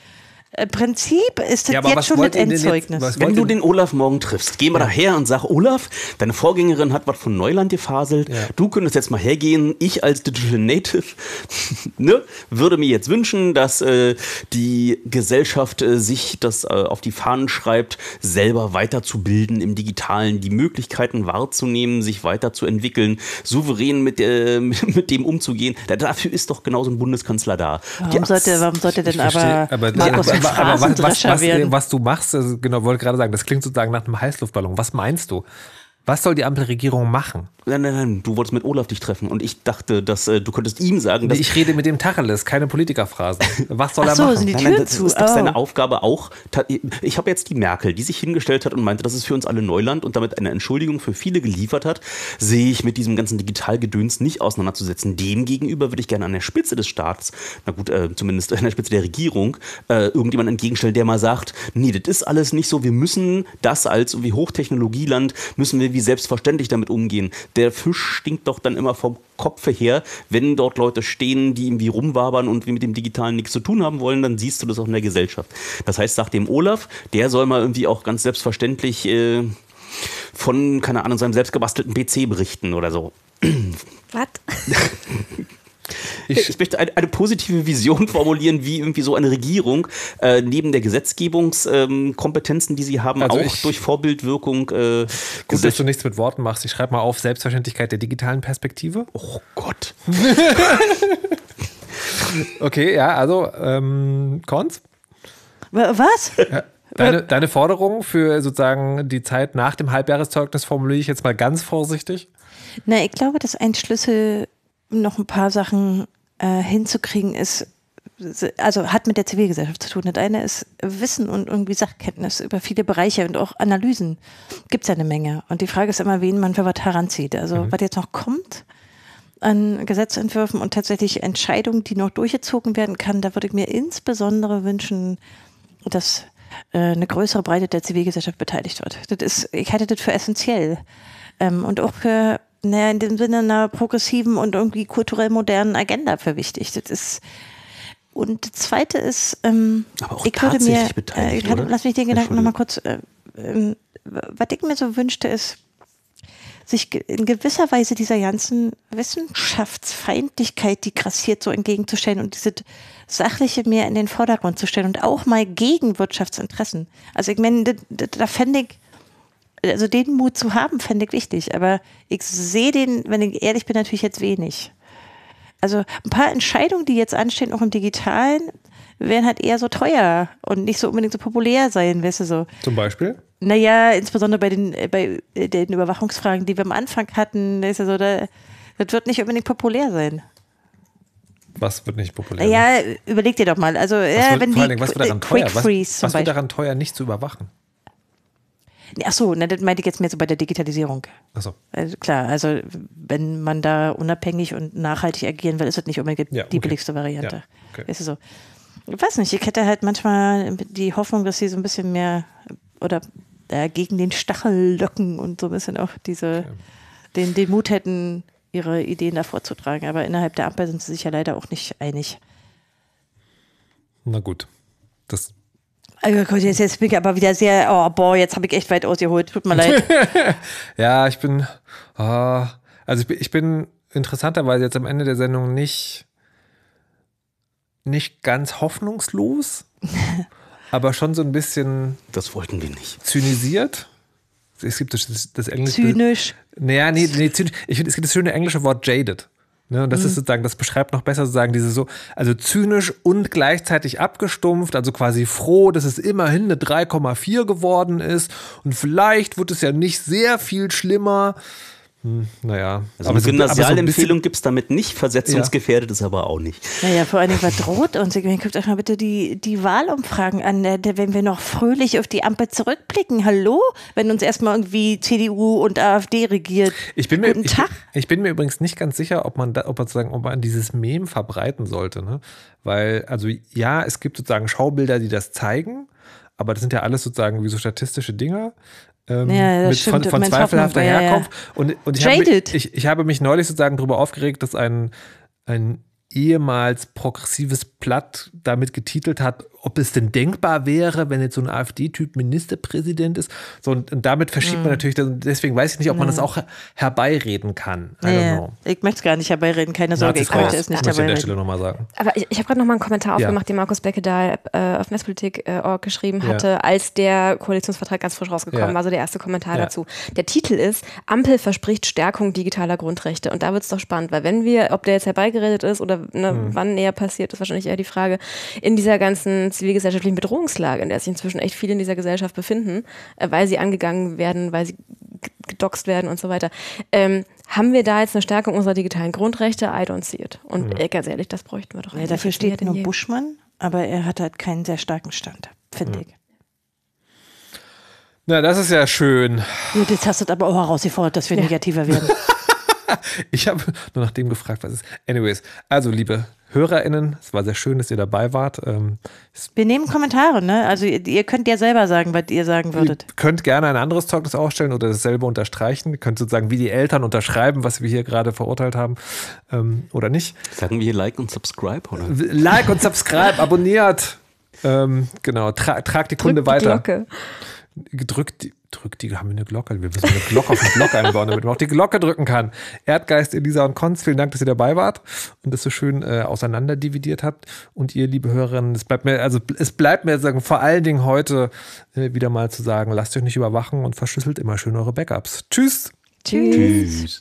Prinzip ist das ja, jetzt schon das Endzeugnis. Jetzt, Wenn du den Olaf morgen triffst, geh mal ja. daher und sag, Olaf, deine Vorgängerin hat was von Neuland gefaselt. Ja. Du könntest jetzt mal hergehen. Ich als Digital Native ne, würde mir jetzt wünschen, dass äh, die Gesellschaft äh, sich das äh, auf die Fahnen schreibt, selber weiterzubilden im Digitalen, die Möglichkeiten wahrzunehmen, sich weiterzuentwickeln, souverän mit, mit dem umzugehen. Dafür ist doch genau so ein Bundeskanzler da. Warum, sollte, warum sollte denn aber, aber Markus aber, aber was, was, was, was, du machst, also genau, wollte gerade sagen, das klingt sozusagen nach einem Heißluftballon. Was meinst du? Was soll die Ampelregierung machen? Nein, nein, nein, du wolltest mit Olaf dich treffen und ich dachte, dass äh, du könntest ihm sagen, dass. ich rede mit dem Tacheles, keine Politikerphrasen. Was soll Ach so, er machen? Sind die Tür nein, nein, das zu? ist doch oh. seine Aufgabe auch. Ich habe jetzt die Merkel, die sich hingestellt hat und meinte, das ist für uns alle Neuland und damit eine Entschuldigung für viele geliefert hat, sehe ich mit diesem ganzen Digitalgedöns nicht auseinanderzusetzen. Demgegenüber würde ich gerne an der Spitze des Staats, na gut, äh, zumindest an der Spitze der Regierung, äh, irgendjemand entgegenstellen, der mal sagt, nee, das ist alles nicht so, wir müssen das als wie Hochtechnologieland, müssen wir wie selbstverständlich damit umgehen. Der Fisch stinkt doch dann immer vom Kopfe her. Wenn dort Leute stehen, die irgendwie rumwabern und mit dem Digitalen nichts zu tun haben wollen, dann siehst du das auch in der Gesellschaft. Das heißt, sagt dem Olaf, der soll mal irgendwie auch ganz selbstverständlich äh, von, keine Ahnung, seinem selbstgebastelten PC berichten oder so. Was? Ich, ich möchte eine, eine, positive Vision formulieren, wie irgendwie so eine Regierung äh, neben der Gesetzgebungskompetenzen, ähm, die sie haben, also auch durch Vorbildwirkung. Äh, gut, dass du nichts mit Worten machst. Ich schreibe mal auf Selbstverständlichkeit der digitalen Perspektive. Oh Gott. okay, ja, also ähm, Cons? Was? Ja. Deine, deine Forderung für sozusagen die Zeit nach dem Halbjahreszeugnis formuliere ich jetzt mal ganz vorsichtig. Na, ich glaube, dass ein Schlüssel noch ein paar Sachen äh, hinzukriegen ist, also hat mit der Zivilgesellschaft zu tun. Das eine ist Wissen und irgendwie Sachkenntnis über viele Bereiche und auch Analysen. Gibt es ja eine Menge. Und die Frage ist immer, wen man für was heranzieht. Also mhm. was jetzt noch kommt an Gesetzentwürfen und tatsächlich Entscheidungen, die noch durchgezogen werden kann, da würde ich mir insbesondere wünschen, dass äh, eine größere Breite der Zivilgesellschaft beteiligt wird. Das ist, ich halte das für essentiell. Ähm, und auch für naja, in dem Sinne einer progressiven und irgendwie kulturell modernen Agenda für wichtig. Das ist und das zweite ist, ähm, Aber auch ich würde mir, äh, kann, lass mich den Gedanken nochmal kurz, äh, äh, was ich mir so wünschte, ist, sich in gewisser Weise dieser ganzen Wissenschaftsfeindlichkeit, die grassiert, so entgegenzustellen und diese Sachliche mehr in den Vordergrund zu stellen und auch mal gegen Wirtschaftsinteressen. Also ich meine, da, da fände ich, also den Mut zu haben, fände ich wichtig. Aber ich sehe den, wenn ich ehrlich bin, natürlich jetzt wenig. Also ein paar Entscheidungen, die jetzt anstehen, auch im Digitalen, werden halt eher so teuer und nicht so unbedingt so populär sein, weißt du so. Zum Beispiel? Naja, insbesondere bei den, äh, bei äh, den Überwachungsfragen, die wir am Anfang hatten, ist ja so, da, das wird nicht unbedingt populär sein. Was wird nicht populär? Ja, überleg dir doch mal. Also, was ja, wird, wenn vor die allem, was wird daran teuer? Was, was wird daran teuer, nicht zu überwachen? Ach so, ne, das meinte ich jetzt mehr so bei der Digitalisierung. Ach so. Also klar, also wenn man da unabhängig und nachhaltig agieren will, ist das nicht unbedingt ja, die okay. billigste Variante. Ja, okay. Ist so. Ich weiß nicht, ich hätte halt manchmal die Hoffnung, dass sie so ein bisschen mehr oder äh, gegen den Stachel locken und so ein bisschen auch diese, okay. den, den Mut hätten, ihre Ideen da vorzutragen. Aber innerhalb der Ampel sind sie sich ja leider auch nicht einig. Na gut. Das also jetzt, jetzt bin ich aber wieder sehr, oh boah, jetzt habe ich echt weit ausgeholt. Tut mir leid. ja, ich bin, oh, also ich bin, ich bin interessanterweise jetzt am Ende der Sendung nicht, nicht ganz hoffnungslos, aber schon so ein bisschen. Das wollten wir nicht. Zynisiert. Es gibt das, das englische. Zynisch. Naja, nee, nee, zynisch. Ich finde, es gibt das schöne englische Wort jaded. Ne, und das mhm. ist sozusagen, das beschreibt noch besser sozusagen diese so, also zynisch und gleichzeitig abgestumpft, also quasi froh, dass es immerhin eine 3,4 geworden ist und vielleicht wird es ja nicht sehr viel schlimmer. Hm, naja. Also eine Gymnasialempfehlung so gibt es damit nicht, versetzungsgefährdet ja. ist aber auch nicht. Naja, vor allen Dingen, was droht uns? Guckt euch mal bitte die, die Wahlumfragen an, äh, wenn wir noch fröhlich auf die Ampel zurückblicken. Hallo? Wenn uns erstmal irgendwie CDU und AfD regiert. Ich bin, mir, ich, ich, bin mir übrigens nicht ganz sicher, ob man, da, ob man, sozusagen, ob man dieses Mem verbreiten sollte. Ne? Weil, also ja, es gibt sozusagen Schaubilder, die das zeigen, aber das sind ja alles sozusagen wie so statistische Dinger ähm, ja, mit, von, von zweifelhafter Herkunft. Ja, ja. Und, und ich, habe mich, ich, ich habe mich neulich sozusagen darüber aufgeregt, dass ein, ein ehemals progressives Blatt damit getitelt hat, ob es denn denkbar wäre, wenn jetzt so ein AfD-Typ Ministerpräsident ist. So, und, und damit verschiebt mhm. man natürlich, deswegen weiß ich nicht, ob man das auch herbeireden kann. I nee, Ich möchte es gar nicht herbeireden, keine Sorge, ich wollte es nicht dabei an der Stelle nochmal sagen. Aber ich, ich habe gerade nochmal einen Kommentar aufgemacht, den Markus Becke da äh, auf Netzpolitik.org äh, geschrieben hatte, ja. als der Koalitionsvertrag ganz frisch rausgekommen ja. war, so der erste Kommentar ja. dazu. Der Titel ist, Ampel verspricht Stärkung digitaler Grundrechte. Und da wird es doch spannend, weil wenn wir, ob der jetzt herbeigeredet ist oder ne, mhm. wann näher passiert, ist wahrscheinlich eher die Frage, in dieser ganzen zivilgesellschaftlichen Bedrohungslage, in der sich inzwischen echt viele in dieser Gesellschaft befinden, äh, weil sie angegangen werden, weil sie gedoxt werden und so weiter. Ähm, haben wir da jetzt eine Stärkung unserer digitalen Grundrechte? I don't see it. Und ja. ganz ehrlich, das bräuchten wir doch. Ja, dafür steht nur Buschmann, aber er hat halt keinen sehr starken Stand, finde ja. ich. Na, das ist ja schön. Gut, jetzt hast du aber auch herausgefordert, dass wir negativer werden. ich habe nur nach dem gefragt, was ist. Anyways, also liebe HörerInnen, es war sehr schön, dass ihr dabei wart. Ähm, Wir nehmen Kommentare, ne? Also ihr, ihr könnt ja selber sagen, was ihr sagen würdet. Ihr könnt gerne ein anderes Zeugnis aufstellen oder dasselbe unterstreichen. Ihr könnt sozusagen wie die Eltern unterschreiben, was wir hier gerade verurteilt haben ähm, oder nicht. Sagen wir hier Like und Subscribe, oder? Like und Subscribe, abonniert. Ähm, genau, tra tragt die Kunde Drückt die weiter. Glocke. Gedrückt die, drückt die, haben wir eine Glocke? Wir müssen eine Glocke auf den Blog einbauen, damit man auch die Glocke drücken kann. Erdgeist, Elisa und Konz, vielen Dank, dass ihr dabei wart und das so schön äh, auseinander dividiert habt. Und ihr, liebe Hörerinnen, es bleibt mir, also es bleibt mir sagen, vor allen Dingen heute äh, wieder mal zu sagen, lasst euch nicht überwachen und verschlüsselt immer schön eure Backups. Tschüss! Tschüss. Tschüss.